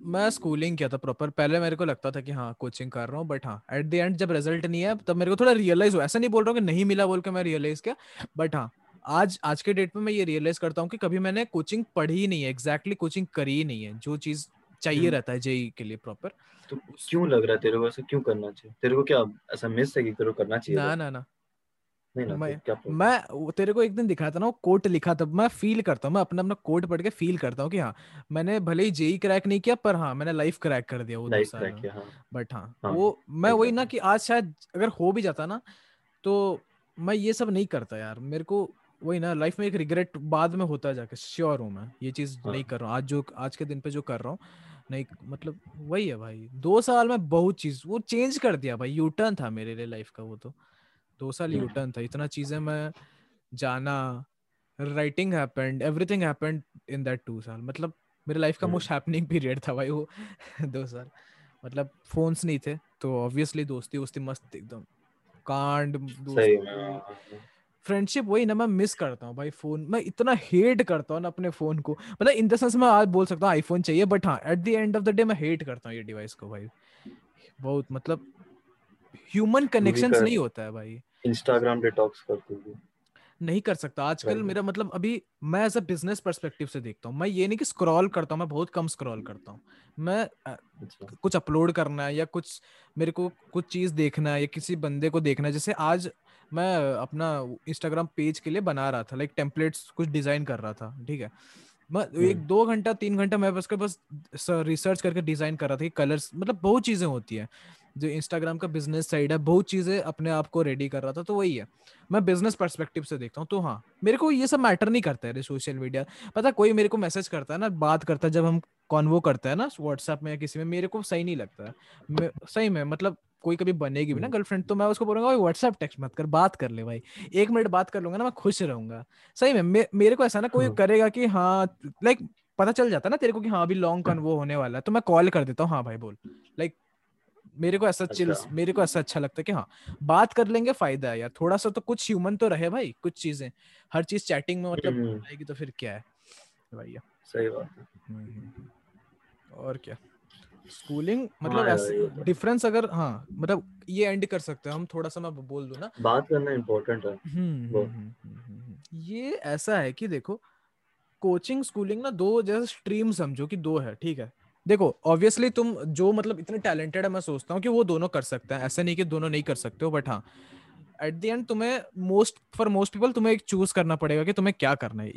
मैं स्कूलिंग किया था प्रॉपर पहले मेरे को लगता था कि हाँ कोचिंग कर रहा हूँ बट हाँ एट द एंड जब रिज़ल्ट नहीं है तब मेरे को थोड़ा रियलाइज़ हुआ ऐसा नहीं बोल रहा हूँ कि नहीं मिला बोल के मैं रियलाइज़ किया बट हाँ आज आज के डेट में मैं ये रियलाइज़ करता हूँ कि कभी मैंने कोचिंग पढ़ी ही नहीं है एग्जैक्टली कोचिंग करी ही नहीं है जो चीज़ चाहिए हम्म, रहता है जेई के लिए प्रॉपर तो क्यों लग रहा है तेरे को ऐसा क्यों करना चाहिए? तेरे को क्या ऐसा मिस है कि तेरे को करना चाहिए ना ना ना। नहीं ना मैं तो मैं तेरे को एक दिन दिखाया था ना वो कोट लिखा था मैं फील करता हूँ मैं अपना अपना कोट पढ़ के फील करता हूँ कि हाँ मैंने भले ही जेई क्रैक नहीं किया पर हाँ मैंने लाइफ क्रैक कर दिया वो दो हाँ। बट हाँ हाँ वो मैं वही ना कि आज शायद अगर हो भी जाता ना तो मैं ये सब नहीं करता यार मेरे को वही ना लाइफ में एक रिग्रेट बाद में होता है जाके श्योर हूँ मैं ये चीज़ हाँ। नहीं कर रहा हूँ आज जो आज के दिन पे जो कर रहा हूँ नहीं मतलब वही है भाई दो साल में बहुत चीज़ वो चेंज कर दिया भाई यू टर्न था मेरे लिए लाइफ का वो तो। दो साल यू हम्म, टर्न था इतना चीज़ें मैं जाना writing happened everything happened in that two साल। मतलब मेरे लाइफ का मोस्ट हैपनिंग पीरियड था भाई वो *laughs* दो साल। मतलब फोन्स नहीं थे तो ऑब्वियसली दोस्ती वोस्ती मस्त एकदम। कांड। फ्रेंडशिप वही ना मैं मिस करता हूँ भाई फ़ोन मैं इतना हेट करता हूँ ना अपने फ़ोन को। मतलब इन द सेंस मैं आज बोल सकता हूँ आईफोन चाहिए बट हाँ at the end of the day मैं हेट करता हूँ ये डिवाइस को भाई। बहुत मतलब ह्यूमन कर नहीं होता है भाई। इंस्टाग्राम डिटॉक्स कर तू भी नहीं कर सकता। आजकल मेरा मतलब अभी मैं एज अ बिज़नेस पर्सपेक्टिव से देखता हूँ। मैं ये नहीं कि स्क्रॉल करता हूँ मैं बहुत कम स्क्रॉल करता हूँ। मैं अच्छा। कुछ अपलोड करना है या कुछ मेरे को कुछ चीज़ देखना है या किसी बंदे को देखना है। जैसे आज मैं अपना इंस्टाग्राम पेज के लिए बना रहा था लाइक टेम्पलेट्स कुछ डिज़ाइन कर रहा था ठीक है? मैं एक हम्म, दो घंटा तीन घंटा मैं बस के बस रिसर्च करके डिज़ाइन कर रहा था कि कलर्स मतलब बहुत चीज़ें होती है। जो इंस्टाग्राम का बिज़नेस साइड है बहुत चीज़ें अपने आप को रेडी कर रहा था तो वही है। मैं बिज़नेस परस्पेक्टिव से देखता हूँ तो हाँ मेरे को ये सब मैटर नहीं करता है सोशल मीडिया पता कोई मेरे को मैसेज करता है ना बात करता है जब हम कॉन्वो करते हैं ना व्हाट्सएप में या किसी में मेरे को सही नहीं लगता है। सही में मतलब कोई कभी बनेगी भी ना गर्लफ्रेंड तो मैं उसको बोलूँगा भाई व्हाट्सएप टेक्स्ट मत कर बात कर ले भाई। एक मिनट बात कर लूँगा ना मैं खुश रहूँगा। सही में मे, मेरे को ऐसा ना कोई हाँ, करेगा कि हाँ लाइक पता चल जाता है ना तेरे को कि हाँ अभी लॉन्ग कन्वो होने वाला है। तो मैं कॉल कर देता हूँ हाँ भाई बोल। लाइक मेरे को ऐसा अच्छा। मेरे को ऐसा अच्छा लगता है कि हाँ बात कर लेंगे फ़ायदा है यार। थोड़ा सा तो कुछ ह्यूमन तो रहे भाई कुछ चीज़ें। हर चीज़ चैटिंग में मतलब हम्म, आएगी तो फिर क्या है? भैया सही बात हम्म, हम्म, हम्म। और क्या? स्कूलिंग मतलब हाँ ऐसे तो- डिफरेंस अगर हाँ मतलब ये एंड कर सकते हैं। हम थोड़ा सा मैं बोल दूँ ना। बात करना इम्पोर्टेंट है। हम्म। हम्म, हम्म, हम्म, हम्म, हम्म। ये ऐसा है कि देखो कोचिंग स्कूलिंग ना दो जैसे स्ट्रीम समझो कि दो है ठीक है? देखो ऑब्वियसली तुम जो मतलब इतने टैलेंटेड है मैं सोचता हूँ कि वो दोनों कर सकते हैं। ऐसा नहीं कि दोनों नहीं कर सकते हो बट हाँ एट द एंड तुम्हें मोस्ट फॉर मोस्ट पीपल तुम्हें एक चूज़ करना पड़ेगा कि तुम्हें क्या करना है।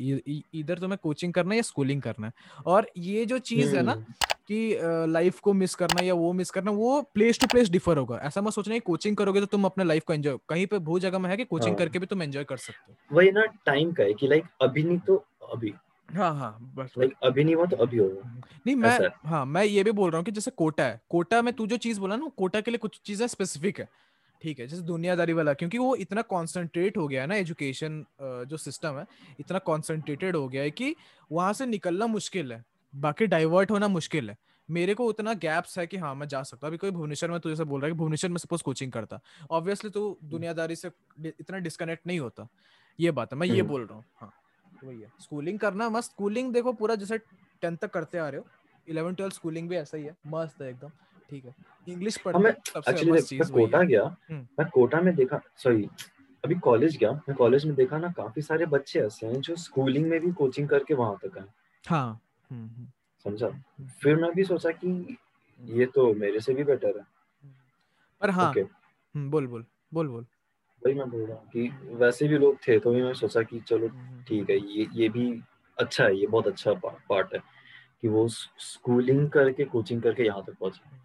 इधर तुम्हें कोचिंग करना है या स्कूलिंग करना है। और ये जो चीज़ है ना हम्म, कि लाइफ को मिस करना या वो मिस करना वो प्लेस टू प्लेस डिफर होगा। ऐसा मत सोचना कोचिंग करोगे तो तुम अपने लाइफ को एंजॉय कहीं पे बहुत जगह में है कि कोचिंग हाँ। करके भी तुम एंजॉय कर सकते हो। वही ना टाइम का है कि लाइक अभी नहीं तो अभी। हो हाँ बस। लाइक अभी नहीं हुआ तो अभी होगा। नहीं मैं हाँ। मैं ये भी बोल रहा हूँ कि जैसे कोटा है कोटा में तू जो चीज़ बोला ना कोटा के लिए कुछ चीज़ें स्पेसिफिक है। ठीक है जैसे दुनियादारी वाला क्योंकि वो इतना कॉन्सेंट्रेट हो गया है ना एजुकेशन जो सिस्टम है इतना कॉन्सेंट्रेटेड हो गया है कि वहाँ से निकलना मुश्किल है बाकी डाइवर्ट होना मुश्किल है। मेरे को उतना गैप्स है कि हाँ मैं जा सकता अभी कोई भुवनेश्वर में तुझे से बोल रहा है कि भुवनेश्वर में सपोज़ कोचिंग करता। ऑब्वियसली तो दुनियादारी से इतना डिस्कनेक्ट नहीं होता। ये बात है मैं ये हम्म। बोल रहा हूँ हाँ। वही है। स्कूलिंग करना मस्त। स्कूलिंग देखो पूरा जैसे टेंथ तक करते आ रहे हो। इलेवन ट्वेल्थ स्कूलिंग भी ऐसा ही है। मस्त है एकदम। ठीक है। इंग्लिश सबसे मस्त चीज़ कोटा गया। हम्म। मैं कोटा में देखा सॉरी अभी कॉलेज गया। मैं कॉलेज में देखा ना काफ़ी सारे बच्चे ऐसे हैं जो स्कूलिंग में भी कोचिंग करके वहाँ तक आए। हाँ। हम्म, हम्म, समझा। फिर मैं भी सोचा कि ये तो मेरे से भी बेटर है। पर हाँ। हम्म, बोल बोल बोल बोल। वही मैं बोल रहा हूँ कि वैसे भी लोग थे तो भी मैं सोचा कि चलो हम्म, ठीक है ये ये भी अच्छा है ये बहुत अच्छा पार्ट है कि वो स्कूलिंग करके कोचिंग करके यहाँ तक पहुँचे।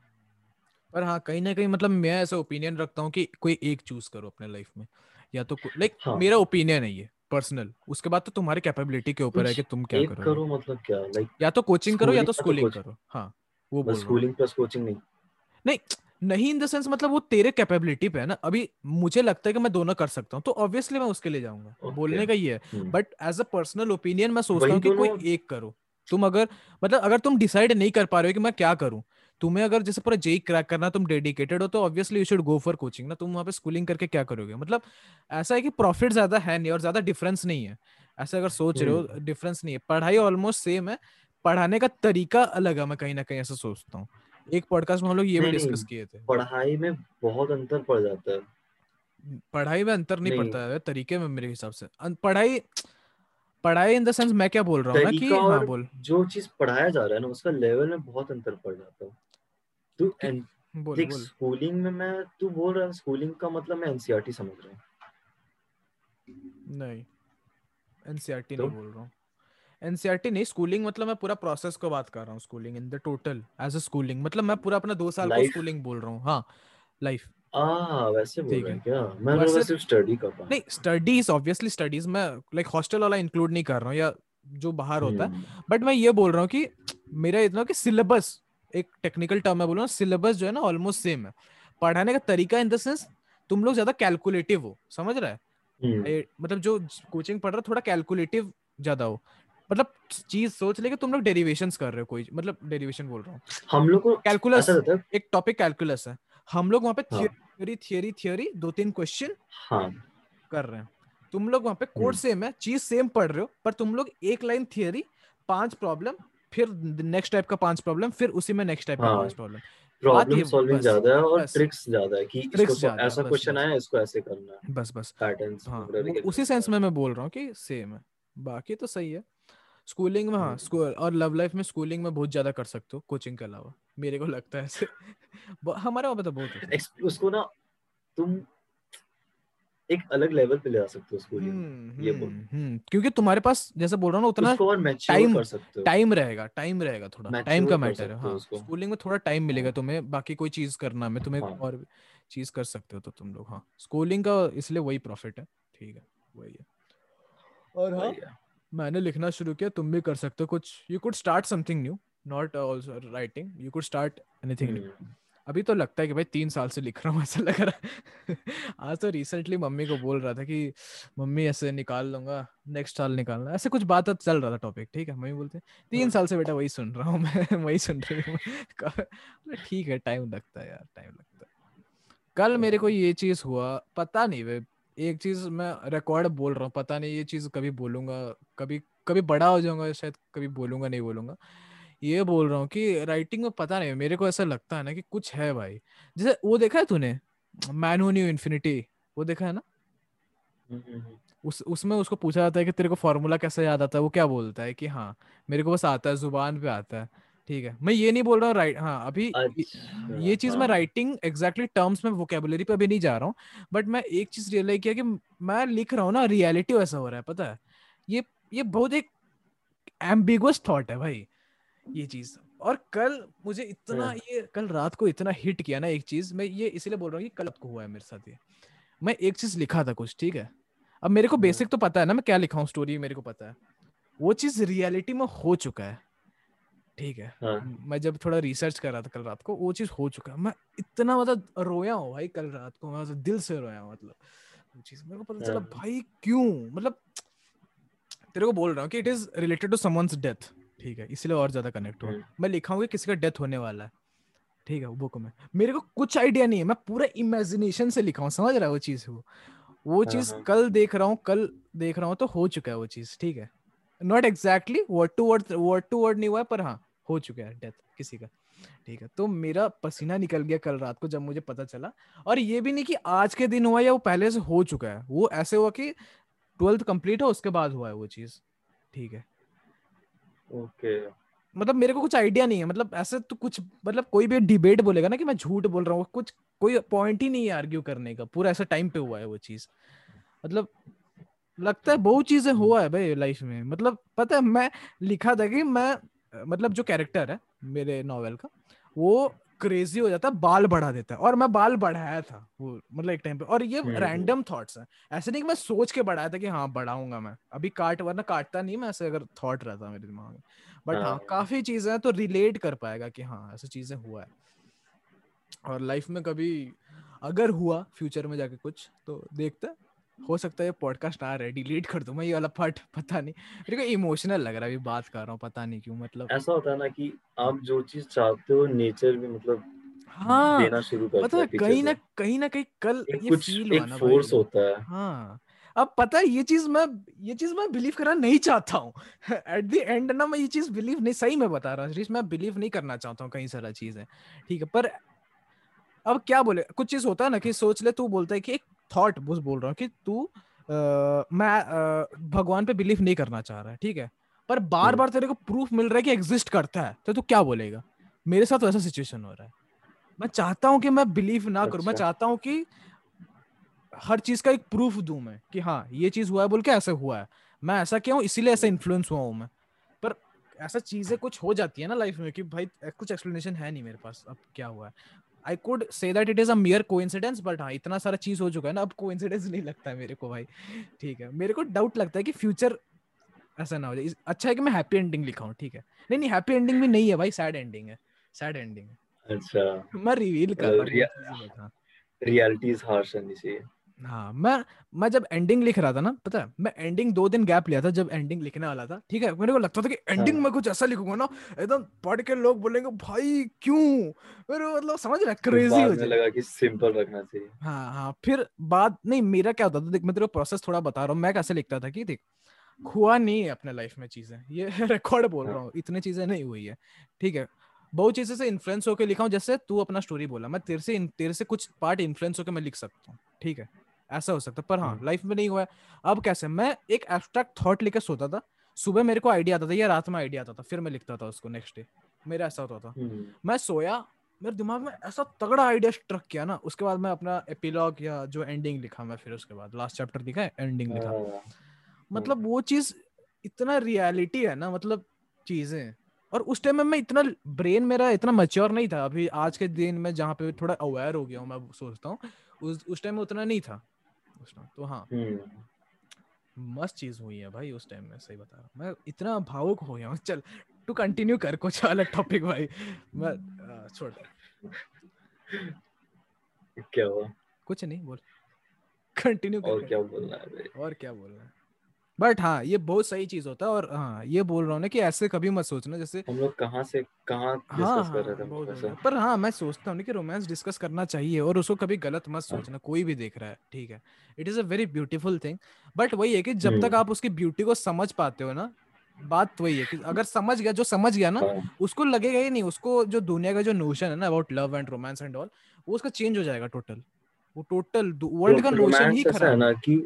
पर हाँ कहीं ना कहीं मतलब मैं ऐसा ओपिनियन रखता हूँ कि कोई एक चूज़ करो अपने लाइफ में या तो लाइक हाँ। मेरा ओपिनियन है ये पर्सनल उसके बाद तो तुम्हारी कैपेबिलिटी के ऊपर है कि तुम क्या करोगे। करो मतलब क्या लाइक या तो कोचिंग करो या तो या तो स्कूलिंग करो। हाँ वो स्कूलिंग प्लस कोचिंग नहीं। नहीं नहीं इन द सेंस मतलब वो तेरे कैपेबिलिटी पे है ना। अभी मुझे लगता है कि मैं दोनों कर सकता हूँ तो ऑब्वियसली मैं उसके लिए जाऊँगा। Okay. बोलने का है। हम्म, but as a personal opinion मैं सोचता हूँ कि कोई एक करो। तुम अगर मतलब अगर तुम डिसाइड नहीं कर पा रहे हो कि मैं क्या करूँ तुम्हें अगर जैसे पूरा जेई क्रैक करना तुम डेडिकेटेड हो तो obviously you should go for coaching ना। तुम वहाँ पे स्कूलिंग करके क्या करोगे? मतलब ऐसा है कि प्रॉफिट ज़्यादा है नहीं और ज़्यादा डिफरेंस नहीं है। ऐसा अगर सोच रहे हो डिफरेंस नहीं है। पढ़ाई ऑलमोस्ट सेम है। पढ़ाने का तरीका अलग है मैं कहीं ना कहीं ऐसा सोचता हूँ। एक पॉडकास्ट में हम लोग ये भी डिस्कस किए थे। पढ़ाई में बहुत अंतर पड़ जाता है। पढ़ाई में अंतर नहीं, नहीं। पड़ता है तरीके में मेरे हिसाब से। पढ़ाई पढ़ाई इन द सेंस मैं क्या बोल रहा हूँ ना कि हाँ बोल। जो चीज़ पढ़ाया जा रहा है ना उसका लेवल में बहुत अंतर पड़ जाता है। तू बोल देख स्कूलिंग में मैं तू बोल रहा है स्कूलिंग का मतलब मैं एनसीईआरटी समझ रहा हूँ। नहीं एनसीईआरटी तो? नहीं बोल रहा हूँ। एनसीईआरटी नहीं स्कूलिंग मतलब मैं पूरा प्रोसेस को बात कर रहा हूँ schooling in the total as a schooling मतलब मैं पूरा अपना दो साल को स्कूलिंग बोल रहा हूँ हाँ लाइफ आ वैसे बोल रहे हैं। क्या? मैं वैसे- तो सिर्फ़ स्टडी कर पा नहीं स्टडीज़ ऑब्वियसली स्टडीज़ मैं लाइक हॉस्टल वाला इंक्लूड नहीं कर रहा हूँ या जो बाहर होता है। हम्म, बट मैं ये बोल रहा हूँ कि मेरा इतना कि सिलेबस एक टेक्निकल टर्म है बोल रहा हूँ सिलेबस जो है ना ऑलमोस्ट सेम है। पढ़ाने का तरीका इन द सेंस तुम लोग ज़्यादा कैलकुलेटिव हो समझ रहा है? हम्म, मतलब जो कोचिंग पढ़ रहा थोड़ा कैलकुलेटिव ज़्यादा हो। मतलब चीज़ सोच ले कि तुम लोग डेरिवेशंस कर रहे हो कोई मतलब डेरिवेशन बोल रहा हूँ। हम लोग को कैलकुलस एक टॉपिक कैलकुलस है। हम लोग वहाँ पे। थियोरी थियोरी थियोरी दो तीन क्वेश्चन हाँ। कर रहे हैं। तुम लोग वहाँ पे कोड हम्म। सेम है चीज़ सेम पढ़ रहे हो पर तुम लोग एक लाइन थियोरी पाँच प्रॉब्लम फिर नेक्स्ट टाइप का पाँच प्रॉब्लम फिर उसी में नेक्स्ट टाइप का हाँ। पाँच प्रॉब्लम प्रॉब्लम सॉल्विंग ज़्यादा है और। ट्रिक्स ज़्यादा है कि इसको ऐसा क्वेश्चन आया इसको ऐसे करना है। बस बस। पैटर्न्स हाँ उसी सेंस में मैं बोल रहा हूँ कि सेम है। बाकी तो सही है। स्कूलिंग में हाँ। स्कूल और लव लाइफ में स्कूलिंग में बहुत ज़्यादा कर सकते हो कोचिंग के अलावा मेरे को लगता है ऐसे *laughs* हमारे वहाँ पे तो बहुत है उसको ना तुम एक अलग लेवल पे ले आ सकते हो स्कूलिंग हम्म, ये बोल। हम्म, हम्म, क्योंकि तुम्हारे पास जैसे बोल रहा हूँ ना उतना time- कर सकते हो टाइम रहेगा टाइम रहेगा थोड़ा टाइम का मैटर है हाँ स्कूलिंग में थोड़ा टाइम मिलेगा हाँ। तुम्हें बाकी कोई चीज़ करना में तुम्हें हाँ। और चीज़ कर सकते हो तो तुम लोग हाँ स्कूलिंग का इसलिए वही प्रॉफिट है ठीक है वही है और हाँ है। मैंने लिखना शुरू किया तुम भी कर सकते हो कुछ। You could start something new not also writing you could start anything new अभी तो लगता है कि भाई तीन साल से लिख रहा हूँ ऐसा लग रहा है। आज तो रिसेंटली मम्मी को बोल रहा था कि मम्मी ऐसे निकाल लूँगा नेक्स्ट साल निकालना। ऐसे कुछ बात चल रहा था टॉपिक ठीक है? मम्मी बोलते हैं तीन हाँ। साल से बेटा वही सुन रहा हूँ मैं *laughs* वही सुन रही हूँ। ठीक है टाइम लगता है यार टाइम लगता है। कल मेरे को ये चीज़ हुआ पता नहीं वे एक चीज़ मैं रिकॉर्ड बोल रहा हूँ पता नहीं ये चीज़ कभी बोलूँगा कभी कभी बड़ा हो जाऊँगा शायद कभी बोलूँगा नहीं बोलूँगा। ये बोल रहा हूँ कि राइटिंग में पता नहीं मेरे को ऐसा लगता है ना कि कुछ है भाई। जैसे वो देखा है तूने? मैन हू न्यू इन्फिनिटी वो देखा है ना? हम्म, हम्म, हम्म। उस उसमें उसको पूछा जाता है कि तेरे को फॉर्मूला कैसे याद आता है वो क्या बोलता है कि हाँ मेरे को बस आता है ज़ुबान पे आता है। ठीक है। मैं ये नहीं बोल रहा हूँ राइट हाँ अभी अच्छा ये चीज़ हाँ. मैं हाँ। राइटिंग एग्जैक्टली टर्म्स में वोकेबुलरी पे अभी नहीं जा रहा हूँ बट मैं एक चीज़ रियलाइज़ किया कि मैं लिख रहा हूँ ना रियलिटी वैसा हो रहा है पता है? ये ये बहुत एक एम्बिगुअस थॉट है भाई ये चीज़। और कल मुझे इतना हाँ, ये कल रात को इतना हिट किया ना एक चीज़ मैं ये इसलिए बोल रहा हूँ कि कल को हुआ है मेरे साथ ये। मैं एक चीज़ लिखा था कुछ ठीक है? अब मेरे को हाँ, बेसिक तो पता है ना मैं क्या लिखा हूँ स्टोरी मेरे को पता है। वो चीज़ रियलिटी में हो चुका है। ठीक है। हाँ, मैं जब थोड़ा रिसर्च कर रहा था कल रात को वो चीज़ हो चुका है। मैं इतना मतलब रोया हूँ भाई कल रात को मैं मतलब दिल से रोया हूँ मतलब वो चीज़। मेरे को पता चला हाँ, भाई क्यों? मतलब तेरे को बोल रहा हूँ कि it is related to someone's death ठीक है इसलिए और ज़्यादा कनेक्ट हुआ। हम्म, मैं लिखा हूँ कि किसी का डेथ होने वाला है ठीक है वो बुक में। मेरे को कुछ आइडिया नहीं है मैं पूरा इमेजिनेशन से लिखा हूँ समझ रहा है वो चीज़ वो वो हाँ, चीज़ हाँ, कल देख रहा हूँ कल देख रहा हूँ तो हो चुका है वो चीज़ ठीक है। Not exactly word to word word to word नहीं हुआ है पर हाँ हो चुका है डेथ किसी का। ठीक है तो मेरा पसीना निकल गया कल रात को जब मुझे पता चला। और ये भी नहीं कि आज के दिन हुआ या वो पहले से हो चुका है। वो ऐसे हुआ कि ट्वेल्थ कंप्लीट हो उसके बाद हुआ है वो चीज़। ठीक है। ओके। मतलब मेरे को कुछ आइडिया नहीं है। मतलब ऐसे तो कुछ मतलब कोई भी डिबेट बोलेगा ना कि मैं झूठ बोल रहा हूँ कुछ कोई पॉइंट ही नहीं है आर्ग्यू करने का। पूरा ऐसा टाइम पे हुआ है वो चीज़। मतलब लगता है बहुत चीज़ें हुआ है भाई लाइफ में। मतलब पता है मैं लिखा था कि मैं मतलब जो कैरेक्टर है मेरे नॉवेल का वो क्रेजी हो जाता है बाल बढ़ा देता है। और मैं बाल बढ़ाया था वो मतलब एक टाइम पे। और ये हम्म, रैंडम थॉट्स हैं। ऐसे नहीं कि मैं सोच के बढ़ाया था कि हाँ बढ़ाऊँगा मैं। अभी काट वरना काटता नहीं मैं ऐसे अगर थॉट रहता मेरे दिमाग में। बट हाँ हाँ। काफ़ी चीज़ें हैं तो रिलेट कर पाएगा कि हाँ ऐसी चीज़ें हुआ है। और लाइफ में कभी अगर हुआ फ्यूचर में जाके कुछ तो देखते हैं सकता है पॉडकास्ट आ रहा है डिलीट कर दूँ मैं ये वाला पार्ट पता नहीं। मेरे को इमोशनल लग रहा है अभी बात कर रहा हूँ पता नहीं क्यों मतलब ऐसा होता है ना कि आप जो चीज़ चाहते हो नेचर भी मतलब हाँ देना शुरू करता है है कहीं ना कहीं ना कहीं कल ये कुछ फील एक फोर्स होता है। हाँ अब पता है ये चीज़ मैं ये चीज़ मैं बिलीव करना नहीं चाहता हूँ। एट द एंड ना मैं ये चीज़ बिलीव नहीं सही में बता रहा हूँ मैं बिलीव नहीं करना चाहता हूँ कई सारा चीज़ है ठीक है पर अब क्या बोले कुछ चीज़ होता है ना कि सोच ले तू बोलता है कि एक थॉट बस बोल रहा हूँ कि तू अ, मैं अ, भगवान पे बिलीव नहीं करना चाह रहा है ठीक है? पर बार हम्म, बार तेरे को प्रूफ मिल रहा है कि एग्जिस्ट करता है तो तू क्या बोलेगा? मेरे साथ वैसा सिचुएशन हो रहा है। मैं चाहता हूँ कि मैं बिलीव ना करूँ मैं अच्छा। चाहता हूँ कि हर चीज़ का एक प्रूफ दू मैं कि हाँ ये चीज़ हुआ है बोल के ऐसे हुआ है। मैं ऐसा क्यों? इसीलिए ऐसा इन्फ्लुएंस हुआ हूँ मैं। पर ऐसा चीज़ें कुछ हो जाती है ना लाइफ में कि भाई कुछ एक्सप्लेनेशन है नहीं मेरे पास अब क्या हुआ है? I could say that it is a mere coincidence but हाँ इतना सारा चीज़ हो चुका है ना अब कोइंसिडेंस नहीं लगता है मेरे को भाई। ठीक है मेरे को डाउट लगता है कि फ्यूचर ऐसा ना हो जाए। अच्छा है कि मैं हैप्पी एंडिंग लिखा हूँ ठीक है। नहीं नहीं हैप्पी एंडिंग भी नहीं है भाई सैड एंडिंग है सैड एंडिंग है। अच्छा। मैं रिवील कर रहा हूँ रियलिटी इज़ हार्श एंड चाहिए। हाँ मैं मैं जब एंडिंग लिख रहा था ना पता है मैं एंडिंग दो दिन गैप लिया था जब एंडिंग लिखने वाला था ठीक है? मेरे को लगता था कि एंडिंग हाँ में कुछ ऐसा लिखूँगा ना एकदम पढ़ के लोग बोलेंगे भाई क्यों? मेरे मतलब समझ रहा क्रेजी हो जाए। लगा कि सिंपल रखना चाहिए। हाँ हाँ फिर बाद नहीं मेरा क्या होता था देख मैं तेरे को प्रोसेस थोड़ा बता रहा हूँ मैं कैसे लिखता था कि देख हुआ नहीं है अपने लाइफ में चीज़ें ये *laughs* रिकॉर्ड बोल रहा हाँ। हूँ इतनी चीज़ें नहीं हुई है ठीक है? बहुत चीज़ें से इन्फ्लुएंस होकर लिखा हूँ जैसे तू अपना स्टोरी बोला मैं तेरे से तेरे से कुछ पार्ट इन्फ्लुएंस होकर मैं लिख सकता हूँ ठीक है? ऐसा हो सकता है पर हाँ हम्म, लाइफ में नहीं हुआ है। अब कैसे? मैं एक एब्स्ट्रैक्ट थॉट लेकर सोता था। सुबह मेरे को आइडिया आता था या रात में आइडिया आता था फिर मैं लिखता था उसको नेक्स्ट डे मेरा ऐसा होता था। हम्म, मैं सोया मेरे दिमाग में ऐसा तगड़ा आइडिया स्ट्रक किया ना उसके बाद मैं अपना एपिलॉग या जो एंडिंग लिखा मैं फिर उसके बाद लास्ट चैप्टर लिखा है एंडिंग लिखा। हाँ, मतलब वो चीज़ इतना रियलिटी है ना मतलब चीज़ें। और उस टाइम में मैं इतना ब्रेन मेरा इतना मैच्योर नहीं था। अभी आज के दिन में जहाँ पे थोड़ा अवेयर हो गया हूँ मैं सोचता हूँ उस उस टाइम में उतना नहीं था। टाइम तो हाँ। हम्म, मस्त चीज़ हुई है भाई उस टाइम में सही बता रहा मैं इतना भावुक हो गया चल टू कंटिन्यू कर कुछ अलग टॉपिक भाई। मैं *laughs* छोड़ क्या हुआ? कुछ नहीं बोल। कंटिन्यू और क्या बोलना है और क्या बोलना है? बट हाँ ये बहुत सही चीज़ होता है और हाँ ये बोल रहा हूँ ना कि ऐसे कभी मत सोचना जैसे हम लोग कहाँ से कहाँ हाँ डिस्कस कर हाँ रहे थे बढ़िया। पर हाँ मैं सोचता हूँ ना कि रोमांस डिस्कस करना चाहिए और उसको कभी गलत मत हाँ। सोचना कोई भी देख रहा है ठीक है। It is a very beautiful thing but वही है कि जब तक हम्म। आप उसकी ब्यूटी को समझ पाते हो ना बात वही है कि अगर समझ गया जो समझ गया ना हाँ। उसको लगेगा ही नहीं उसको जो दुनिया का जो नोशन है ना about love and romance and all वो उसका चेंज हो जाएगा टोटल वो टोटल वर्ल्ड का नोशन ही ऐसा है खराब ना है कि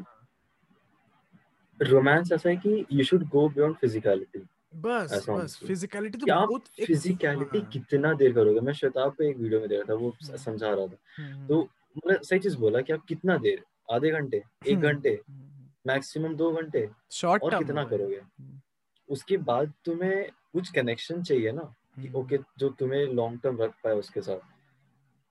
रोमांस ऐसा है कि you should go beyond physicality बस बस फिजिकलिटी तो बहुत फिजिकलिटी हाँ। कितना देर करोगे? मैं शताब पे एक वीडियो में देखा था वो हम्म। समझा रहा था। हम्म। तो मतलब सही चीज़ बोला कि आप कितना देर? आधे घंटे? एक घंटे? हम्म। मैक्सिमम दो घंटे? शॉर्ट और कितना करोगे? उसके बाद तुम्हें कुछ कनेक्शन चाहिए ना कि ओके जो तुम्हें लॉन्ग टर्म रख पाए उसके साथ।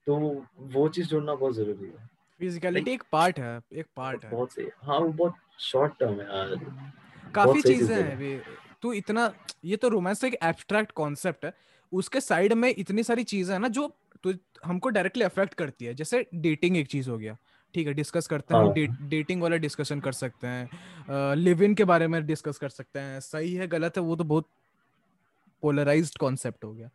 तो वो चीज़ जोड़ना बहुत ज़रूरी है। फिजिकलिटी एक पार्ट है एक पार्ट है। बहुत सही। हाँ वो बहुत शॉर्ट टर्म है यार। काफ़ी चीज़ हैं वे तू इतना ये तो रोमांस एक एब्स्ट्रैक्ट कॉन्सेप्ट है। उसके साइड में इतनी सारी चीज़ें हैं ना जो तो हमको डायरेक्टली अफेक्ट करती है। जैसे डेटिंग एक चीज़ हो गया। ठीक है डिस्कस करते हैं डे, हाँ। डेटिंग वाला डिस्कशन कर सकते हैं। लिव इन के बारे में डिस्कस कर सकते हैं। सही है गलत है वो तो बहुत पोलराइज्ड कॉन्सेप्ट हो गया।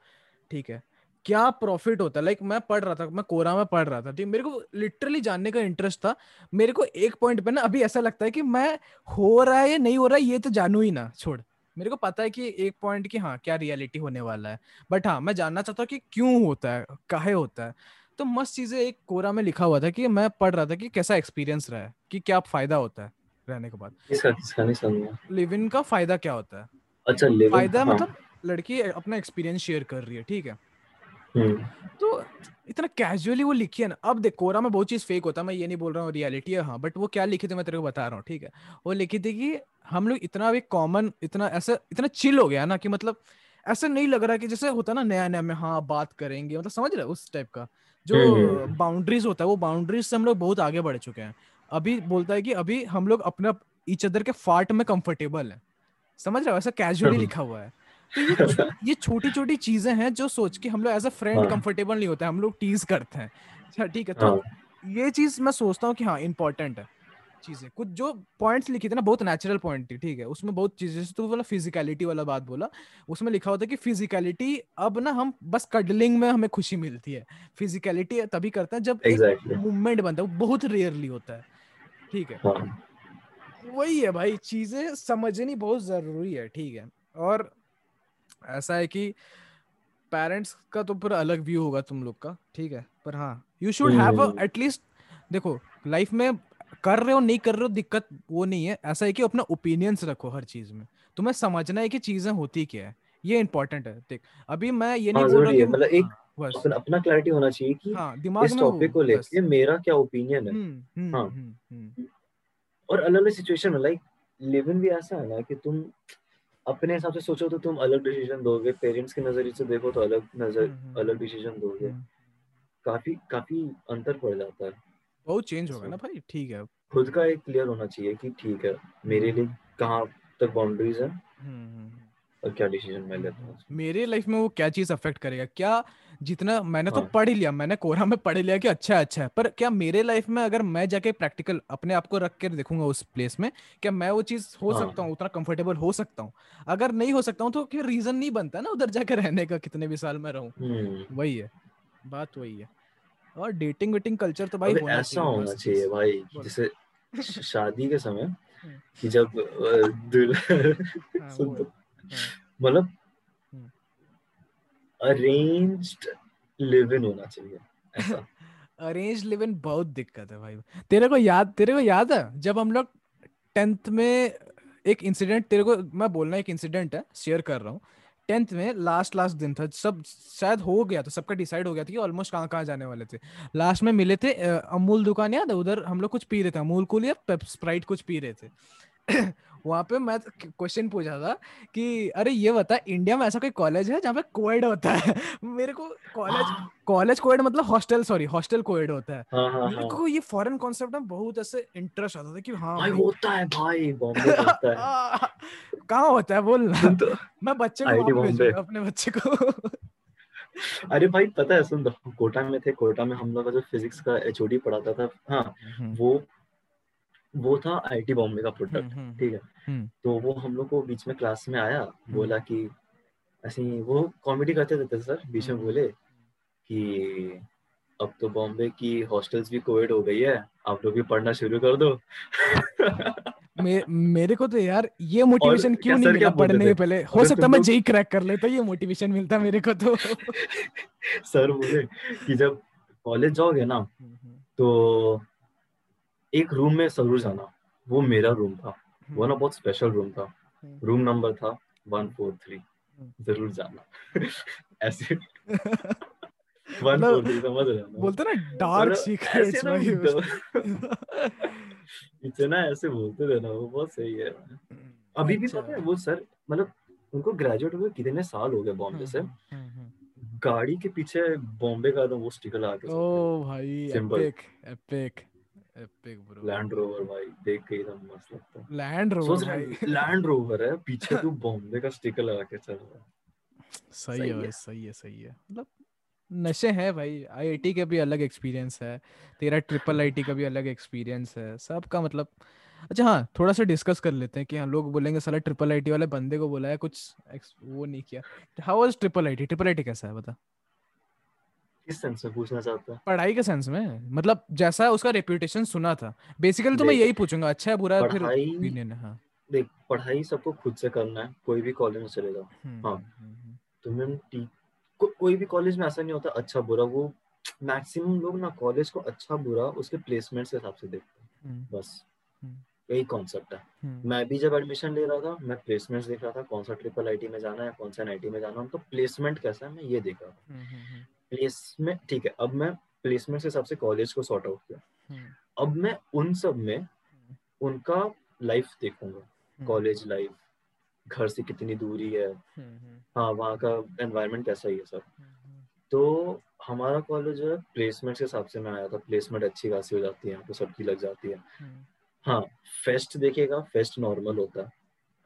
ठीक है। क्या प्रॉफिट होता है? लाइक मैं पढ़ रहा था मैं कोरा में पढ़ रहा था ठीक? मेरे को लिटरली जानने का इंटरेस्ट था। मेरे को एक पॉइंट पे ना अभी ऐसा लगता है कि मैं हो रहा है या नहीं हो रहा है ये तो जानू ही ना छोड़। मेरे को पता है कि एक पॉइंट की हाँ क्या रियलिटी होने वाला है। बट हाँ मैं जानना चाहता हूँ कि क्यों होता है काहे होता है? तो मस्त चीज़ें एक कोरा में लिखा हुआ था कि मैं पढ़ रहा था कि कैसा एक्सपीरियंस रहा है कि क्या फ़ायदा होता है रहने के बाद। लिव इन का फ़ायदा क्या होता है? अच्छा फ़ायदा हाँ। मतलब लड़की अपना एक्सपीरियंस शेयर कर रही है ठीक है? तो इतना कैजुअली वो लिखी है ना। अब देख कोरा में बहुत चीज़ फेक होता है मैं ये नहीं बोल रहा हूँ रियलिटी है हाँ बट वो क्या लिखी थी मैं तेरे को बता रहा हूँ ठीक है? वो लिखी थी कि हम लोग इतना भी कॉमन इतना ऐसा इतना चिल हो गया ना कि मतलब ऐसा नहीं लग रहा कि जैसे होता ना नया नया में हाँ बात करेंगे मतलब समझ रहे उस टाइप का। जो हम्म बाउंड्रीज होता है वो बाउंड्रीज से हम लोग बहुत आगे बढ़ चुके हैं। अभी बोलता है कि अभी हम लोग अपने ईच अदर के फार्ट में कंफर्टेबल है। समझ रहे हो? ऐसा कैजुअली लिखा हुआ है। तो ये छोटी छोटी चीज़ें हैं जो सोच के हम लोग एज अ फ्रेंड हाँ। कंफर्टेबल नहीं होते हम लोग टीज करते हैं। अच्छा ठीक है तो हाँ। ये चीज़ मैं सोचता हूँ कि हाँ इंपॉर्टेंट है चीज़ें। कुछ जो पॉइंट्स लिखी थी ना बहुत नेचुरल पॉइंट थी ठीक है उसमें बहुत चीज़ें तू बोला फिजिकलिटी वाला बात बोला उसमें लिखा होता है कि फिजिकलिटी अब ना हम बस कडलिंग में हमें खुशी मिलती है। फिजिकलिटी तभी करते हैं जब एक एग्जैक्टली मूवमेंट बनता है वो बहुत रेयरली होता है ठीक है। हाँ। वही है भाई चीज़ें समझनी बहुत ज़रूरी है ठीक है और ऐसा है कि पेरेंट्स का तो पूरा अलग व्यू होगा तुम लोग का ठीक है? पर हाँ you should have at least देखो लाइफ में कर रहे हो नहीं कर रहे हो दिक्कत वो नहीं है। ऐसा है कि अपना ओपिनियंस रखो हर चीज़ में। तुम्हें समझना है कि चीज़ें होती क्या है। ये इम्पोर्टेंट है देख अभी मैं ये नहीं हाँ बोल रहा कि है। मतलब एक हाँ बस। अपना अपना क्लैरिटी होना चाहिए कि हाँ दिमाग इस टॉपिक को लेके मेरा क्या ओपिनियन है। हम्म हम्म हाँ। हम्म हम्म। और अलग अलग सिचुएशन में लाइक लिव इन भी ऐसा है ना कि तुम अपने हिसाब से सोचो तो तुम अलग डिसीज़न दोगे। पेरेंट्स के नज़रिए से देखो तो अलग नज़र हम्म हम्म अलग डिसीज़न दोगे। हम्म। काफ़ी काफ़ी अंतर पड़ जाता है। बहुत चेंज होगा ना भाई ठीक है। खुद का एक क्लियर होना चाहिए कि ठीक है मेरे लिए कहाँ तक बाउंड्रीज है। और क्या डिसीज़न मैं लेता हूँ मेरे लाइफ में वो क्या चीज़ अफेक्ट करेगा? क्या जितना मैंने तो हाँ। पढ़ ही लिया मैंने कोरा में पढ़ लिया कि अच्छा अच्छा है पर क्या मेरे लाइफ में अगर मैं जाके प्रैक्टिकल अपने आप को रख कर देखूँगा उस प्लेस में क्या मैं वो चीज़ हो हाँ। सकता हूँ उतना कंफर्टेबल हो सकता हूँ? अगर नहीं हो सकता हूँ तो फिर रीजन नहीं बनता ना उधर जाके रहने का कितने भी साल में रहूँ? हम्म। वही है बात वही है। और डेटिंग वेटिंग कल्चर तो भाई होना ऐसा होना चाहिए भाई जैसे शादी के समय *laughs* हम्म, कि जब अ, *laughs* दुल्हन हाँ सुन वो तो हाँ मतलब हम्म। अरेंज्ड लिव इन होना चाहिए ऐसा। अरेंज लिव इन बहुत दिक्कत है भाई। तेरे को याद तेरे को याद है जब हम लोग टेंथ में एक इंसिडेंट तेरे को मैं बोलना एक इंसिडेंट है शेयर कर रहा हूँ। टेंथ में लास्ट लास्ट दिन था सब शायद हो गया था सबका डिसाइड हो गया था कि ऑलमोस्ट कहाँ कहाँ जाने वाले थे। लास्ट में मिले थे अमूल दुकान याद है उधर हम लोग कुछ पी रहे थे अमूल कूल या स्प्राइट कुछ पी रहे थे। *clears throat* *laughs* वहाँ पे मैं क्वेश्चन पूछा था कि अरे ये बता इंडिया में ऐसा कोई कॉलेज है जहाँ पे कोएड होता है? *laughs* मेरे को कॉलेज कॉलेज कोएड मतलब हॉस्टल सॉरी हॉस्टल कोएड होता है। हाँ हाँ मेरे हाँ। को ये फॉरेन कॉन्सेप्ट में बहुत ऐसे इंटरेस्ट आता था कि हाँ भाई होता है भाई बॉम्बे होता है। *laughs* कहाँ होता है बोल तो। *laughs* मैं बच्चे को अपने बच्चे को। अरे भाई पता है सुन तो कोटा में थे कोटा में हम लोग का जो फिजिक्स का एचओडी पढ़ाता था हाँ हम्म, वो वो था आईटी बॉम्बे का प्रोडक्ट हम्म, हम्म, ठीक है। हम्म। तो वो हम लोग को बीच में क्लास में आया बोला कि ऐसे ही वो कॉमेडी करते रहते सर बीच में। बोले कि अब तो बॉम्बे की हॉस्टल्स भी कोविड हो गई है आप लोग भी पढ़ना शुरू कर दो। *laughs* मे, मेरे को तो यार ये मोटिवेशन क्या क्यों नहीं मिला पढ़ने के पहले? हो सकता मैं जेई क्रैक कर लेता ये मोटिवेशन मिलता मेरे को तो। *laughs* सर बोले कि जब कॉलेज जाओगे ना तो एक रूम में ज़रूर जाना। वो मेरा रूम था। वो ना बहुत स्पेशल रूम था। हम्म। रूम नंबर था वन फोर थ्री हम्म। ज़रूर जाना। *laughs* ऐसे। वन फोर थ्री समझ रहे? बोलते ना डार्क मतलब सीक्रेट्स *laughs* इतना ऐसे बोलते थे ना वो बहुत सही है। अभी भी अच्छा। पता है वो सर मतलब उनको ग्रेजुएट हुए कितने साल हो गए बॉम्बे से। हम्म, हम्म, हम्म। गाड़ी के पीछे बॉम्बे का एकदम वो स्टिकर लगा के ओ भाई epic epic epic bro Land Rover भाई देख के एकदम मस्त लगता है। लैंड सोच रोवर रहा भाई। लैंड रोवर है पीछे *laughs* तू बॉम्बे का स्टिकर लगा के चल रहा है। सही सही है भाई सही है सही है। मतलब नशे हैं भाई आईआईटी का भी अलग एक्सपीरियंस है तेरा ट्रिपल आईटी का भी अलग एक्सपीरियंस है सबका मतलब। अच्छा हाँ थोड़ा सा डिस्कस कर लेते हैं कि हाँ लोग बोलेंगे साला ट्रिपल आईटी वाले बंदे को बोला है कुछ वो नहीं किया। How was triple IT triple IT कैसा है बता। किस सेंस में पूछना चाहता है? पढ़ाई के सेंस में? मतलब जैसा उसका रेपुटेशन सुना था। बेसिकली तो मैं यही पूछूँगा अच्छा है बुरा है फिर ओपिनियन है हाँ। देख पढ़ाई सबको खुद से करना है कोई भी कॉलेज में चले जाओ। हम्म, हाँ। हम्म, हम्म, तुम्हें को, कोई भी कॉलेज में ऐसा नहीं होता अच्छा बुरा वो मैक्सिमम लोग ना कॉलेज को अच्छा बुरा उसके प्लेसमेंट के हिसाब से देखते हैं। बस। यही कॉन्सेप्ट है। मैं भी जब एडमिशन ले रहा था मैं प्लेसमेंट देख रहा था कौन सा ट्रिपल आईटी में जाना है कौन सा एनआईटी में जाना है तो प्लेसमेंट कैसा है मैं ये देख रहा था। प्लेसमेंट ठीक है अब मैं प्लेसमेंट के हिसाब से कॉलेज को सॉर्ट आउट किया। हम्म, अब मैं उन सब में उनका लाइफ देखूँगा हम्म, कॉलेज लाइफ घर से कितनी दूरी है हम्म, हम्म, हाँ वहाँ का एनवायरनमेंट कैसा ही है सब। हम्म, तो हमारा कॉलेज जो है प्लेसमेंट के हिसाब से मैं आया था प्लेसमेंट अच्छी खासी हो जाती है यहाँ पे सबकी लग जाती है। हम्म, हाँ फेस्ट देखेगा फेस्ट नॉर्मल होता है।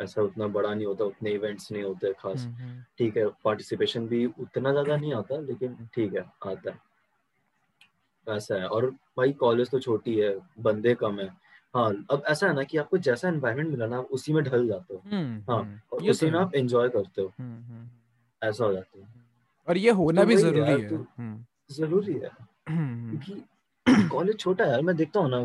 ऐसा उतना बड़ा नहीं होता उतने इवेंट्स नहीं होते खास। हम्म, हम्म, ठीक है पार्टिसिपेशन भी उतना ज़्यादा नहीं आता लेकिन ठीक है आता है। ऐसा है और भाई कॉलेज तो छोटी है बंदे कम है। हाँ अब ऐसा है ना कि आपको जैसा एनवायरनमेंट मिला ना आप उसी में ढल जाते हो। हम्म, हाँ, और उसी तो में आप एंजॉय करते हो। ऐसा हो जाता है। और ये होना तो भी ज़रूरी है। तो- ज़रूरी है। क्योंकि कॉलेज छोटा है यार मैं देखता हूँ ना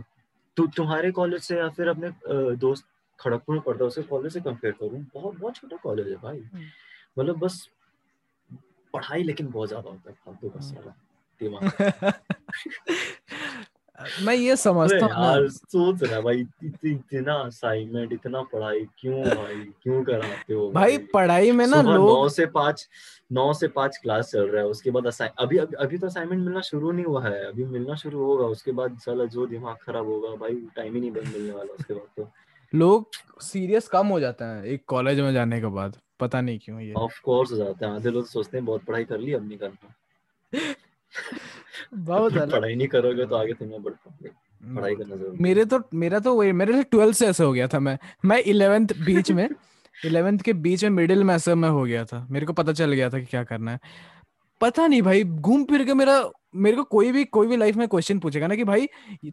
तू तुम्हारे कॉलेज से या फिर अपने दोस्त खड़गपुर में पढ़ता है उसके कॉलेज से कंपेयर करूँ बहुत बहुत छोटा कॉलेज है भाई। हम्म। मतलब बस पढ़ाई लेकिन बहुत ज़्यादा होता है फालतू का हम्म। सारा दिमाग। *laughs* मैं ये समझता हूँ यार सोच रहा भाई इत- इतना असाइनमेंट इतना पढ़ाई क्यों भाई क्यों कराते हो भाई पढ़ाई में ना लोग नौ से पाँच नौ से पाँच क्लास चल रहा है उसके बाद असाइन अभी अभी अभी तो असाइनमेंट मिलना शुरू नहीं हुआ है अभी मिलना शुरू होगा उसके बाद साला जो दिमाग खराब होगा भाई टाइम ही नहीं मिलने वाला उसके बाद तो। लोग सीरियस कम हो जाते हैं एक कॉलेज में जाने के बाद। पता नहीं क्यों ये। ऑफ़ कोर्स हो जाते हैं। आधे लोग सोचते हैं बहुत पढ़ाई कर ली अब नहीं करना *laughs* बहुत पढ़ाई नहीं करोगे तो आगे तुम्हें बढ़ पाओगे पढ़ाई करना ज़रूरी मेरे तो मेरा तो वही मेरे से ट्वेल्थ से ऐसे हो गया था मैं। मैं इलेवेंथ बीच में *laughs* इलेवेंथ के बीच में मिडिल में ऐसे में हो गया था। मेरे को पता चल गया था कि क्या करना है। पता नहीं भाई घूम फिर के मेरा मेरे को कोई भी कोई भी लाइफ में क्वेश्चन पूछेगा ना कि भाई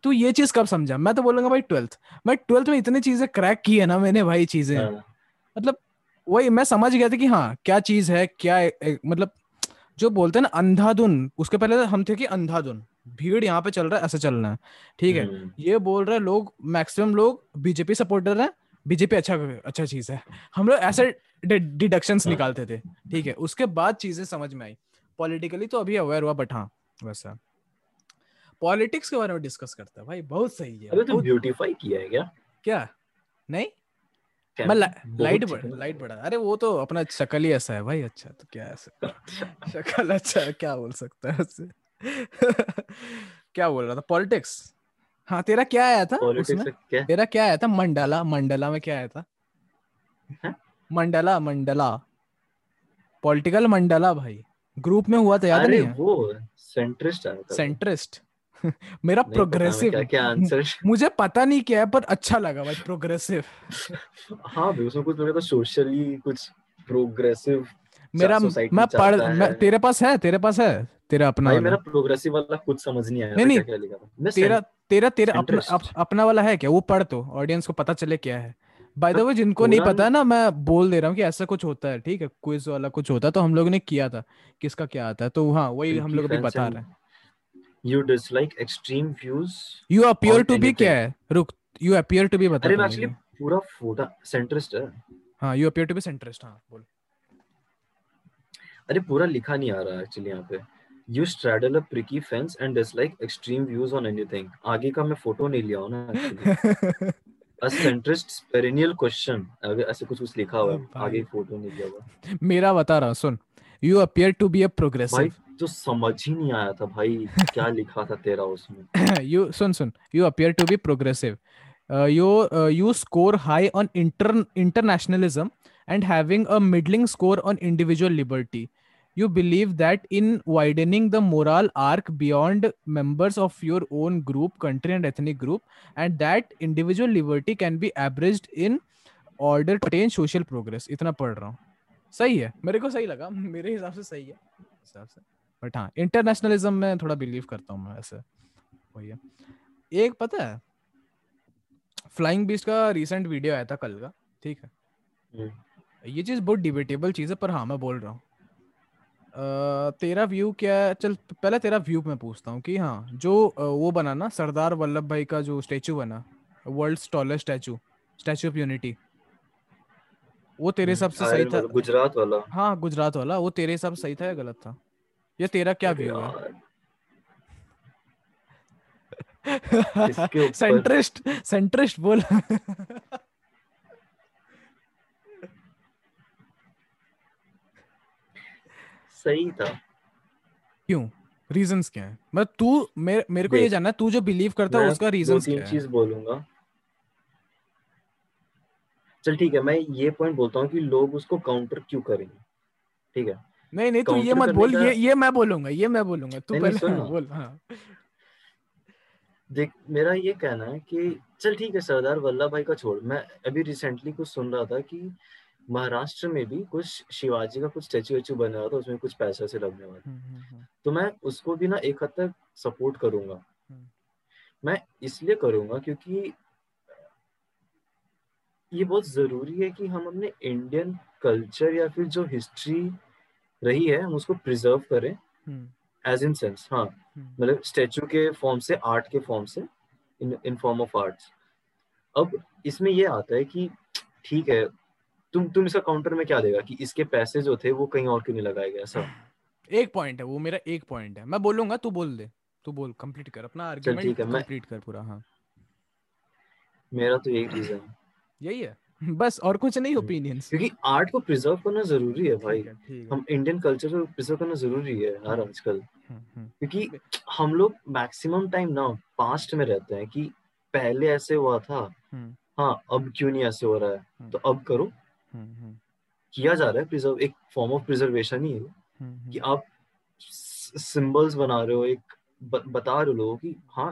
तू ये चीज़ कब समझा? मैं तो बोलूँगा भाई ट्वेल्थ मैं ट्वेल्थ में इतनी चीज़ें क्रैक की है ना मैंने भाई चीज़ें। हाँ, मतलब वही मैं समझ गया था कि हाँ क्या चीज़ है क्या ए, ए, मतलब जो बोलते हैं ना अंधाधुन उसके पहले हम थे कि अंधाधुन। भीड़ यहाँ पे चल रहा है ऐसे चलना है। ठीक है? हम्म, ये बोल रहे लोग मैक्सिमम लोग बीजेपी सपोर्टर हैं। बीजेपी अच्छा अच्छा चीज़ है। हम लोग ऐसे डिडक्शंस हाँ। निकालते थे। ठीक है? उसके बाद चीज़ें समझ में आई। पॉलिटिकली तो अभी अवेयर हुआ बट हाँ। वैसा पॉलिटिक्स के बारे में डिस्कस करता है भाई बहुत सही है अबे तो ब्यूटीफाई किया है क्या? क्या? नहीं? मैं लाइट ठीक बढ़, लाइट बढ़ा। अरे वो तो अपना शक्ल ही ऐसा है भाई अच्छा तो क्या ऐसा? *laughs* शक्ल अच्छा है क्या बोल सकता है उससे *laughs* क्या बोल रहा था? पॉलिटिक्स हाँ तेरा क्या आया था उसमें? क्या? तेरा क्या आया था? मंडला मंडला में क्या आया था? हैं? मंडला मंडला। पॉलिटिकल मंडला भाई। ग्रुप में हुआ था याद नहीं है? वो सेंट्रिस्ट आया था। सेंट्रिस्ट *laughs* मेरा प्रोग्रेसिव क्या क्या आंसर मुझे पता नहीं क्या है पर अच्छा लगा भाई प्रोग्रेसिव *laughs* हाँ भाई उसमें कुछ लगा था सोशली कुछ प्रोग्रेसिव मेरा मैं पढ़ मैं तेरे पास है तेरे पास है तेरा अपना भाई मेरा प्रोग्रेसिव वाला कुछ समझ नहीं आया नहीं, नहीं, तेरा तेरा तेरा अपना अपना वाला है क्या? वो पढ़ तो ऑडियंस को पता चले क्या है। बाय द वे जिनको नहीं पता है ना मैं बोल दे रहा हूँ कि ऐसा कुछ होता है ठीक है? क्विज वाला कुछ होता है तो हम लोगों ने किया था किसका क्या आता है तो हाँ वही हम लोग अभी बता रहे हैं। You dislike extreme views. You appear to be क्या है? रुक यू अपियर टू बी बता अरे एक्चुअली पूरा फोटा सेंट्रिस्ट है। हाँ you appear to be centrist हाँ बोल। अरे पूरा लिखा नहीं आ रहा एक्चुअली यहाँ पे। You straddle a pricky fence and dislike extreme views on anything आगे का मैं फ़ोटो नहीं लिया हूँ ना *laughs* मेरा बता रहा सुन। You appear to be a तो समझ ही नहीं आया था भाई क्या *laughs* लिखा था तेरा उसमें? *clears throat* यू सुन सुन। You appear to be progressive you you score high on inter internationalism and having a middling score on individual liberty you believe that in widening the moral arc beyond members of your own group country and ethnic group and that individual liberty can be average in order ten social progress इतना पढ़ रहा हूँ। सही है। मेरे को सही लगा। मेरे हिसाब से सही है। हिसाब से। बट हाँ इंटरनेशनलिज्म में थोड़ा बिलीव करता हूँ मैं ऐसे। वही है। एक पता है फ्लाइंग बीस का रिसेंट वीडियो आया था कल का। ठीक है। हम्म। ये चीज़ बहुत डिबेटेबल चीज़ है पर हाँ मैं बोल रहा हूँ। तेरा व्यू क्या है? चल पहले तेरा व्यू मैं पूछता हूँ कि हाँ जो वो बना ना सरदार वल्लभ भाई का जो स्टेचू बना world tallest statue Statue of Unity वो तेरे हिसाब से सही था? गुजरात वाला। हाँ गुजरात वाला वो तेरे हिसाब से सही था या गलत था? या तेरा क्या व्यू है? *laughs* सेंट्रिस्ट सेंट्रिस्ट बोल। *laughs* सही था। क्यों? रीजंस क्या है? मतलब तू मेरे मेरे को ये जानना है तू जो बिलीव करता है उसका रीजंस क्या है? चीज़ बोलूँगा। चल ठीक है मैं ये पॉइंट बोलता हूँ कि लोग उसको काउंटर क्यों करेंगे? ठीक है? नहीं नहीं तू ये मत बोल का- ये ये मैं बोलूँगा ये मैं बोलूँगा तू पहले सुन बोल हाँ। देख मेरा ये कहना है कि चल ठीक है सरदार वल्लभ भाई का छोड़ मैं अभी रिसेंटली कुछ सुन रहा था कि महाराष्ट्र में भी कुछ शिवाजी का कुछ स्टेचू वेचू बन रहा था उसमें कुछ पैसे से लगने वाला हम्म, हम्म, हम्म, तो मैं उसको भी ना एक हद तक सपोर्ट करूँगा। मैं इसलिए करूँगा क्योंकि ये बहुत ज़रूरी है कि हम अपने इंडियन कल्चर या फिर जो हिस्ट्री रही है हम उसको प्रिजर्व करें। एज इन सेंस हाँ। मतलब स्टेचू के फॉर्म से आर्ट के फॉर्म से in in form of arts अब इसमें ये आता है कि ठीक है तुम तुम इसका काउंटर में क्या देगा कि इसके पैसे जो थे वो कहीं और क्यों नहीं लगाए गए? ऐसा। *sighs* एक पॉइंट है वो मेरा एक पॉइंट है। मैं बोलूँगा तू बोल दे। तू बोल कंप्लीट कर। अपना आर्गुमेंट कंप्लीट कर पूरा हाँ। मेरा तो यही रीजन *clears throat* यही है। *laughs* बस और कुछ नहीं ओपिनियंस क्योंकि आर्ट को प्रिजर्व करना ज़रूरी है भाई। ठीक है ठीक है। हम इंडियन कल्चर को प्रिजर्व करना ज़रूरी है यार आजकल। हम्म, हम्म, क्योंकि हम लोग मैक्सिमम टाइम ना पास्ट में रहते हैं कि पहले ऐसे हुआ था। हम्म, हाँ अब क्यों नहीं ऐसे हो रहा है। तो अब करो। किया जा रहा है प्रिजर्व एक फॉर्म ऑफ़ प्रिजर्वेशन ही है। हम्म, कि आप सिंबल्स बना रहे हो एक ब, बता रहे हो लोगों कि हाँ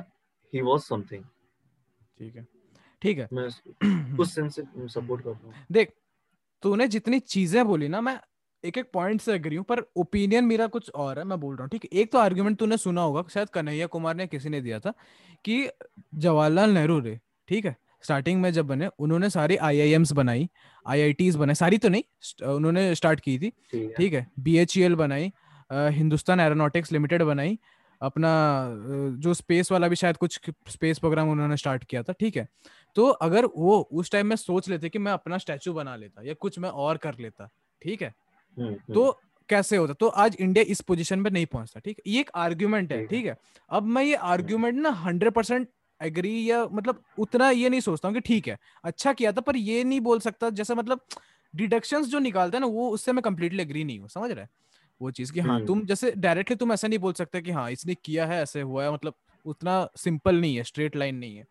ही वाज समथिंग ठीक है। ठीक है। मैं हम्म। उस सेंस से सपोर्ट करता हूँ। देख तूने जितनी चीज़ें बोली ना मैं एक एक पॉइंट से एग्री हूँ पर ओपिनियन मेरा कुछ और है मैं बोल रहा हूँ ठीक है? एक तो आर्ग्यूमेंट तूने सुना होगा शायद कन्हैया कुमार ने किसी ने दिया था कि जवाहरलाल नेहरू रे ठीक है? स्टार्टिंग में जब बने उन्होंने सारी आईआईएम्स बनाई आईआईटीज बनाई सारी तो नहीं उन्होंने स्टार्ट की थी। ठीक है। ठीक है बीएचईएल बनाई हिंदुस्तान एरोनॉटिक्स लिमिटेड बनाई अपना जो स्पेस वाला भी शायद कुछ स्पेस प्रोग्राम उन्होंने स्टार्ट किया था ठीक है। तो अगर वो उस टाइम में सोच लेते कि मैं अपना स्टैचू बना लेता या कुछ मैं और कर लेता ठीक है हम्म, हम्म, तो कैसे होता? तो आज इंडिया इस पोजीशन पे नहीं पहुँचता ठीक है ये एक आर्ग्यूमेंट है ठीक है। ठीक है। अब मैं ये आर्ग्यूमेंट ना हंड्रेड परसेंट एग्री या मतलब उतना ये नहीं सोचता हूँ कि ठीक है अच्छा किया था पर ये नहीं बोल सकता जैसा मतलब डिडक्शंस जो निकालता है ना वो उससे मैं कंप्लीटली एग्री नहीं हूँ समझ रहे हैं? वो चीज़ की हाँ हम्म। तुम जैसे डायरेक्टली तुम ऐसा नहीं बोल सकते कि हाँ इसने किया है ऐसे हुआ है मतलब उतना सिंपल नहीं है स्ट्रेट लाइन नहीं है।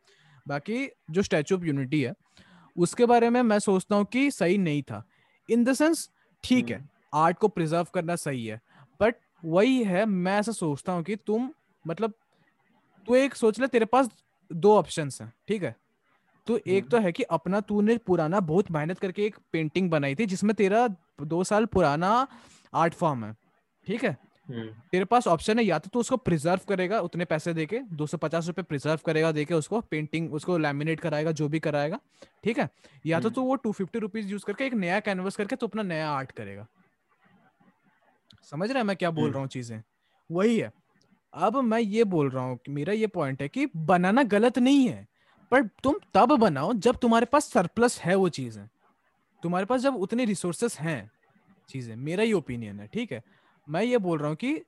बाकी जो स्टैचू ऑफ़ यूनिटी है उसके बारे में मैं सोचता हूँ कि सही नहीं था। इन द सेंस ठीक है आर्ट को प्रिजर्व करना सही है बट वही है मैं ऐसा सोचता हूँ कि तुम मतलब तू एक सोच ले तेरे पास दो ऑप्शंस हैं ठीक है? तो एक तो है कि अपना तूने पुराना बहुत मेहनत करके एक पेंटिंग बनाई थी जिसमें तेरा दो साल पुराना आर्ट फॉर्म है ठीक है? हम्म, तेरे पास ऑप्शन है या तो तू उसको प्रिजर्व करेगा उतने पैसे देके दो सौ पचास रुपए प्रिजर्व करेगा देके उसको पेंटिंग उसको लैमिनेट कराएगा जो भी कराएगा ठीक है? या तो हम्म। तू वो टू फिफ्टी रुपीज़ यूज़ करके एक नया कैनवस करके तू अपना नया आर्ट करेगा। समझ रहा है मैं क्या बोल हम्म। रहा हूँ चीज़ें? वही है। अब मैं ये बोल रहा हूँ मेरा ये पॉइंट है कि बनाना गलत नहीं है पर तुम तब बनाओ जब तुम्हारे पास सरप्लस है वो चीज़ें। तुम्हारे पास जब उतने रिसोर्सेस हैं चीज़ें मेरा ये ओपिनियन है ठीक है? मैं ये बोल रहा हूँ कि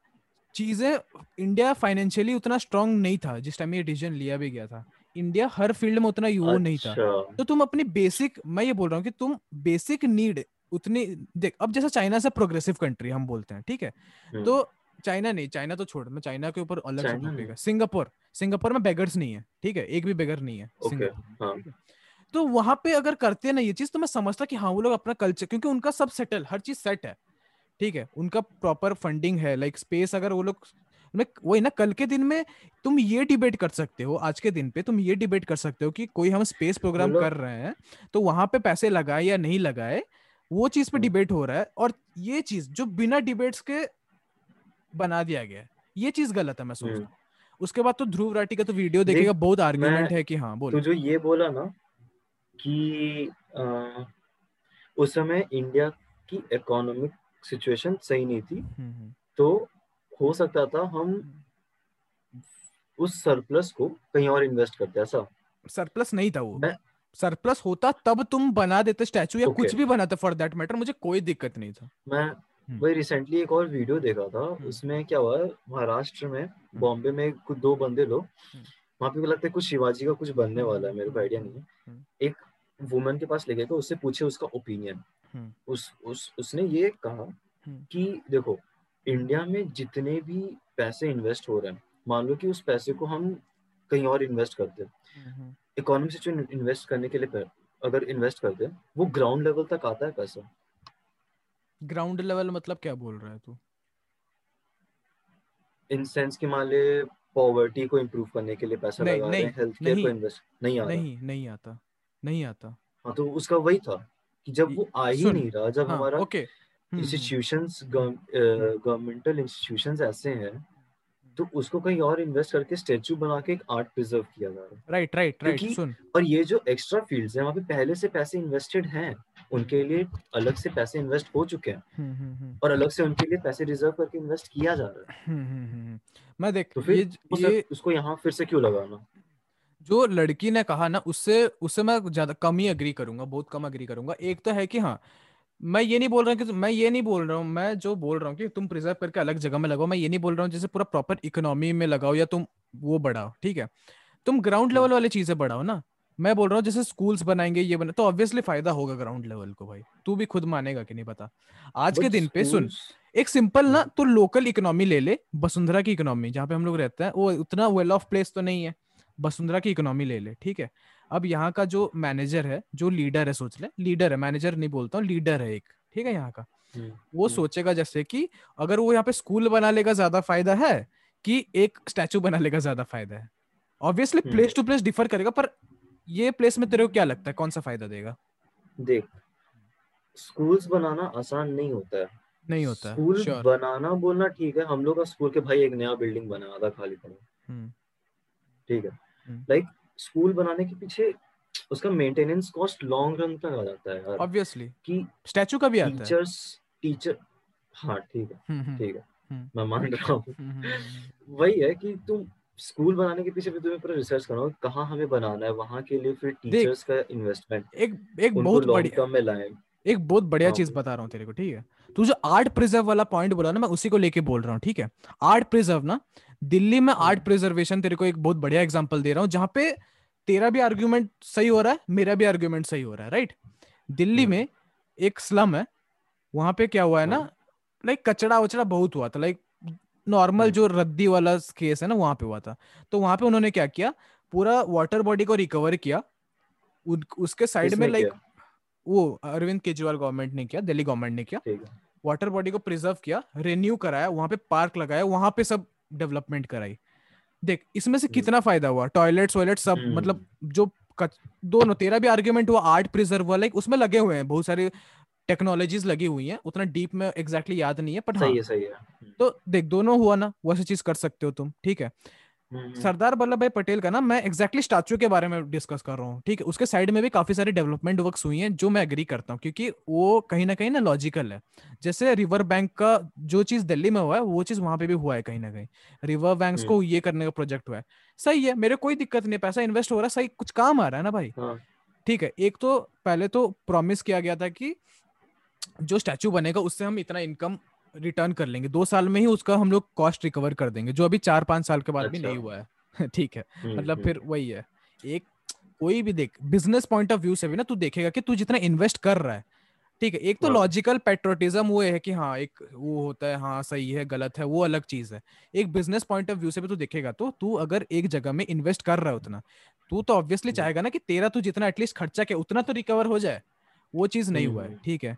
चीज़ें इंडिया फाइनेंशियली उतना स्ट्रांग नहीं था जिस टाइम ये डिसीज़न लिया भी गया था। इंडिया हर फ़ील्ड में उतना वो नहीं था। अच्छा। तो तुम अपनी बेसिक मैं ये बोल रहा हूँ कि तुम बेसिक नीड उतनी देख अब जैसा चाइना से प्रोग्रेसिव कंट्री हम बोलते हैं ठीक है? हम्म, तो चाइना नहीं चाइना तो छोड़ मैं चाइना के ऊपर अलग सिंगापुर सिंगापुर में बेगर्स नहीं है ठीक है? एक भी बेगर नहीं है सिंगापुर हाँ। तो वहाँ पे अगर करते ना ये चीज़ तो मैं समझता कि हाँ वो लोग अपना कल्चर क्योंकि उनका सब सेटल हर चीज़ सेट है ठीक है? उनका प्रॉपर फंडिंग है लाइक स्पेस अगर वो लोग वही ना कल के दिन में तुम ये डिबेट कर सकते हो आज के दिन पे तुम ये डिबेट कर सकते हो कि कोई हम स्पेस प्रोग्राम कर रहे हैं तो वहाँ पे पैसे लगाए या नहीं लगाए वो चीज़ पे हम्म। डिबेट हो रहा है और ये चीज़ जो बिना डिबेट्स के बना दिया गया है। ये चीज़ गलत है मैं हम्म। हूँ। उसके बाद तो ध्रुव राठी का तो वीडियो देखेगा बहुत आर्ग्यूमेंट है कि हाँ बोल। तू जो ये बोला ना कि उस समय इंडिया की इकोनॉमिक सिचुएशन सही नहीं थी हम्म, हम्म, तो हो सकता था हम उस सरप्लस को कहीं और इन्वेस्ट करते ऐसा। सरप्लस नहीं था वो। मैं- सरप्लस होता तब तुम बना देते स्टैचू या Okay. कुछ भी बनाते फॉर दैट मैटर मुझे कोई दिक्कत नहीं था। मैं हम्म। वही रिसेंटली एक और वीडियो देखा था उसमें क्या हुआ महाराष्ट्र में बॉम्बे में कुछ दो बंदे लोग हम्म। वहाँ पे लगता है कुछ शिवाजी का कुछ बनने वाला है मेरे को आइडिया नहीं है हम्म। एक वुमन के पास लेके गए उससे पूछे उसका ओपिनियन हम्म। उस उस उसने ये कहा हम्म। कि देखो इंडिया में जितने भी पैसे इन्वेस्ट हो रहे हैं मान लो कि उस पैसे को हम कहीं और इन्वेस्ट करते हैं इकोनॉमी से जो इन्वेस्ट करने के लिए अगर इन्वेस्ट करते हैं वो ग्राउंड लेवल तक आता है पैसा ग्राउंड लेवल मतलब क्या बोल रहा है तू? इन सेंस कि मान ले पॉवर्टी को इम्प्रूव करने के लिए पैसा नहीं, लगा रहे हेल्थ केयर को इन्वेस्ट नहीं आ रहा। नहीं नहीं आता नहीं आता। हाँ तो उसका वही था कि जब वो आ ही नहीं रहा जब हाँ हमारा ओके इंस्टीट्यूशंस गवर्नमेंटल इंस्टीट्यूशंस ऐसे हैं तो उसको कहीं और इन्वेस्ट करके स्टेचू बना के एक आर्ट प्रिजर्व किया जा रहा है। राइट राइट राइट सुन। और ये जो एक्स्ट्रा फील्ड्स हैं वहाँ पे पहले से पैसे इन्वेस्टेड हैं उनके लिए अलग से पैसे इन्वेस्ट हो चुके हैं। हम्म, हम्म, हम्म, और अलग से उनके लिए पैसे रिज़र्व करके इन्वेस्ट किया जा रहा है। मैं देख तो फिर ये ये उसको यहाँ फिर से क्यों लगाना? जो लड़की ने कहा ना उससे उससे मैं ज़्यादा कम ही अग्री करूँगा बहुत कम अग्री करूँगा। एक तो है कि हाँ मैं ये नहीं बोल रहा कि मैं ये नहीं बोल रहा हूँ मैं जो बोल रहा हूँ कि तुम प्रिजर्व करके अलग जगह में लगाओ मैं ये नहीं बोल रहा हूँ जैसे पूरा प्रॉपर इकोनॉमी में लगाओ या तुम वो बढ़ाओ ठीक है? तुम ग्राउंड लेवल वाली चीज़ें बढ़ाओ ना मैं बोल रहा हूँ जैसे स्कूल्स बनाएँगे ये बना तो ऑब्वियसली फ़ायदा होगा ग्राउंड लेवल को भाई। तू भी खुद मानेगा कि नहीं पता। आज के दिन पे सुन एक सिंपल ना तो लोकल इकोनॉमी ले ले वसुंधरा की इकोनॉमी जहाँ पे हम लोग रहते हैं वो उतना वेल ऑफ़ प्लेस तो नहीं है। वसुंधरा की इकोनॉमी ले ले ठीक है? अब यहाँ का जो मैनेजर है जो लीडर है सोच ले लीडर है मैनेजर नहीं बोलता हूँ लीडर है एक ठीक है यहाँ का? हम्म, वो हम्म। सोचेगा जैसे कि अगर वो यहाँ पे स्कूल बना लेगा ज़्यादा फ़ायदा है कि एक स्टैचू बना लेगा ज़्यादा फ़ायदा है। Obviously. Place to place differ करेगा पर ये प्लेस में तेरे को क्या लगता है? कौन सा फ़ायदा देगा? देख स्कूल्स बनाना आसान नहीं होता है। नहीं होता स्कूल श्योर बनाना बोलना ठीक है हम लोग का स्कूल के भाई एक नया बिल्डिंग बना था खाली पड़ा। ठीक है? हम्म। लाइक स्कूल बनाने के पीछे उसका मेंटेनेंस कॉस्ट लॉन्ग रन तक आ जाता है यार। ऑब्वियसली कि स्टैचू का भी आता है। टीचर्स टीचर हाँ ठीक है हम्म, हम्म, ठीक है। हम्म। मैं मान रहा हूँ। हम्म, हम्म, हम्म, वही है कि तुम स्कूल बनाने के पीछे भी तुम्हें पूरा रिसर्च करना होगा कहाँ हमें बनाना है वहाँ के लिए फिर टीचर्स का इन्वेस्टमेंट एक एक बहुत बड़ी टर्म में लाए एक बहुत बढ़िया हाँ, चीज़ बता रहा हूँ तेरे को ठीक है तू जो आर्ट प्रिजर्व वाला पॉइंट बोला ना मैं उसी को लेके बोल रहा हूँ ठीक है आर्ट प्रिजर्व ना दिल्ली में आर्ट हम्म। प्रिजर्वेशन तेरे को एक बहुत बढ़िया एग्जांपल दे रहा हूँ जहाँ पे तेरा भी आर्ग्यूमेंट सही हो रहा है मेरा भी आर्ग्यूमेंट सही हो रहा है राइट दिल्ली हम्म। में एक स्लम है वहाँ पे क्या हुआ है ना हाँ। लाइक कचड़ा वचड़ा बहुत हुआ था लाइक नॉर्मल हम्म। जो रद्दी वाला केस है ना वहाँ पे हुआ था। तो वहाँ पे उन्होंने क्या किया? पूरा वाटर बॉडी को रिकवर किया। उन, उसके साइड में लाइक वो अरविंद केजरीवाल गवर्नमेंट ने किया दिल्ली गवर्नमेंट ने किया। वाटर बॉडी को प्रिजर्व किया रेन्यू कराया वहाँ पे पार्क लगाया वहाँ पे सब डेवलपमेंट कराई। देख इसमें से हम्म। कितना फ़ायदा हुआ? टॉयलेट वॉयलेट सब हम्म। मतलब जो कच, दोनों तेरा भी आर्ग्यूमेंट हुआ आर्ट प्रिजर्व हुआ लाइक उसमें लगे हुए हैं बहुत सारे टेक्नोलॉजीज़ लगी हुई हैं उतना डीप में एग्जैक्टली exactly याद नहीं है बट हाँ सही है। सही है। हम्म, तो देख दोनों हुआ ना वैसे चीज़ कर सकते हो तुम ठीक है? हम्म, हम्म, सरदार वल्लभ भाई पटेल का ना मैं एग्जैक्टली स्टैचू के बारे में डिस्कस कर रहा हूँ ठीक है? उसके साइड में भी काफ़ी सारी डेवलपमेंट वर्क हुई हैं जो मैं एग्री करता हूँ क्योंकि वो कहीं ना कहीं ना लॉजिकल है। जैसे रिवर बैंक का जो चीज़ दिल्ली में हुआ है वो चीज़ वहाँ पे भी हुआ है कहीं ना कहीं। रिवर बैंक को ये करने का प्रोजेक्ट हुआ है। सही है मेरे कोई दिक्कत नहीं पैसा इन्वेस्ट हो रहा है सही कुछ काम आ रहा है ना भाई? हाँ, ठीक है एक तो पहले तो प्रॉमिस किया गया था कि जो स्टैचू बनेगा उससे हम इतना इनकम रिटर्न कर लेंगे दो साल में ही उसका हम लोग कॉस्ट रिकवर कर देंगे जो अभी चार पाँच साल के बाद अच्छा। भी। नहीं हुआ है *laughs* ठीक है हम्म, मतलब हम्म, फिर वही है एक कोई भी देख बिज़नेस पॉइंट ऑफ़ व्यू से भी ना तू देखेगा कि तू जितना इन्वेस्ट कर रहा है ठीक है एक तो। लॉजिकल पेट्रोटिज्म वो है कि हाँ एक वो होता है हाँ सही है गलत है वो अलग चीज़ है एक बिज़नेस पॉइंट ऑफ़ व्यू से भी तू देखेगा तो तू अगर एक जगह में इन्वेस्ट कर रहा है उतना तू तो ऑब्वियसली हम्म। चाहेगा ना कि तेरा तू जितना एटलीस्ट खर्चा किया उतना तो रिकवर हो जाए वो चीज़ नहीं हुआ है। ठीक है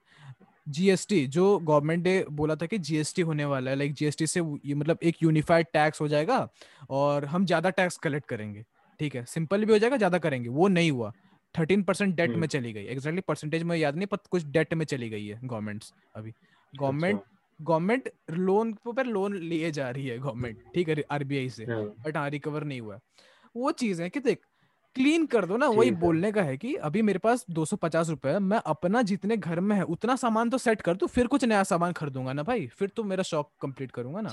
जीएसटी जो गवर्नमेंट ने बोला था कि जीएसटी होने वाला है। लाइक जीएसटी से ये मतलब एक यूनिफाइड टैक्स हो जाएगा और हम ज़्यादा टैक्स कलेक्ट करेंगे। ठीक है? सिंपल भी हो जाएगा ज़्यादा करेंगे। वो नहीं हुआ। Thirteen percent debt. में चली गई। एक्जैक्टली परसेंटेज में याद नहीं पर कुछ डेट में चली गई है गवर्नमेंट अभी। गवर्नमेंट गवर्नमेंट लोन पर लोन लिए जा रही है गवर्नमेंट ठीक है? आरबीआई से। हाँ, बट हाँ रिकवर नहीं हुआ। है। वो चीज़ है कि देख क्लीन कर दो ना वही बोलने का है कि अभी मेरे पास दो सौ पचास रुपए है मैं अपना जितने घर में है उतना सामान तो सेट कर दू फिर कुछ नया सामान खरीदूँगा ना भाई फिर तो मेरा शॉप कंप्लीट करूँगा ना।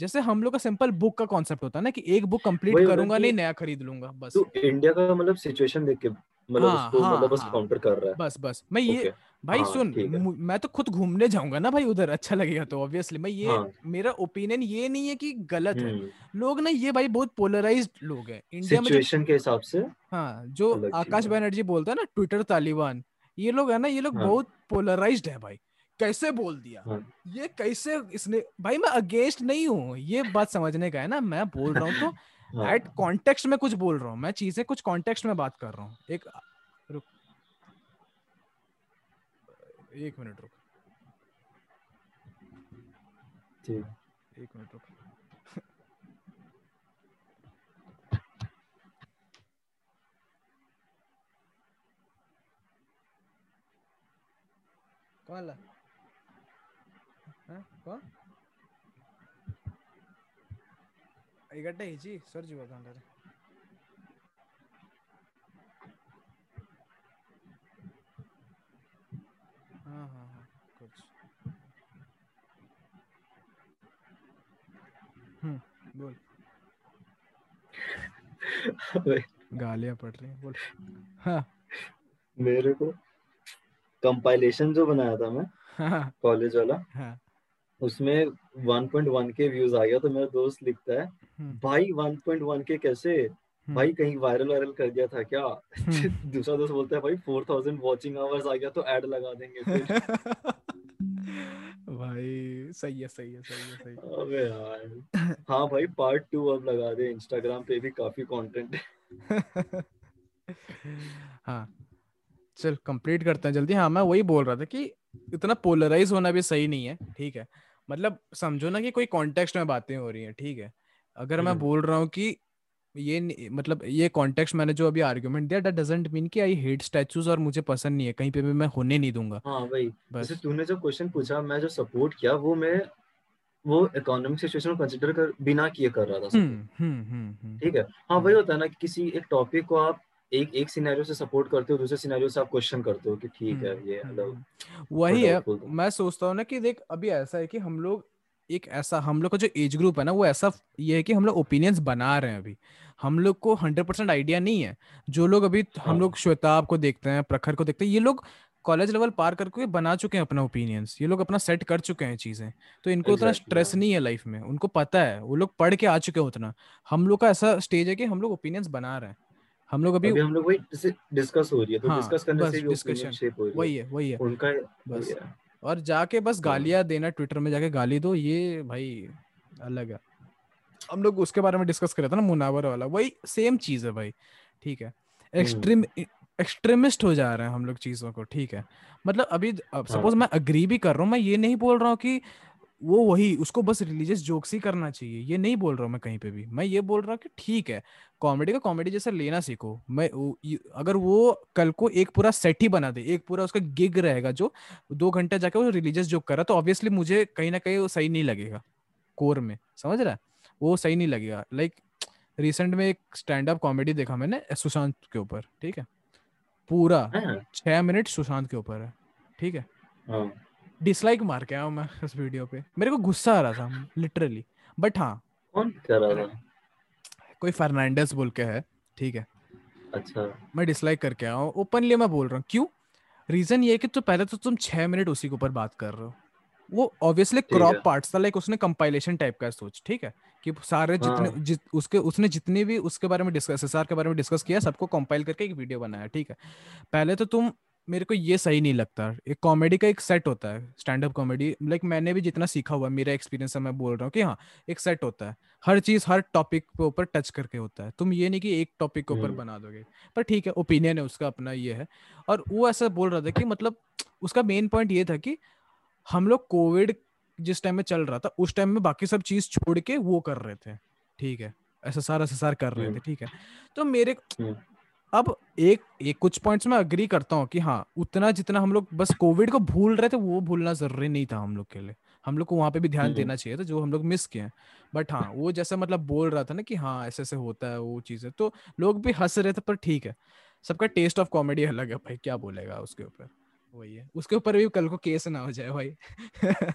जैसे हम लोग का सिंपल बुक का कॉन्सेप्ट होता है ना कि एक बुक कंप्लीट करूँगा नहीं नया खरीद लूँगा बस। तू इंडिया का मतलब सिचुएशन देख के मतलब हाँ, उसको हाँ, मतलब बस हाँ। काउंटर कर रहा है बस बस मैं ये भाई हाँ, सुन। मु- तो खुद घूमने जाऊँगा ना भाई उधर अच्छा लगेगा तो ऑब्वियसली मैं ये हाँ। मेरा ओपिनियन ये नहीं है कि गलत है हम्म लोग ना ये भाई बहुत पोलराइज्ड लोग हैं इंडिया में जो के हिसाब से हाँ जो आकाश। बनर्जी बोलता है ना ट्विटर तालिबान ये लोग है ना ये लोग। बहुत पोलराइज है भाई कैसे बोल दिया हाँ। ये कैसे इसने भाई मैं अगेंस्ट नहीं हूँ ये बात समझने का है ना मैं बोल रहा हूँ तो एट कॉन्टेक्स्ट में कुछ बोल रहा हूँ मैं चीज़ें कुछ कॉन्टेक्स्ट में बात कर रहा हूँ। एक रुक। एक मिनट रुक। ठीक। एक मिनट रुक। कौन ला? हाँ, कौन? गड्ढा हिची सर जी बता रे हाँ। हाँ हाँ कुछ। हम्म बोल। गालियाँ पड़ रही बोल। हाँ। मेरे को कंपाइलेशन जो बनाया था मैं हाँ। कॉलेज वाला हाँ। उसमें 1.1 के व्यूज़ आ गया तो मेरा दोस्त लिखता है भाई 1.1 के कैसे? हम्म, भाई कहीं वायरल वायरल कर दिया था क्या? हम्म। *laughs* दूसरा दोस्त बोलता है भाई 4000 वॉचिंग आवर्स आ गया तो ऐड लगा देंगे *laughs* भाई सही है सही है सही है सही है। अबे यार। हाँ भाई पार्ट टू अब लगा दे इंस्टाग्राम पे भी काफ़ी कंटेंट है। *laughs* हाँ। चल कंप्लीट करते हैं जल्दी। हाँ मैं वही बोल रहा था कि इतना पोलराइज होना भी सही नहीं है ठीक है? मतलब समझो ना कि कोई कॉन्टेक्स्ट में बातें हो रही हैं ठीक है? अगर मैं हम्म। बोल रहा हूँ कि ये मतलब ये कॉन्टेक्स्ट मैंने जो अभी आर्गुमेंट दिया दैट डजंट मीन कि आई हेट स्टैचूज और मुझे पसंद नहीं है। कहीं पे भी मैं होने नहीं दूँगा। हाँ भाई बस। जैसे तूने जो क्वेश्चन पूछा मैं जो सपोर्ट किया वो मैं वो इकोनॉमिक सिचुएशन को कंसिडर कर बिना किए कर रहा था। हम्म हम्म ठीक है? हाँ वही होता है ना कि किसी एक टॉपिक को आप एक एक सिनेरियो से सपोर्ट करते हो दूसरे सिनेरियो से आप क्वेश्चन करते हो कि ठीक है ये हम्म। वही है मैं सोचता हूँ ना कि देख अभी ऐसा है कि हम लोग एक ऐसा हम लोग का जो एज ग्रुप है ना वो ऐसा ये है कि हम लोग ओपिनियंस बना रहे हैं अभी। हम लोग को हंड्रेड परसेंट आइडिया नहीं है। जो लोग अभी हम हाँ। लोग श्वेताब को देखते हैं प्रखर को देखते हैं ये लोग कॉलेज लेवल पार करके बना चुके हैं अपना ओपिनियंस ये लोग अपना सेट कर चुके हैं चीज़ें। तो इनको उतना Exactly, स्ट्रेस हाँ। नहीं है लाइफ में। उनको पता है वो लोग पढ़ के आ चुके हैं उतना। हम लोग का ऐसा स्टेज है कि हम लोग ओपिनियंस बना रहे हैं। हम लोग अभी अभी हम लोग वही डिस्कस हो रही है तो हाँ, डिस्कस करने से भी discussion, शेप हो रही वही है वही है। उनका बस। और जाके बस हाँ। गालियाँ देना ट्विटर में जाके गाली दो ये भाई अलग है हम लोग उसके बारे में डिस्कस कर रहे थे ना मुनावर वाला वही सेम चीज़ है भाई ठीक है हम्म। एक्सट्रीम एक्सट्रीमिस्ट हो जा रहे हैं हम लोग चीज़ों को ठीक है मतलब अभी सपोज़ हाँ। मैं अग्री भी कर रहा हूँ मैं ये नहीं बोल रहा हूँ कि वो वही उसको बस रिलीजियस जोक्स ही करना चाहिए। ये नहीं बोल रहा हूँ मैं कहीं पे भी। मैं ये बोल रहा हूँ कि ठीक है कॉमेडी का कॉमेडी जैसा लेना सीखो। मैं अगर वो कल को एक पूरा सेट ही बना दे एक पूरा उसका गिग रहेगा जो दो घंटे जाके वो रिलीजियस जोक कर रहा तो ऑब्वियसली मुझे कहीं ना कहीं वो सही नहीं लगेगा कोर में। समझ रहा है? वो सही नहीं लगेगा। लाइक रिसेंट में एक स्टैंड अप कॉमेडी देखा मैंने सुशांत के ऊपर ठीक है? पूरा हाँ। छह मिनट सुशांत के ऊपर है ठीक है। डिसलाइक। मार के आया मैं उस वीडियो पे। मेरे को गुस्सा आ रहा था लिटरली बट हाँ। कौन कर रहा था? कोई फर्नांडिस बोल के है ठीक है। अच्छा। मैं डिसलाइक करके आया हूँ। ओपनली मैं बोल रहा हूँ। क्यों? रीजन ये कि तो पहले तो तुम छह मिनट उसी के ऊपर बात कर रहे हो। वो ऑब्वियसली क्रॉप पार्ट्स था लाइक उसने कंपाइलेशन टाइप का सोच ठीक है? कि सारे जितने हाँ. जित, उसके उसने जितने भी उसके बारे में डिस्कस एसआर के बारे में डिस्कस किया सबको कंपाइल करके एक वीडियो बनाया ठीक है? पहले तो तुम मेरे को ये सही नहीं लगता। एक कॉमेडी का एक सेट होता है स्टैंड अप कॉमेडी। लाइक मैंने भी जितना सीखा हुआ मेरा एक्सपीरियंस है मैं बोल रहा हूँ कि हाँ एक सेट होता है। हर चीज़ हर टॉपिक के ऊपर टच करके होता है। तुम ये नहीं कि एक टॉपिक के ऊपर हम्म। बना दोगे पर ठीक है ओपिनियन है उसका अपना ये है। और वो ऐसा बोल रहा था कि मतलब उसका मेन पॉइंट ये था कि हम लोग कोविड जिस टाइम में चल रहा था उस टाइम में बाकी सब चीज़ छोड़ के वो कर रहे थे। ठीक है एस एस आर कर रहे थे हम्म। ठीक है। तो मेरे हम्म। अब एक एक कुछ पॉइंट्स में अग्री करता हूँ कि हाँ उतना जितना हम लोग बस कोविड को भूल रहे थे वो भूलना ज़रूरी नहीं था हम लोग के लिए। हम लोग को वहाँ पे भी ध्यान हम्म। देना चाहिए था जो हम लोग मिस किए बट हाँ वो जैसे मतलब बोल रहा था ना कि हाँ ऐसे ऐसे होता है वो चीज़ें तो लोग भी हंस रहे थे पर ठीक है। सबका टेस्ट ऑफ़ कॉमेडी अलग है भाई क्या बोलेगा उसके ऊपर? वही है। उसके ऊपर भी कल को केस ना हो जाए भाई। *laughs*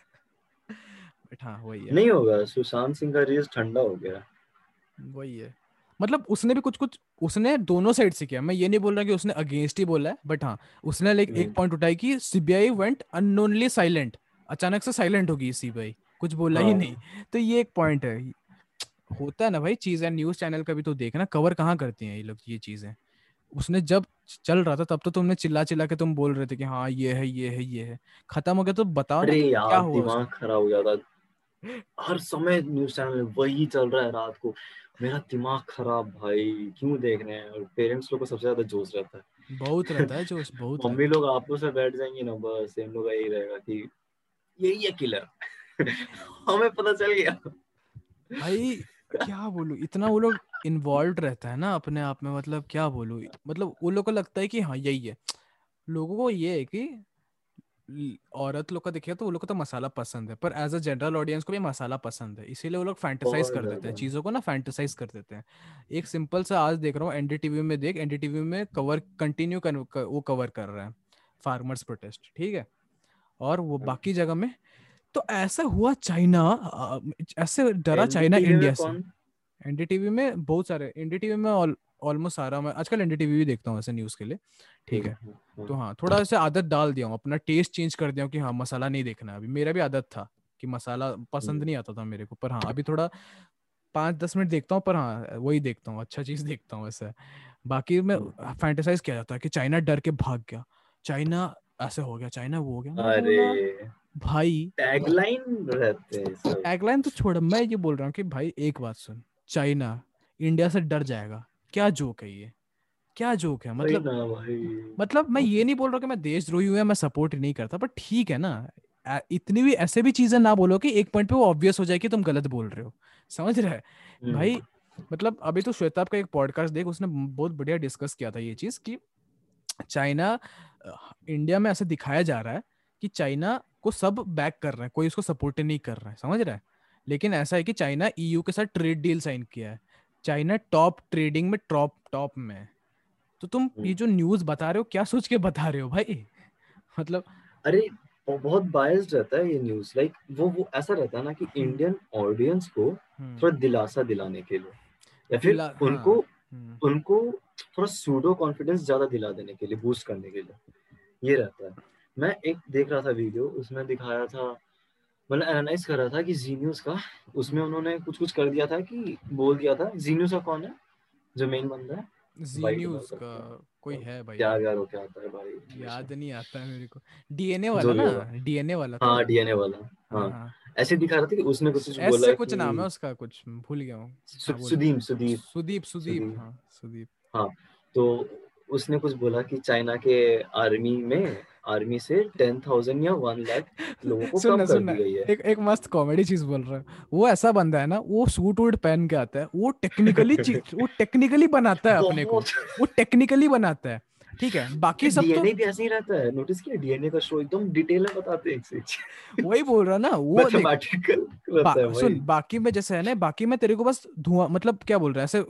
बट हाँ वही है। नहीं होगा सुशांत सिंह का रेस ठंडा हो गया। वही है। मतलब उसने भी कुछ कुछ उसने दोनों साइड से किया। मैं ये नहीं बोल रहा कि उसने अगेंस्ट ही बोला है बट हाँ उसने लाइक एक पॉइंट उठाई कि सीबीआई वेंट अननोनली साइलेंट अचानक से साइलेंट होगी सीबीआई कुछ बोला हाँ. ही। नहीं। तो ये एक पॉइंट है। होता है ना भाई चीज़ है न्यूज़ चैनल का भी तो देखना कवर कहाँ करती हैं ये लोग ये चीज़ें। उसने जब चल रहा था तब तो तुमने चिल्ला चिल्ला के तुम बोल रहे थे कि हाँ ये है ये है ये है। खत्म हो गया तो बताओ अरे यार क्या हुआ दिमाग खराब हो जाता हर समय न्यूज़ चैनल में वही चल रहा है रात को। मेरा दिमाग खराब भाई क्यों देख रहे हैं? और पेरेंट्स लोग को सबसे ज़्यादा जोश रहता है। बहुत रहता है जोश बहुत *laughs* मम्मी लोग आपको से बैठ जाएँगे ना बस इन लोग यही रहेगा कि यही है किलर *laughs* हमें पता चल गया। भाई क्या बोलू? इतना वो लोग इन्वॉल्व रहता है ना अपने आप में मतलब क्या बोलू? मतलब वो लोग को लगता है कि हाँ यही है। लोगों को ये है कि औरत लोग का देखिए तो वो लोग को तो मसाला पसंद है पर एज अ जनरल ऑडियंस को भी मसाला पसंद है इसीलिए वो लोग फैंटेसाइज कर देते हैं चीज़ों को ना फैंटेसाइज कर देते हैं। एक सिंपल सा आज देख रहा हूँ एनडीटीवी में देख एनडीटीवी में कवर कंटिन्यू कर, वो कवर कर रहे हैं फार्मर्स प्रोटेस्ट ठीक है? और वो हाँ। बाकी जगह में तो ऐसा हुआ चाइना ऐसे डरा चाइना इंडिया से। एनडीटीवी में बहुत सारे एनडीटीवी में ऑलमोस्ट सारा मैं आजकल एनडीटीवी भी देखता हूँ ऐसे न्यूज़ के लिए। ठीक है? हम्म, हम्म, तो हाँ थोड़ा ऐसे आदत डाल दिया हूँ अपना टेस्ट चेंज कर दिया हूँ कि हाँ मसाला नहीं देखना अभी। मेरा भी आदत था कि मसाला पसंद हम्म। नहीं आता था मेरे को पर हाँ अभी थोड़ा पाँच दस मिनट देखता हूँ पर हाँ वही देखता हूँ अच्छा चीज़ देखता हूँ ऐसा। बाकी मैं फैंटेसाइज किया जाता है कि चाइना डर के भाग गया। चाइना ऐसे हो गया चाइना वो हो गया। अरे। भाई टैगलाइन रहते हैं टैगलाइन तो छोड़ मैं ये बोल रहा हूँ कि भाई एक बात सुन चाइना इंडिया से डर जाएगा। क्या जोक है ये? क्या जोक है? मतलब मतलब मैं ये नहीं बोल रहा कि मैं देशद्रोही हूँ मैं सपोर्ट नहीं करता पर ठीक है ना। इतनी भी ऐसे भी चीज़ें ना बोलो कि एक पॉइंट पे वो ऑब्वियस हो जाए कि तुम गलत बोल रहे हो। समझ रहे? हम्म। भाई मतलब अभी तो श्वेताब का एक पॉडकास्ट देख उसने बहुत बढ़िया डिस्कस किया था ये चीज़ कि चाइना इंडिया में ऐसे दिखाया जा रहा है कि चाइना को सब बैक कर रहे हैं कोई उसको सपोर्ट नहीं कर रहा है समझ रहा? है लेकिन ऐसा है कि चाइना ईयू के साथ ट्रेड डील साइन किया है। चाइना टॉप ट्रेडिंग में टॉप टॉप में। तो तुम ये जो न्यूज़ बता रहे हो क्या सोच के बता रहे हो भाई? *laughs* मतलब अरे बहुत बायस्ड रहता है ये न्यूज़। लाइक वो वो ऐसा रहता है ना कि इंडियन हम्म। ऑडियंस को हम्म। थोड़ा दिलासा दिलाने के लिए। या फिर उनको हाँ, हम्म। उनको थोड़ा सूडो कॉन्फिडेंस ज़्यादा दिला देने के लिए बूस्ट करने के लिए। ये रहता है। मैं एक देख रहा था वीडियो उसमें दिखाया था मतलब एनालाइज कर रहा था कि जीनियस का उसमें उन्होंने कुछ कुछ कर दिया था कि बोल दिया था जीनियस का कौन है? जो मेन बंदा है। जीनियस का कोई है भाई? क्या यार क्या आता है भाई? याद नहीं आता है मेरे को। डीएनए वाला ना? डीएनए वाला हाँ डीएनए वाला। हाँ। हाँ। ऐसे दिखा रहा था कि उसने कुछ कुछ बोला ऐसे कुछ नाम है उसका कुछ भूल गया हूँ। सुदीप। सुदीप सुदीप सुदीप। हाँ सुदीप। हाँ तो उसने कुछ बोला कि चाइना के आर्मी में आर्मी से टेन थाउज़ेंड या वन लाख लोगों को सुन कम ना कर दी गई है? एक एक मस्त कॉमेडी चीज़ बोल रहा है। वो ऐसा बंदा है ना वो सूट वूट पहन के आता है वो टेक्निकली *laughs* वो टेक्निकली बनाता है अपने को। वो टेक्निकली बनाता है ठीक है? बाकी सब तो भी ऐसे ही रहता है। नोटिस किया डीएनए का शो एकदम डिटेल में बताते हैं एक से एक। वही बोल रहा ना वो मैथमेटिकल बा, सुन बाकी में जैसे है ना बाकी में तेरे को बस धुआँ मतलब क्या बोल रहा है ऐसे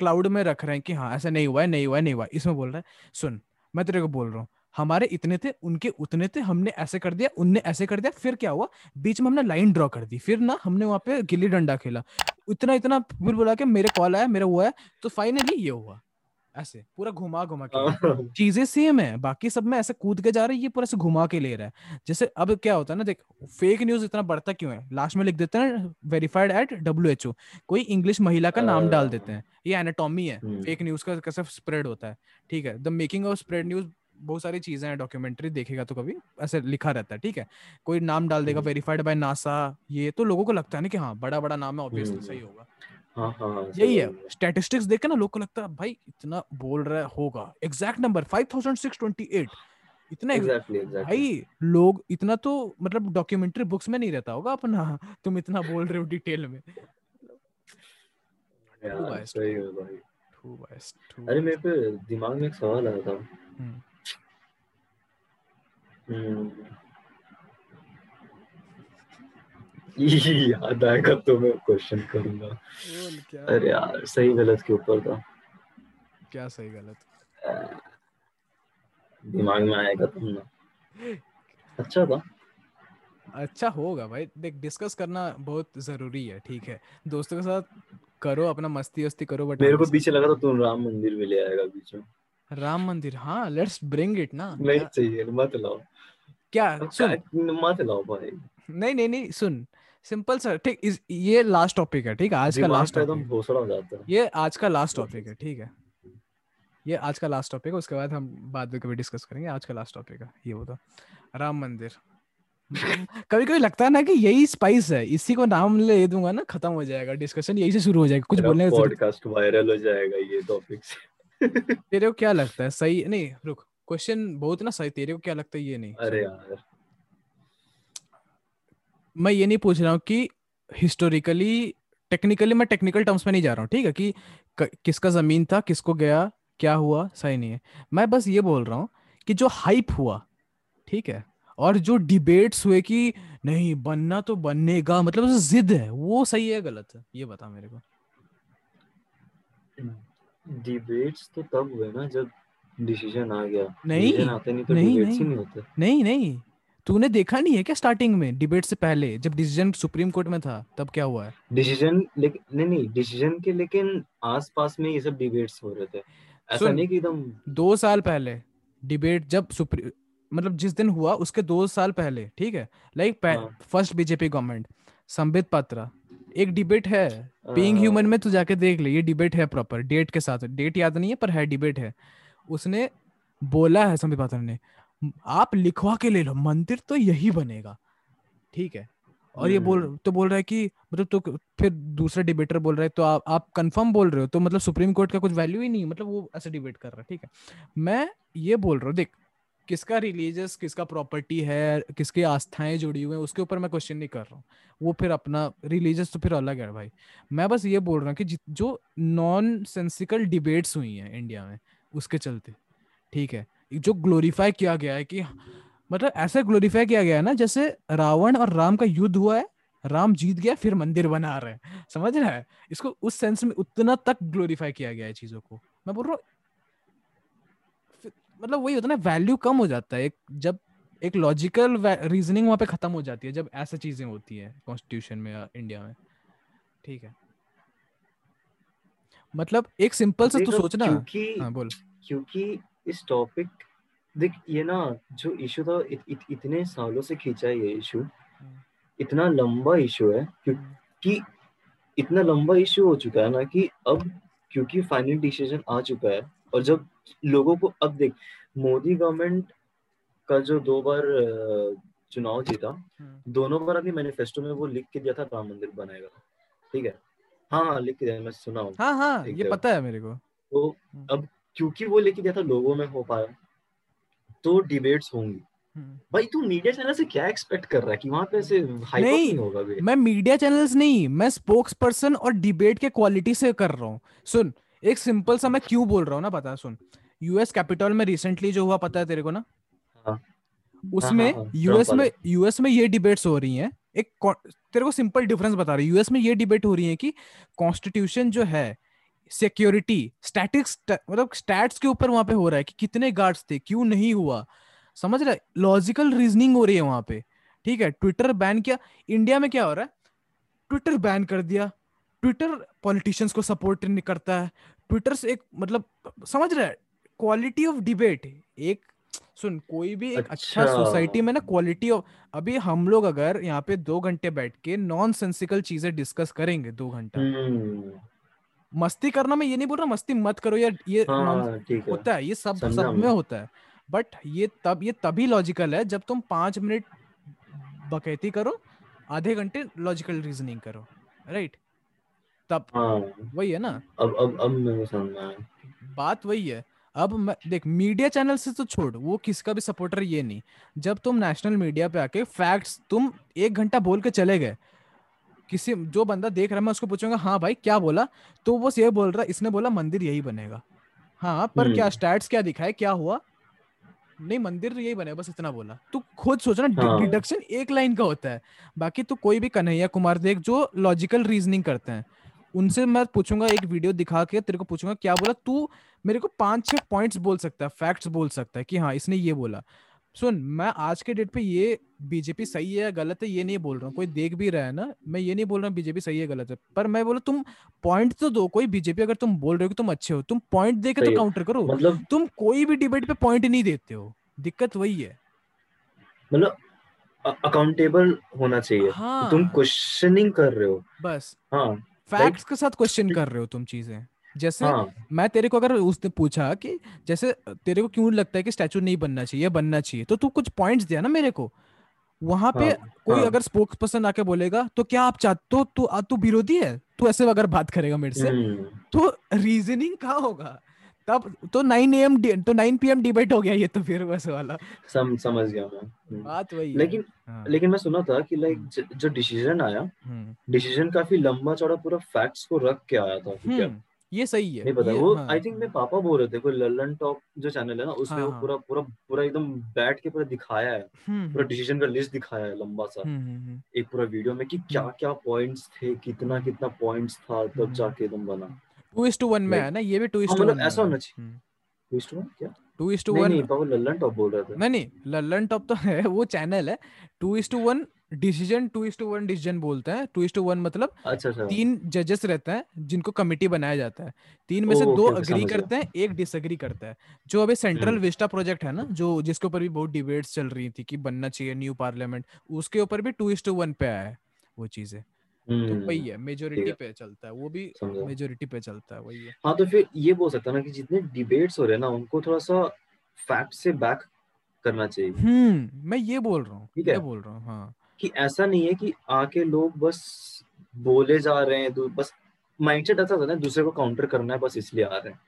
क्लाउड में रख रहे हैं कि हाँ ऐसा नहीं हुआ है नहीं हुआ है नहीं हुआ है। इसमें बोल रहा है सुन मैं तेरे को बोल रहा हूँ हमारे इतने थे उनके उतने थे हमने ऐसे कर दिया उनने ऐसे कर दिया फिर क्या हुआ? बीच में हमने लाइन ड्रॉ कर दी फिर ना हमने वहाँ पे गिल्ली डंडा खेला। इतना इतना फिर बोला कि मेरे कॉल आया मेरा हुआ है तो फाइनली ये हुआ ऐसे पूरा घुमा घुमा के। हाँ। चीज़ें सेम है बाकी सब में ऐसे कूद के जा रही है ये पूरा ऐसे घुमा के ले रहा है। जैसे अब क्या होता है ना देख फेक न्यूज़ इतना बढ़ता क्यों है? लास्ट में लिख देते हैं verified at W H O कोई इंग्लिश महिला का नाम डाल देते हैं ये एनाटॉमी है हम्म। फेक न्यूज़ का कैसे स्प्रेड होता है ठीक है the making of spread news बहुत सारी चीज़ें हैं डॉक्यूमेंट्री देखेगा तो कभी ऐसे लिखा रहता है ठीक है कोई नाम डाल देगा। वेरीफाइड बाय नासा ये तो लोगों को लगता है ना कि हाँ बड़ा बड़ा नाम है ऑब्वियसली हम्म। सही होगा हाँ हाँ यही है स्टैटिस्टिक्स देख के ना लोग को लगता है भाई इतना बोल रहा होगा एग्जैक्ट नंबर 5628 इतना हो। ex- Exactly, exactly. भाई लोग इतना तो मतलब डॉक्यूमेंट्री बुक्स में नहीं रहता होगा अपना तुम इतना बोल रहे हो डिटेल में यार. सही है भाई too अरे मेरे पे दिमाग में एक सवाल आया था हम्म। *laughs* याद आएगा तो मैं क्वेश्चन करूँगा। अरे यार सही गलत के ऊपर था। क्या सही गलत? दिमाग में आएगा तुम ना। अच्छा था। अच्छा होगा भाई। देख डिस्कस करना बहुत ज़रूरी है ठीक है। दोस्तों के साथ करो अपना मस्ती वस्ती करो बट मेरे को पीछे लगा था तुम राम मंदिर में ले आएगा बीच में। राम मंदिर? हाँ लेट्स ब्रिंग इट ना। नहीं चाहिए मत लाओ। क्या? सुन। मत लाओ भाई। नहीं नहीं नहीं सुन। सिंपल सर ठीक इस ये लास्ट टॉपिक है ठीक है आज का लास्ट एकदम टॉपिक भोसड़ा हो जाता है। ये आज का लास्ट टॉपिक है ठीक है। ये आज का लास्ट टॉपिक है उसके बाद हम बाद में कभी डिस्कस करेंगे आज का लास्ट टॉपिक है ये होता राम मंदिर। *laughs* कभी कभी लगता है ना कि यही स्पाइस है इसी को नाम ले दूँगा ना खत्म हो जाएगा डिस्कशन यही से शुरू हो जाएगा कुछ बोलने की पॉडकास्ट वायरल हो जाएगा ये टॉपिक तेरे को क्या लगता है सही नहीं रुक। क्वेश्चन बहुत ना सही तेरे को क्या लगता है ये नहीं? अरे यार। मैं ये नहीं पूछ रहा हूँ कि हिस्टोरिकली टेक्निकली मैं टेक्निकल टर्म्स में नहीं जा रहा हूँ ठीक है? कि क- किसका ज़मीन था किसको गया क्या हुआ सही नहीं है। मैं बस ये बोल रहा हूँ कि जो हाइप हुआ ठीक है? और जो डिबेट्स हुए कि नहीं बनना तो बननेगा मतलब उसे जिद है वो सही है गलत है? ये बता मेरे को। डिबेट्स तो तब हुए ना जब डिसीज़न आ गया। नहीं, आते नहीं तो नहीं, डिबेट्स ही नहीं। नहीं होते। नहीं नहीं। तूने देखा नहीं है क्या स्टार्टिंग में डिबेट से पहले जब डिसीज़न सुप्रीम कोर्ट में था तब क्या हुआ है? डिसीज़न लेकिन नहीं नहीं डिसीज़न के लेकिन आसपास में ये सब डिबेट्स हो रहे थे। ऐसा नहीं कि एकदम दो साल पहले डिबेट जब सुप्रीम मतलब जिस दिन हुआ उसके दो साल पहले ठीक है? Like. First BJP government Sambit Patra. एक डिबेट है बीइंग ह्यूमन में तू जाके देख ले ये डिबेट है प्रॉपर डेट के साथ। डेट याद नहीं है पर है डिबेट है। उसने बोला है संबित पात्रा ने आप लिखवा के ले लो मंदिर तो यही बनेगा। ठीक है? और ये बोल हम्म। तो बोल रहा है कि मतलब तो फिर दूसरा डिबेटर बोल रहा है तो आप आप कंफर्म बोल रहे हो तो मतलब सुप्रीम कोर्ट का कुछ वैल्यू ही नहीं है मतलब वो ऐसे डिबेट कर रहा है ठीक है? मैं ये बोल रहा हूँ देख किसका रिलीजियस किसका प्रॉपर्टी है किसकी आस्थाएँ जुड़ी हुई हैं उसके ऊपर मैं क्वेश्चन नहीं कर रहा हूँ। वो फिर अपना रिलीजियस तो फिर अलग है भाई। मैं बस ये बोल रहा हूँ कि जो नॉन सेंसिकल डिबेट्स हुई हैं इंडिया में उसके चलते। ठीक है। जो ग्लोरीफाई किया गया है कि मतलब ऐसा ग्लोरीफाई किया गया है ना, जैसे रावण और राम का युद्ध हुआ है, राम जीत गया, फिर मंदिर बना रहे हैं। समझ रहा है? इसको उस सेंस में उतना तक ग्लोरीफाई किया गया है चीज़ों को। मैं बोल रहा हूँ मतलब वही होता है ना वैल्यू कम हो जाता है। एक जब एक लॉजिकल रीजनिंग वहाँ पे खत्म हो जाती है, जब ऐसा चीज़ें होती है कॉन्स्टिट्यूशन में या इंडिया में। ठीक है। मतलब एक सिंपल से तू सोचना। क्योंकि हाँ बोल। क्योंकि इस टॉपिक देख ये ना जो इशू था इत, इत, इतने सालों से खींचा ये इशू इतना लंबा इशू है क्योंकि इतना लंबा इशू हो चुका है ना कि अब क्योंकि फाइनल डिसीज़न आ चुका है और जब लोगों को अब देख मोदी गवर्नमेंट का जो दो बार चुनाव जीता हम्म, दोनों बार अपनी मैनिफेस्टो में वो लिख के दिया था राम मंदिर बनाएगा। ठीक है? हाँ हाँ लिख के दिया मैं सुना हूँ। हाँ हाँ ये पता है मेरे को। तो अब क्योंकि वो लेके दिया था लोगों में हो पाया तो डिबेट्स होंगी। हम्म। भाई तू मीडिया चैनल से क्या एक्सपेक्ट कर रहा है कि वहाँ पे ऐसे हाइप नहीं, नहीं होगा बे मैं मीडिया चैनल्स नहीं मैं स्पोक्स पर्सन और डिबेट के क्वालिटी से कर रहा हूँ। सुन एक सिंपल सा मैं क्यों बोल रहा हूँ ना बता सुन। यूएस कैपिटल में रिसेंटली जो हुआ पता है तेरे को ना? हाँ। उसमें हाँ, हाँ, यूएस में यूएस में ये डिबेट्स हो रही हैं। एक तेरे को सिंपल डिफरेंस बता रही यूएस में ये डिबेट हो रही है कि कॉन्स्टिट्यूशन जो है सिक्योरिटी स्टैटिक्स मतलब स्टैट्स के ऊपर वहाँ पे हो रहा है कि कितने गार्ड्स थे, क्यों नहीं हुआ? समझ रहा? है लॉजिकल रीजनिंग हो रही है वहाँ पे। ठीक है? ट्विटर बैन किया। इंडिया में क्या हो रहा है? ट्विटर बैन कर दिया। ट्विटर पॉलिटिशियंस को सपोर्ट नहीं करता है। ट्विटर से एक मतलब समझ रहा? है क्वालिटी ऑफ़ डिबेट एक सुन कोई भी एक अच्छा अच्छा। सोसाइटी में ना क्वालिटी ऑफ़ अभी हम लोग अगर यहाँ पे दो घंटे बैठ के नॉन सेंसिकल चीज़ें डिस्कस करेंगे दो घंटा। हम्म। मस्ती करना मैं ये नहीं बोल रहा मस्ती मत करो यार ये हाँ होता है ये सब समझा सब में होता है। बट ये तब ये तभी लॉजिकल है जब तुम पाँच मिनट बकैती करो आधे घंटे लॉजिकल रीजनिंग करो राइट तब हाँ। वही है ना? अब अब अब मेरे समझ में आया। बात वही है। अब मैं देख मीडिया चैनल से तो छोड़ वो किसका भी सपोर्टर ये नहीं। जब तुम नेशनल मीडिया पे आके फैक्ट्स तुम एक घंटा बोल के चले गए किसी जो बंदा देख रहा है मैं उसको पूछूँगा हाँ भाई क्या बोला? तो वो ये बोल रहा इसने बोला मंदिर यही बनेगा। हाँ पर क्या हम्म। स्टैट्स क्या दिखाए? क्या हुआ? नहीं मंदिर तो यही बनेगा बस इतना बोला। तू खुद सोच ना हाँ। डिडक्शन एक लाइन का होता है। बाकी तो कोई भी कन्हैया कुमार देख जो लॉजिकल रीजनिंग करते हैं उनसे मैं पूछूँगा एक वीडियो दिखा के तेरे को पूछूँगा क्या बोला? तू मेरे को पाँच छह पॉइंट्स बोल सकता है फैक्ट्स बोल सकता है कि हाँ इसने ये बोला। सुन मैं आज के डेट पे ये बीजेपी सही है या गलत है ये नहीं बोल रहा हूँ। कोई देख भी रहा है ना मैं ये नहीं बोल रहा हूँ बीजेपी सही है गलत है। पर मैं बोला तुम पॉइंट तो दो कोई बीजेपी अगर तुम बोल रहे हो कि तुम अच्छे हो तुम पॉइंट दे के तो काउंटर करो। मतलब तुम कोई भी डिबेट पे पॉइंट नहीं देते हो। दिक्कत वही है। मतलब अकाउंटेबल होना चाहिए। हाँ। तुम क्वेश्चनिंग कर रहे हो। बस। हाँ फैक्ट्स के साथ क्वेश्चन कर रहे हो तुम चीज़ें। जैसे हाँ। मैं तेरे को अगर उसने पूछा कि जैसे तेरे को क्यों लगता है कि स्टैचू नहीं बनना चाहिए बनना चाहिए तो तू कुछ पॉइंट्स दिया ना मेरे को। वहाँ पे हाँ, कोई हाँ। अगर स्पोक्स पर्सन आके बोलेगा तो क्या आप चाहते तो तू आ- तू विरोधी है? तू ऐसे अगर बात करेगा मेरे से हम्म, तो रीजनिंग कहाँ होगा? तब तो 9 एम तो 9 पीएम डिबेट हो गया ये तो फिर बस वाला। सम समझ गया मैं। हम्म। बात वही लेकिन हाँ, लेकिन मैं सुना था कि लाइक जो डिसीज़न आया हम्म, डिसीज़न काफ़ी लंबा चौड़ा पूरा फैक्ट्स को रख के आया था ठीक है? हम्म, ये सही है नहीं पता वो आई थिंक मेरे पापा बोल रहे थे कोई ललन टॉप जो चैनल है ना उसमें हाँ, वो हाँ। पूरा पूरा पूरा एकदम बैठ के पूरा दिखाया है हम्म, पूरा डिसीज़न का लिस्ट दिखाया है लंबा सा। हम्म, हम्म, हम्म, एक पूरा वीडियो में कि क्या क्या पॉइंट्स थे कितना कितना पॉइंट्स था तब हम्म। जाके एकदम बना। टू इज़ टू वन में है ना ये भी टू इज़ टू वन ऐसा होना चाहिए। चाहिए ट्विस्ट हुआ क्या? टू इज़ टू वन नहीं पापा ललन टॉप बोल रहे थे। नहीं नहीं लल्लन टॉप तो है वो चैनल है। Two is to one decision two is to one decision बोलते हैं। टू इज़ टू वन मतलब अच्छा अच्छा। तीन जजेस रहते हैं जिनको कमेटी बनाया जाता है। तीन में से दो अग्री करते हैं एक डिसएग्री करता है। जो अभी सेंट्रल। विस्टा प्रोजेक्ट है ना जो जिसके ऊपर भी बहुत डिबेट्स चल रही थी कि बनना चाहिए न्यू पार्लियामेंट उसके ऊपर भी टू इज़ टू वन पे आया है वो चीज़ें। तो हम्म, वही है मेजोरिटी पे चलता है वो भी मेजोरिटी पे चलता है वही है। हाँ तो फिर ये बोल सकता ना कि जितने डिबेट्स हो रहे हैं ना उनको थोड़ा सा फैक्ट से बैक करना चाहिए। हम्म मैं ये बोल रहा हूँ बोल रहा हूँ हाँ। कि ऐसा नहीं है कि आके लोग बस बोले जा रहे हैं बस माइंडसेट ऐसा होता है दूसरे को काउंटर करना है बस इसलिए आ रहे हैं।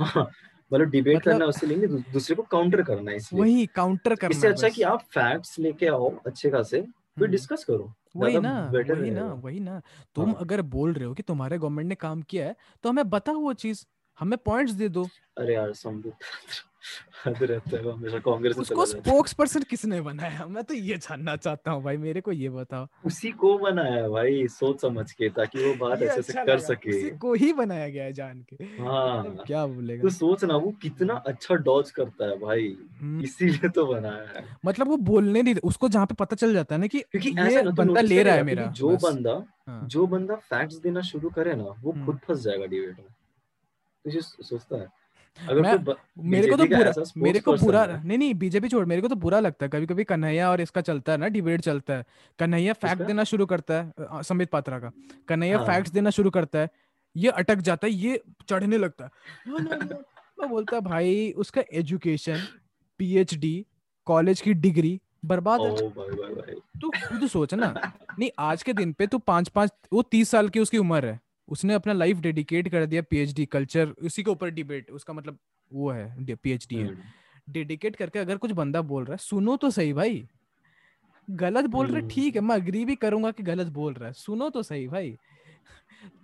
हाँ, मतलब डिबेट मतलब- करना है उससे लेंगे दू- दूसरे को काउंटर करना है इसलिए। वही काउंटर करना इससे अच्छा कि आप फैक्ट्स लेके आओ अच्छे खासे फिर हम्म। डिस्कस करो। वही ना वही ना वही ना। तुम हाँ। अगर बोल रहे हो कि तुम्हारे गवर्नमेंट ने काम किया है तो हमें बताओ वो चीज़ हमें पॉइंट्स दे दो। अरे यार संबित हद रहता है वो हमेशा कांग्रेस में उसको है। स्पोक्स पर्सन किसने बनाया? मैं तो ये जानना चाहता हूँ भाई मेरे को ये बताओ। उसी को बनाया भाई सोच समझ के ताकि वो बात ऐसे अच्छा कर सके। उसी को ही बनाया गया है जान के। हाँ। अब क्या बोलेगा? तो सोच ना वो कितना अच्छा डॉज करता है भाई। हम्म, इसीलिए तो बनाया है। मतलब वो बोलने नहीं उसको जहाँ पे पता चल जाता है ना कि ये तो बंदा ले रहा है मेरा जो बंदा हाँ, जो बंदा फैक्ट्स देना शुरू करे ना वो हम्म। खुद फंस जाएगा डिबेट में। तो सोचता है। मैं- कोई मेरे को तो बुरा मेरे को बुरा नहीं नहीं बीजेपी छोड़ मेरे को तो बुरा लगता है। कभी कभी कन्हैया और इसका चलता है ना डिबेट चलता है। कन्हैया फैक्ट देना शुरू करता है संबित पात्रा का। कन्हैया हाँ। फैक्ट्स देना शुरू करता है ये अटक जाता है ये चढ़ने लगता है. मैं बोलता भाई उसका एजुकेशन पीएचडी कॉलेज की डिग्री बर्बाद है। तू खुद सोच ना। नहीं आज के दिन पे तू पाँच पाँच वो तीस साल की उसकी उम्र है। उसने अपना लाइफ डेडिकेट कर दिया पीएचडी कल्चर उसी के ऊपर डिबेट उसका मतलब वो है पीएचडी है। हम्म, डेडिकेट करके अगर कुछ बंदा बोल रहा है सुनो तो सही भाई। गलत बोल रहे हम्म। ठीक है मैं अग्री भी करूँगा कि गलत बोल रहा है। सुनो तो सही भाई।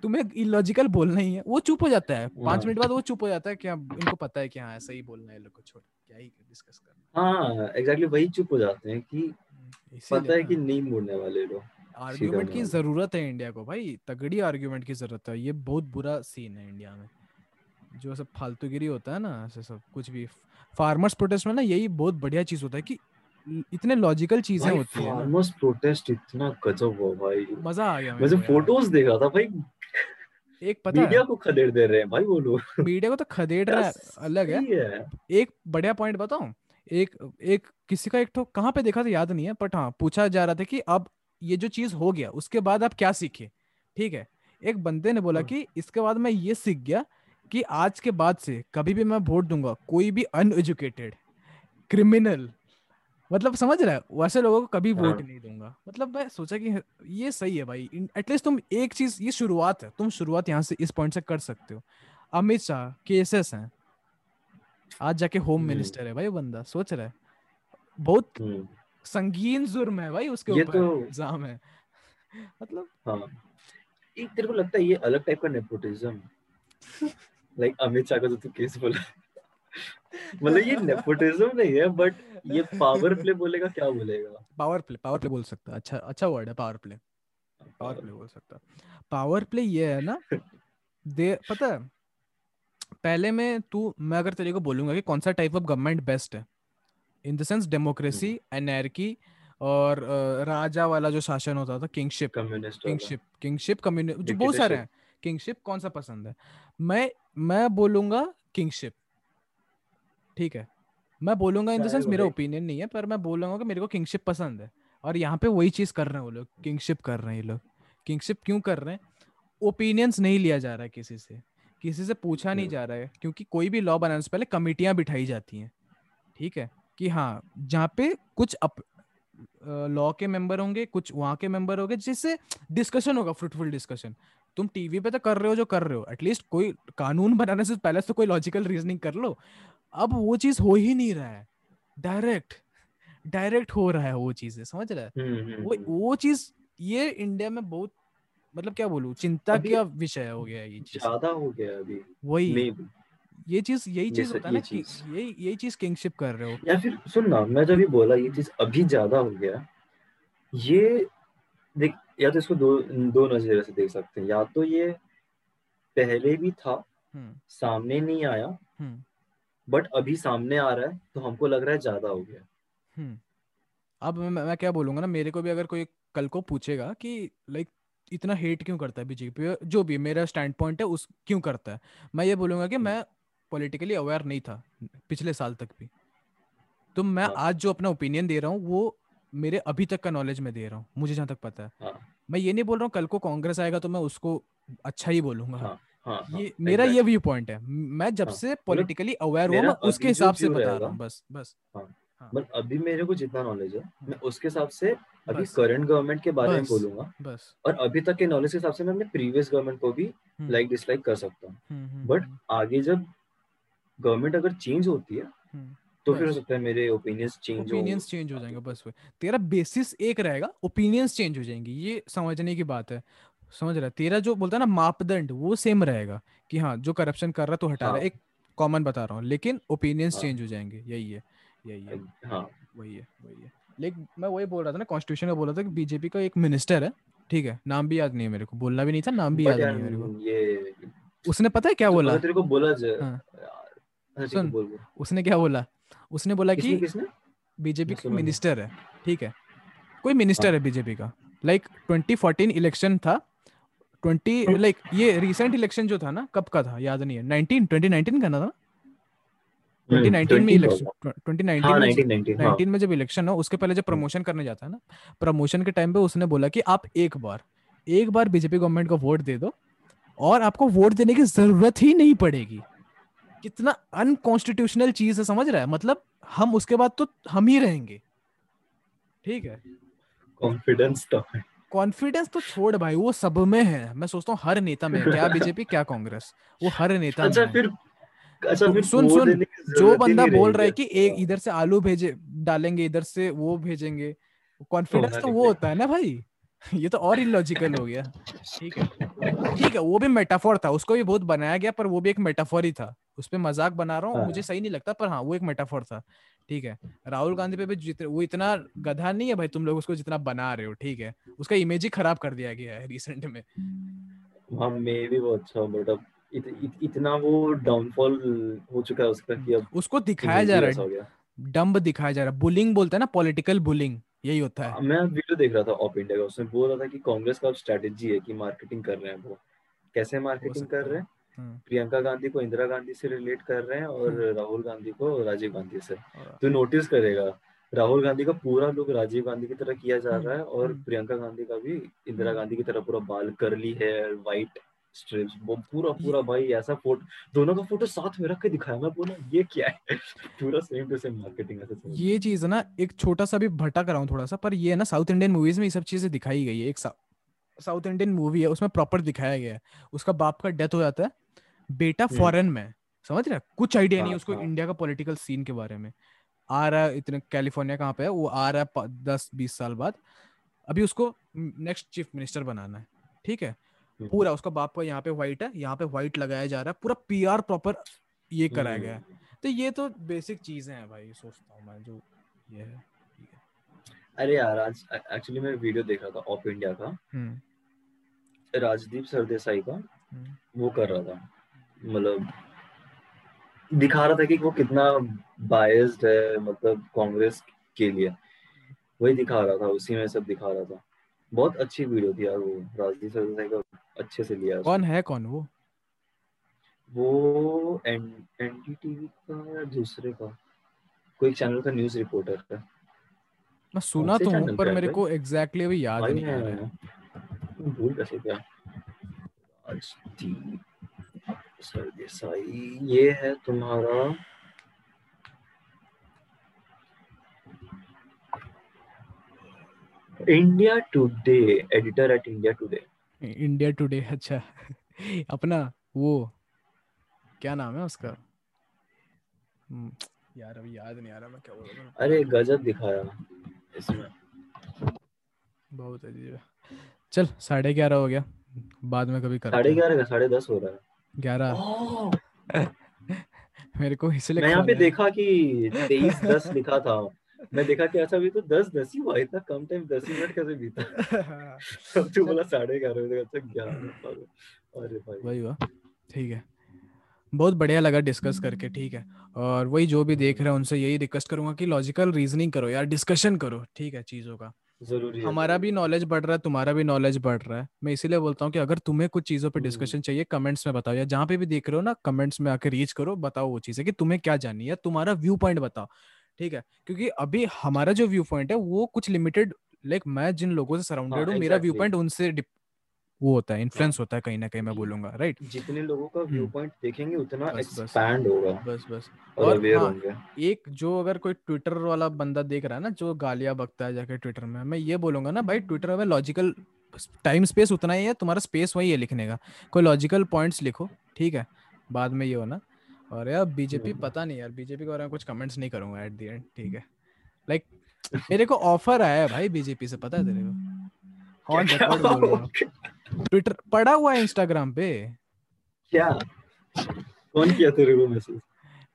तुम्हें इलॉजिकल बोलना ही है वो चुप हो जाता है। पाँच हाँ। मिनट बाद वो चुप हो जाता है कि हाँ, इनको पता है कि हाँ ऐसा ही बोलना है लोग को छोड़ क्या ही डिस्कस करना। हाँ एग्जैक्टली exactly वही चुप हो जाते हैं कि पता है कि नहीं मुड़ने वाले लोग। आर्ग्यूमेंट की ज़रूरत है इंडिया को भाई तगड़ी आर्ग्यूमेंट की ज़रूरत है। ये बहुत बुरा सीन है इंडिया में। जो सब फालतूगिरी होता है ना ऐसे सब कुछ भी। फार्मर्स प्रोटेस्ट में ना यही बहुत बढ़िया चीज़ होता है कि इतने लॉजिकल चीज़ें होती है फार्मर्स प्रोटेस्ट इतना गजब हुआ भाई। मज़ा आ गया मैं मेरे जो को यार। फ़ोटोज़ देख रहा था भाई एक पता मीडिया को खदेड़ दे रहे हैं भाई वो लोग। मीडिया को तो खदेड़ रहा है अलग है। है। एक बढ़िया पॉइंट बताऊँ एक एक किसी का एक तो कहाँ पे देखा था याद नहीं है बट हाँ पूछा जा रहा था कि अब ये जो चीज़ हो गया उसके बाद आप क्या सीखे? ठीक है? एक बंदे ने बोला हाँ। कि इसके बाद मैं ये सीख गया कि आज के बाद से कभी भी मैं वोट दूँगा कोई भी अनएजुकेटेड क्रिमिनल मतलब समझ रहा है? वैसे लोगों को कभी वोट हाँ। नहीं दूँगा। मतलब मैं सोचा कि ये सही है भाई। एटलीस्ट तुम एक चीज़ ये शुरुआत है। तुम शुरुआत यहाँ से इस पॉइंट से कर सकते हो। अमित शाह केसेस हैं। आज जाके होम हम्म। मिनिस्टर है भाई बंदा सोच रहा? है बहुत हम्म, संगीन जुर्म है भाई उसके ऊपर तो- इल्ज़ाम है। *laughs* मतलब हाँ। एक तेरे को लगता है ये अलग टाइप का नेपोटिज्म लाइक *laughs* अमित शाह का जो तू केस बोला। मतलब ये नेपोटिज्म नहीं है बट ये पावर प्ले बोलेगा क्या बोलेगा? पावर प्ले पावर प्ले बोल सकता अच्छा अच्छा वर्ड है पावर प्ले पावर प्ले बोल सकता पावर प्ले ये है ना दे पता है पहले में तू मैं अगर तेरे को बोलूँगा कि कौन सा टाइप ऑफ़ गवर्नमेंट बेस्ट है in the sense democracy anarchy और अ, राजा वाला जो शासन होता था किंगशिप किंगशिप किंगशिप कम्युनिटी जो बहुत सारे हैं। किंगशिप कौन सा पसंद है? मैं मैं बोलूँगा किंगशिप ठीक है? मैं बोलूँगा इन द सेंस मेरा ओपिनियन नहीं है पर मैं बोलूँगा कि मेरे को किंगशिप पसंद है। और यहाँ पे वही चीज़ कर रहे हैं वो लोग। किंगशिप कर रहे हैं ये लोग। किंगशिप क्यों कर रहे हैं? ओपिनियंस नहीं लिया जा रहा है किसी से। किसी से पूछा नहीं हम्म। जा रहा है। क्योंकि कोई भी लॉ बनाने से पहले कमिटियाँ बिठाई जाती हैं। ठीक है? कि हाँ जहाँ पे कुछ लॉ के मेंबर होंगे कुछ वहाँ के मेंबर होंगे जिससे डिस्कशन होगा फ्रूटफुल डिस्कशन। तुम टीवी पे तो कर रहे हो जो कर रहे हो एटलीस्ट कोई कानून *laughs* बनाने से पहले तो कोई लॉजिकल रीजनिंग कर लो। अब वो चीज़ हो ही नहीं रहा है। डायरेक्ट डायरेक्ट हो रहा है वो चीज़ें समझ रहा? है हम्म, हम्म, वो हम्म। वो चीज़ ये इंडिया में बहुत मतलब क्या बोलूँ चिंता का विषय हो गया ये ज़्यादा हो गया अभी। वही। ये चीज़ यही चीज़ होता है ये ना कि चीज़। यही यही चीज़ किंगशिप कर रहे हो। या फिर सुन ना मैं जब ये बोला ये चीज़ अभी ज़्यादा हो गया। ये देख या तो इसको दो दो नज़रिए से देख सकते हैं। या तो ये पहले भी था हम्म। सामने नहीं आया हम्म। बट अभी सामने आ रहा है तो हमको लग रहा है ज़्यादा हो गया। हम्म। अब मैं, मैं क्या बोलूँगा ना मेरे को भी अगर कोई कल को पूछेगा कि लाइक इतना हेट क्यों करता है बीजेपी जो भी मेरा स्टैंड पॉइंट है उस क्यों करता है? मैं ये बोलूँगा कि मैं पॉलिटिकली अवेयर नहीं था पिछले साल तक भी। तो मैं हाँ। आज जो अपना ओपिनियन दे रहा हूँ वो मेरे अभी तक का नॉलेज में दे रहा हूँ मुझे जहाँ तक पता है। हाँ। मैं ये नहीं बोल रहा हूँ कल को कांग्रेस आएगा तो मैं उसको अच्छा ही बोलूँगा। हाँ हाँ हाँ, ये मेरा ये व्यू पॉइंट है। मैं जब हाँ, से पॉलिटिकली अवेयर हुआ उसके हिसाब से बता रहा हूँ बस बस। बट अभी मेरे को जितना नॉलेज है मैं उसके हिसाब से अभी करंट गवर्नमेंट के बारे में बोलूँगा। बस। और अभी तक के नॉलेज के हिसाब से मैं अपने प्रीवियस गवर्नमेंट को भी हम्म, लाइक डिसलाइक कर सकता हूँ। हम्म, हम्म, हम्म, आगे जब गवर्नमेंट अगर चेंज होती है हम्म। तो फिर हो सकता है मेरे ओपिनियंस चेंज हो। ओपिनियंस चेंज हो जाएँगे बस वही। तेरा बेसिस एक रहेगा ओपिनियंस चेंज हो जाएँगे ये समझने की बात है। समझ रहा है? तेरा जो बोलता है ना मापदंड वो सेम रहेगा कि हाँ जो करप्शन कर रहा तो हटा रहा हाँ। एक कॉमन बता रहा हूँ लेकिन ओपिनियंस हाँ। चेंज हो जाएँगे यही है यही है। हाँ। वही है वही है। लेकिन मैं वही बोल रहा था ना कॉन्स्टिट्यूशन का बोल रहा था कि बीजेपी का एक मिनिस्टर है ठीक है नाम भी याद नहीं है मेरे को बोलना भी नहीं था नाम भी याद नहीं है मेरे को। ये उसने पता है क्या बोला? तेरे को बोला जाए हाँ। हाँ, सुन, बोल बोल। उसने क्या बोला? उसने बोला किसने कि बीजेपी का मिनिस्टर है ठीक है? कोई मिनिस्टर हाँ। है बीजेपी का? लाइक 2014 इलेक्शन था 20 लाइक ये रिसेंट इलेक्शन जो था ना कब का था? याद नहीं है। 19 2019 का ना था? हम्म, 2019 में 20 इलेक्शन। 2019 हाँ में 1919 हाँ। 19 में जब इलेक्शन हो उसके पहले जब प्रमोशन करने जाता है ना प्रमोशन के टाइम पे उसने बोला कि आप एक बार एक बार बीजेपी गवर्नमेंट को वोट दे दो और आपको वोट देने की ज़रूरत ही नहीं पड़ेगी। कितना अनकॉन्स्टिट्यूशनल चीज़ है समझ रहा है? मतलब हम उसके बाद तो हम ही रहेंगे। ठीक है? कॉन्फिडेंस है। कॉन्फिडेंस तो छोड़ भाई वो सब में है। मैं सोचता हूँ हर नेता में क्या बीजेपी क्या कांग्रेस वो हर नेता अच्छा में फिर अच्छा तो फिर सुन सुन। जो बंदा बोल रही रहा है कि एक इधर से आलू भेजे डालेंगे इधर से वो भेजेंगे कॉन्फिडेंस तो वो होता है ना भाई? *laughs* ये तो और इलॉजिकल हो गया। ठीक है। ठीक है वो भी मेटाफोर था उसको भी बहुत बनाया गया पर वो भी एक मेटाफोर ही था। उस पर मज़ाक बना रहा हूँ हाँ। मुझे सही नहीं लगता पर हाँ वो एक मेटाफोर था। ठीक है। राहुल गांधी पे भी जित वो इतना गधा नहीं है भाई तुम लोग उसको जितना बना रहे हो ठीक है। उसका इमेज ही खराब कर दिया गया है रिसेंट में। हाँ मे भी वो अच्छा बट अब इत, इत, इतना वो डाउनफॉल हो चुका है उसका कि अब उसको दिखाया जा रहा है हो डम्ब दिखाया जा रहा है। बुलिंग बोलते हैं ना पॉलिटिकल बुलिंग यही होता है मैं वीडियो देख रहा था ऑप इंडिया का उसमें बोल रहा था कि कांग्रेस का स्ट्रेटेजी है कि मार्केटिंग कर रहे हैं वो कैसे मार्केटिंग कर रहे हैं हम्म, प्रियंका गांधी को इंदिरा गांधी से रिलेट कर रहे हैं और हम्म। राहुल गांधी को राजीव गांधी से तो नोटिस करेगा राहुल गांधी का पूरा लुक राजीव गांधी की तरह किया जा रहा है और हम्म। प्रियंका गांधी का भी इंदिरा हम्म। गांधी की तरह पूरा बाल करली हेयर वाइट स्ट्रिप्स वो पूरा पूरा भाई ऐसा फ़ोटो दोनों का फ़ोटो साथ में रख के दिखाया। मैं बोला ये क्या है? *laughs* पूरा सेम टू सेम मार्केटिंग ऐसे ये चीज़ है ना एक छोटा सा भी भटक रहा हूँ थोड़ा सा पर ये है ना साउथ इंडियन मूवीज़ में ये सब चीज़ें दिखाई गई है। एक साउथ इंडियन मूवी है उसमें प्रॉपर दिखाया गया है। उसका बाप का डेथ हो जाता है। बेटा हम्म। फॉरेन में समझ रहा है? कुछ आइडिया नहीं है हाँ, उसको हाँ। इंडिया का पॉलिटिकल सीन के बारे में। आ रहा है इतने कैलिफ़ोर्निया कहाँ पे है? वो आ रहा है दस बीस साल बाद। अभी उसको नेक्स्ट चीफ मिनिस्टर बनाना है। ठीक है? हम्म। पूरा उसका बाप का यहाँ पे व्हाइट है यहाँ पे व्हाइट लगाया जा रहा है पूरा पीआर प्रॉपर ये कराया गया है। हम्म। तो ये तो बेसिक चीज़ें हैं भाई सोचता हूँ मैं जो ये है अरे यार आज एक्चुअली मैं वीडियो देख रहा था ऑफ़ इंडिया का। हम्म। राजदीप सरदेसाई का हम्म, वो कर रहा था। मतलब दिखा रहा था कि वो कितना बायस्ड है मतलब कांग्रेस के लिए। वही दिखा रहा था उसी में सब दिखा रहा था। बहुत अच्छी वीडियो थी यार वो राजदीप सरदेसाई का। अच्छे से लिया कौन है कौन वो? वो एन एनडीटीवी का या दूसरे का कोई चैनल का न्यूज़ रिपोर्टर है। मैं सुना तो हूँ पर मेरे को एग्जैक्टली अभी याद नहीं आ रहा है। भूल कैसे गया? सरदेसाई ये है तुम्हारा India Today editor at India Today India Today अच्छा। अपना वो क्या नाम है उसका? हम्म, यार अभी याद नहीं आ रहा मैं क्या बोल रहा अरे गजब दिखाया। इसमें। बहुत अजीब है। चल साढ़े ग्यारह हो गया। बाद में कभी साढ़े हैं। ग्यारह का साढ़े दस हो रहा है। ग्यारह। *laughs* मेरे को इसलिए मैं यहाँ पे देखा कि तेईस दस लिखा था। मैं देखा कि अच्छा अभी तो दस दस ही हुआ इतना कम टाइम दस मिनट कैसे बीता? *laughs* अब तू बोला साढ़े ग्यारह बजे अच्छा ग्यारह *laughs* अरे भाई। वही हुआ ठीक है। बहुत बढ़िया लगा डिस्कस करके ठीक है। और वही जो भी देख रहे हैं उनसे यही रिक्वेस्ट करूँगा कि लॉजिकल रीजनिंग करो यार डिस्कशन करो ठीक है चीज़ों का। ज़रूरी है हमारा भी नॉलेज बढ़ रहा है तुम्हारा भी नॉलेज बढ़ रहा है। मैं इसीलिए बोलता हूँ कि अगर तुम्हें कुछ चीज़ों पे हम्म। डिस्कशन चाहिए कमेंट्स में बताओ या जहाँ पे भी देख रहे हो ना कमेंट्स में आके रीच करो बताओ वो चीज़ है कि तुम्हें क्या जाननी है तुम्हारा व्यू पॉइंट बताओ। ठीक है? क्योंकि अभी हमारा जो व्यू पॉइंट है वो कुछ लिमिटेड लाइक मैं जिन लोगों से सराउंडेड हूँ मेरा व्यू पॉइंट उनसे वो होता है इन्फ्लुएंस होता है कहीं ना कहीं मैं बोलूँगा राइट जितने लोगों का व्यू हम्म। पॉइंट देखेंगे उतना। एक्सपैंड होगा। बस बस। और और हाँ, एक जो अगर कोई ट्विटर वाला बंदा देख रहा है ना जो गालियाँ बकता है जाके ट्विटर में मैं ये बोलूँगा ना भाई ट्विटर में लॉजिकल टाइम स्पेस उतना ही है तुम्हारा स्पेस वही है लिखने का। कोई लॉजिकल पॉइंट्स लिखो ठीक है? बाद में ये होना। और यार बीजेपी हम्म। पता नहीं यार बीजेपी के बारे में कुछ कमेंट्स नहीं करूँगा एट द एंड ठीक है। लाइक like, मेरे को ऑफ़र आया है भाई बीजेपी से पता है तेरे को? ऑन रिकॉर्ड बोल रहा हूँ। ट्विटर पड़ा हुआ है इंस्टाग्राम पे। क्या? कौन किया तेरे को मैसेज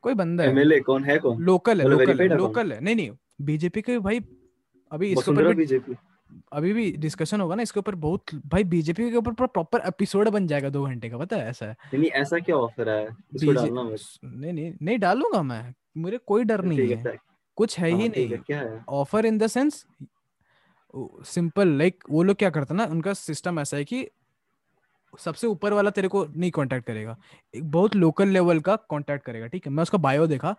कोई बंदा है। एमएलए कौन है कौन? लोकल है मतलब लोकल है लोकल है नहीं नहीं बीजेपी के भाई अभी इसके ऊपर बीजेपी अभी भी डिस्कशन होगा ना इसके ऊपर बहुत भाई बीजेपी के ऊपर प्रॉपर एपिसोड बन जाएगा दो घंटे का पता है ऐसा है? नहीं ऐसा क्या ऑफ़र है? इसको डालना नहीं नहीं नहीं डालूँगा मैं। मेरे कोई डर नहीं है कुछ है ही है नहीं। Offer in the sense simple like वो लोग क्या करते ना उनका सिस्टम ऐसा है कि सबसे ऊपर वाला तेरे को नहीं कांटेक्ट करेगा। एक बहुत लोकल लेवल का कांटेक्ट करेगा ठीक है? मैं उसका बायो देखा।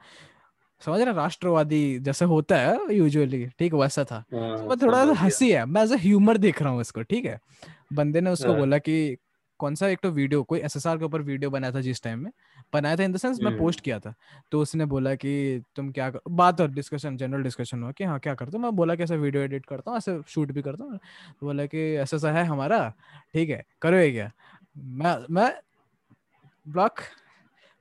समझ रहा राष्ट्रवादी जैसे होता है यूजुअली ठीक वैसा था। हाँ, तो मैं थोड़ा सा हँसी है मैं एज ह्यूमर देख रहा हूँ इसको ठीक है? बंदे ने उसको हाँ। बोला कि कौन सा एक तो वीडियो कोई एसएसआर के ऊपर वीडियो बनाया था जिस टाइम में? बनाया था इन द सेंस मैं हम्म। पोस्ट किया था। तो उसने बोला कि तुम क्या कर... बात और डिस्कशन जनरल डिस्कशन हुआ कि हाँ क्या करते हो मैं? बोला कि ऐसे वीडियो एडिट करता हूँ ऐसे शूट भी करता हूँ। तो बोला कि ऐसा है हमारा ठीक है करो ये क्या? मैं मैं ब्लॉक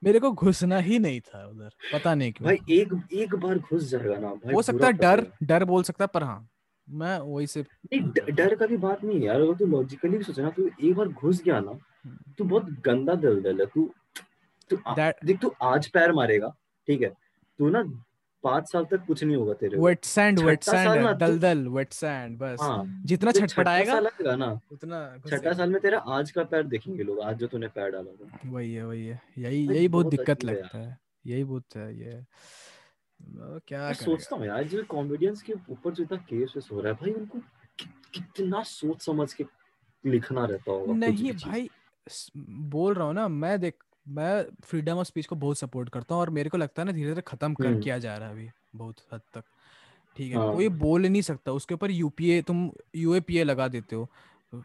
मेरे को घुसना ही नहीं था उधर पता नहीं क्यों। भाई एक एक बार घुस जाएगा ना भाई हो सकता है डर डर बोल सकता पर हाँ मैं वही से नहीं डर का भी बात नहीं है यार अगर तू लॉजिकली भी सोचना तू एक बार घुस गया ना तू बहुत गंदा दलदल है तू तू देख तू आज पैर मारेगा ठीक है तू ना पाँच साल तक कुछ नहीं होगा तेरे वेट सैंड वेट सैंड तो- दलदल वेट सैंड बस। हाँ जितना छठा छटपटाएगा साल आएगा ना। उतना छठा साल में तेरा आज का पैर देखेंगे लोग आज जो तूने पैर डाला था। वही है वही है। यही यही बहुत बहुत दिक्कत लगता है। यही बहुत है ये। क्या मैं सोचता हूँ यार जो कॉमेडियंस के ऊपर जो इतना केस हो रहा है भाई उनको कितना सोच समझ के लिखना रहता होगा नहीं भाई बोल रहा हूँ ना मैं देख मैं फ्रीडम ऑफ़ स्पीच को बहुत सपोर्ट करता हूँ और मेरे को लगता है ना धीरे धीरे खत्म कर हम्म। किया जा रहा है अभी बहुत हद तक। ठीक है हाँ। कोई बोल नहीं सकता उसके ऊपर यूपीए तुम यूएपीए लगा देते हो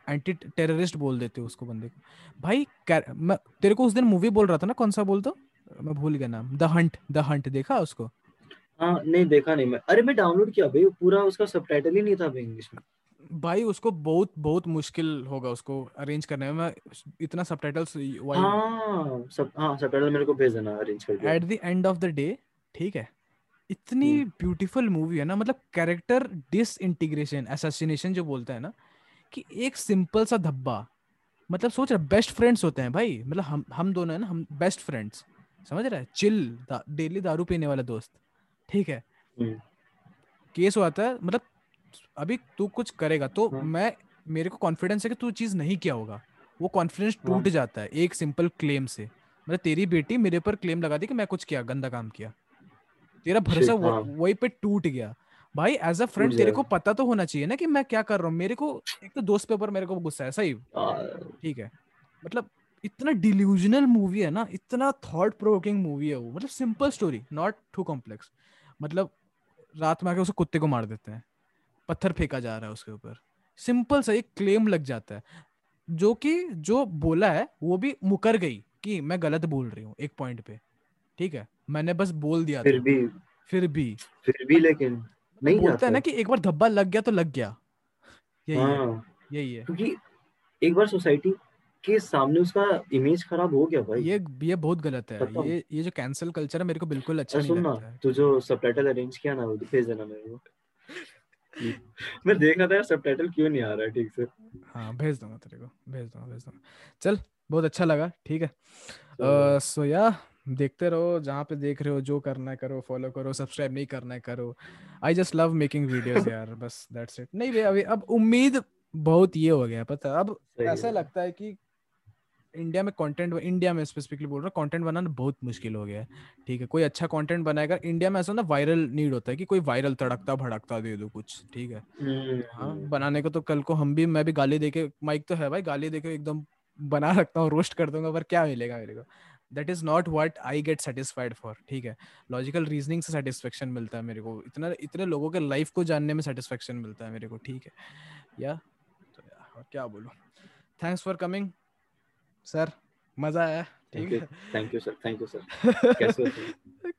एंटी टेररिस्ट बोल देते हो उसको बंदे को। भाई मैं तेरे को उस दिन मूवी बोल रहा था ना कौन सा बोलता मैं भूल गया नाम। द हंट द हंट देखा उसको? हाँ नहीं देखा नहीं मैं। अरे मैं डाउनलोड किया भाई पूरा उसका सबटाइटल ही नहीं था भाई इंग्लिश में। भाई उसको बहुत बहुत मुश्किल होगा उसको अरेंज करने में। इतना सबटाइटल्स हाँ सब हाँ सबटाइटल मेरे को भेज देना अरेंज करके। At the end of the day ठीक है? इतनी हम्म। ब्यूटीफुल मूवी है ना मतलब कैरेक्टर डिसइंटीग्रेशन असैसिनेशन जो बोलता है ना कि एक सिंपल सा धब्बा। मतलब सोच रहा बेस्ट फ्रेंड्स होते हैं भाई। मतलब हम हम दोनों है ना हम बेस्ट फ्रेंड्स समझ रहा? है चिल दा, डेली दारू पीने वाला दोस्त। ठीक है? हम्म। केस हुआ था मतलब अभी तू कुछ करेगा तो हाँ। मैं मेरे को कॉन्फिडेंस है कि तू चीज़ नहीं किया होगा। वो कॉन्फिडेंस हाँ। टूट जाता है एक सिंपल क्लेम से। मतलब तेरी बेटी मेरे पर क्लेम लगा दी कि मैं कुछ किया गंदा काम किया। तेरा भरोसा हाँ। वही पे टूट गया। भाई एज अ फ्रेंड तेरे को पता तो होना चाहिए ना कि मैं क्या कर रहा हूँ। मेरे को एक तो दोस्त पे ऊपर मेरे को गुस्सा है सही? ठीक है। मतलब इतना डिल्यूजनल मूवी है ना इतना थॉट प्रोवोकिंग मूवी है वो। मतलब simple story not too complex मतलब रात में आके उसे कुत्ते को मार देते हैं। पत्थर फेंका जा रहा है उसके ऊपर। सिंपल सा एक क्लेम लग जाता है जो कि जो बोला है वो भी मुकर गई कि मैं गलत बोल रही हूँ एक पॉइंट पे। ठीक है? मैंने बस बोल दिया फिर भी। फिर भी। फिर भी लेकिन नहीं बोलता है ना कि एक बार धब्बा लग गया तो लग गया। यही हाँ। है। यही है। क्योंकि एक बार सोसाइटी के सामने उसका इमेज खराब हो गया भाई। ये ये बहुत गलत है। ये ये जो कैंसिल कल्चर है मेरे को बिल्कुल अच्छा नहीं लगता है। तू जो सबटाइटल अरेंज किया ना वो भेज देना मेरे को। *laughs* मैं देख रहा था यार सबटाइटल क्यों नहीं आ रहा है ठीक से? हाँ भेज दूँगा तेरे को भेज दूँगा भेज दूँगा। चल बहुत अच्छा लगा ठीक है। सो या देखते रहो जहाँ पे देख रहे हो जो करना है करो फॉलो करो सब्सक्राइब नहीं करना है करो। I just love making videos यार बस दैट्स इट नहीं भैया अभी अब उम्मीद बहुत ये हो गया पता अब ऐसा लगता है कि इंडिया में कंटेंट इंडिया में स्पेसिफिकली बोल रहा हूँ कंटेंट बनाना बहुत मुश्किल हो गया है। ठीक है कोई अच्छा कंटेंट बनाएगा इंडिया में ऐसा ना वायरल नीड होता है कि कोई वायरल तड़कता भड़कता दे दो कुछ ठीक है। हम्म, हाँ बनाने को तो कल को हम भी मैं भी गाली देके माइक तो है भाई गाली देके एकदम बना रखता हूँ रोस्ट कर दूँगा पर क्या मिलेगा मेरे को? That is not what I get satisfied for ठीक है। लॉजिकल रीजनिंग से सेटिस्फेक्शन मिलता है मेरे को इतना इतने लोगों के लाइफ को जानने में सेटिस्फेक्शन मिलता है मेरे को ठीक है। या तो या और क्या बोलूँ। थैंक्स फॉर कमिंग सर मज़ा आया। Thank you thank you sir thank you sir कैसे हो?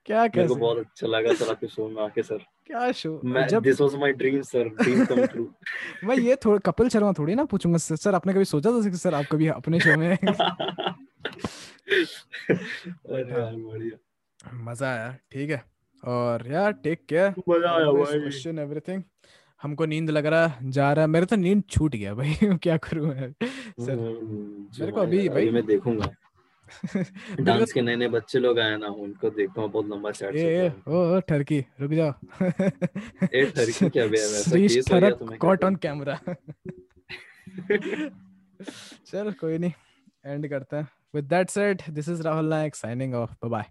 क्या मेरे को कैसे? बहुत अच्छा लगा सर आपके शो में आके सर क्या शो मैं जब this was my dream sir dream come true मैं ये थोड़ा कपिल शर्मा थोड़ी ना पूछूँगा सर सर आपने कभी सोचा था कि सर आप कभी अपने शो में? *laughs* अरे यार बढ़िया। मज़ा आया ठीक है। और यार टेक केयर मज़ा आया भाई। क्वेश्चन एवरीथिंग हमको नींद लग रहा जा रहा मेरे तो नींद छूट गया भाई *laughs* क्या करूँ मैं सर हम्म, मेरे को अभी भाई- मैं देखूँगा। *laughs* डांस के नए नए बच्चे लोग आए ना उनको देखता हूँ बहुत लंबा चैट ए ओ ठरकी रुक जाओ। ए, ठरकी क्या बे, श्रीश क्या कॉट ऑन कैमरा चल कोई नहीं एंड करते हैं। With that said this is Rahul Nayak signing off bye bye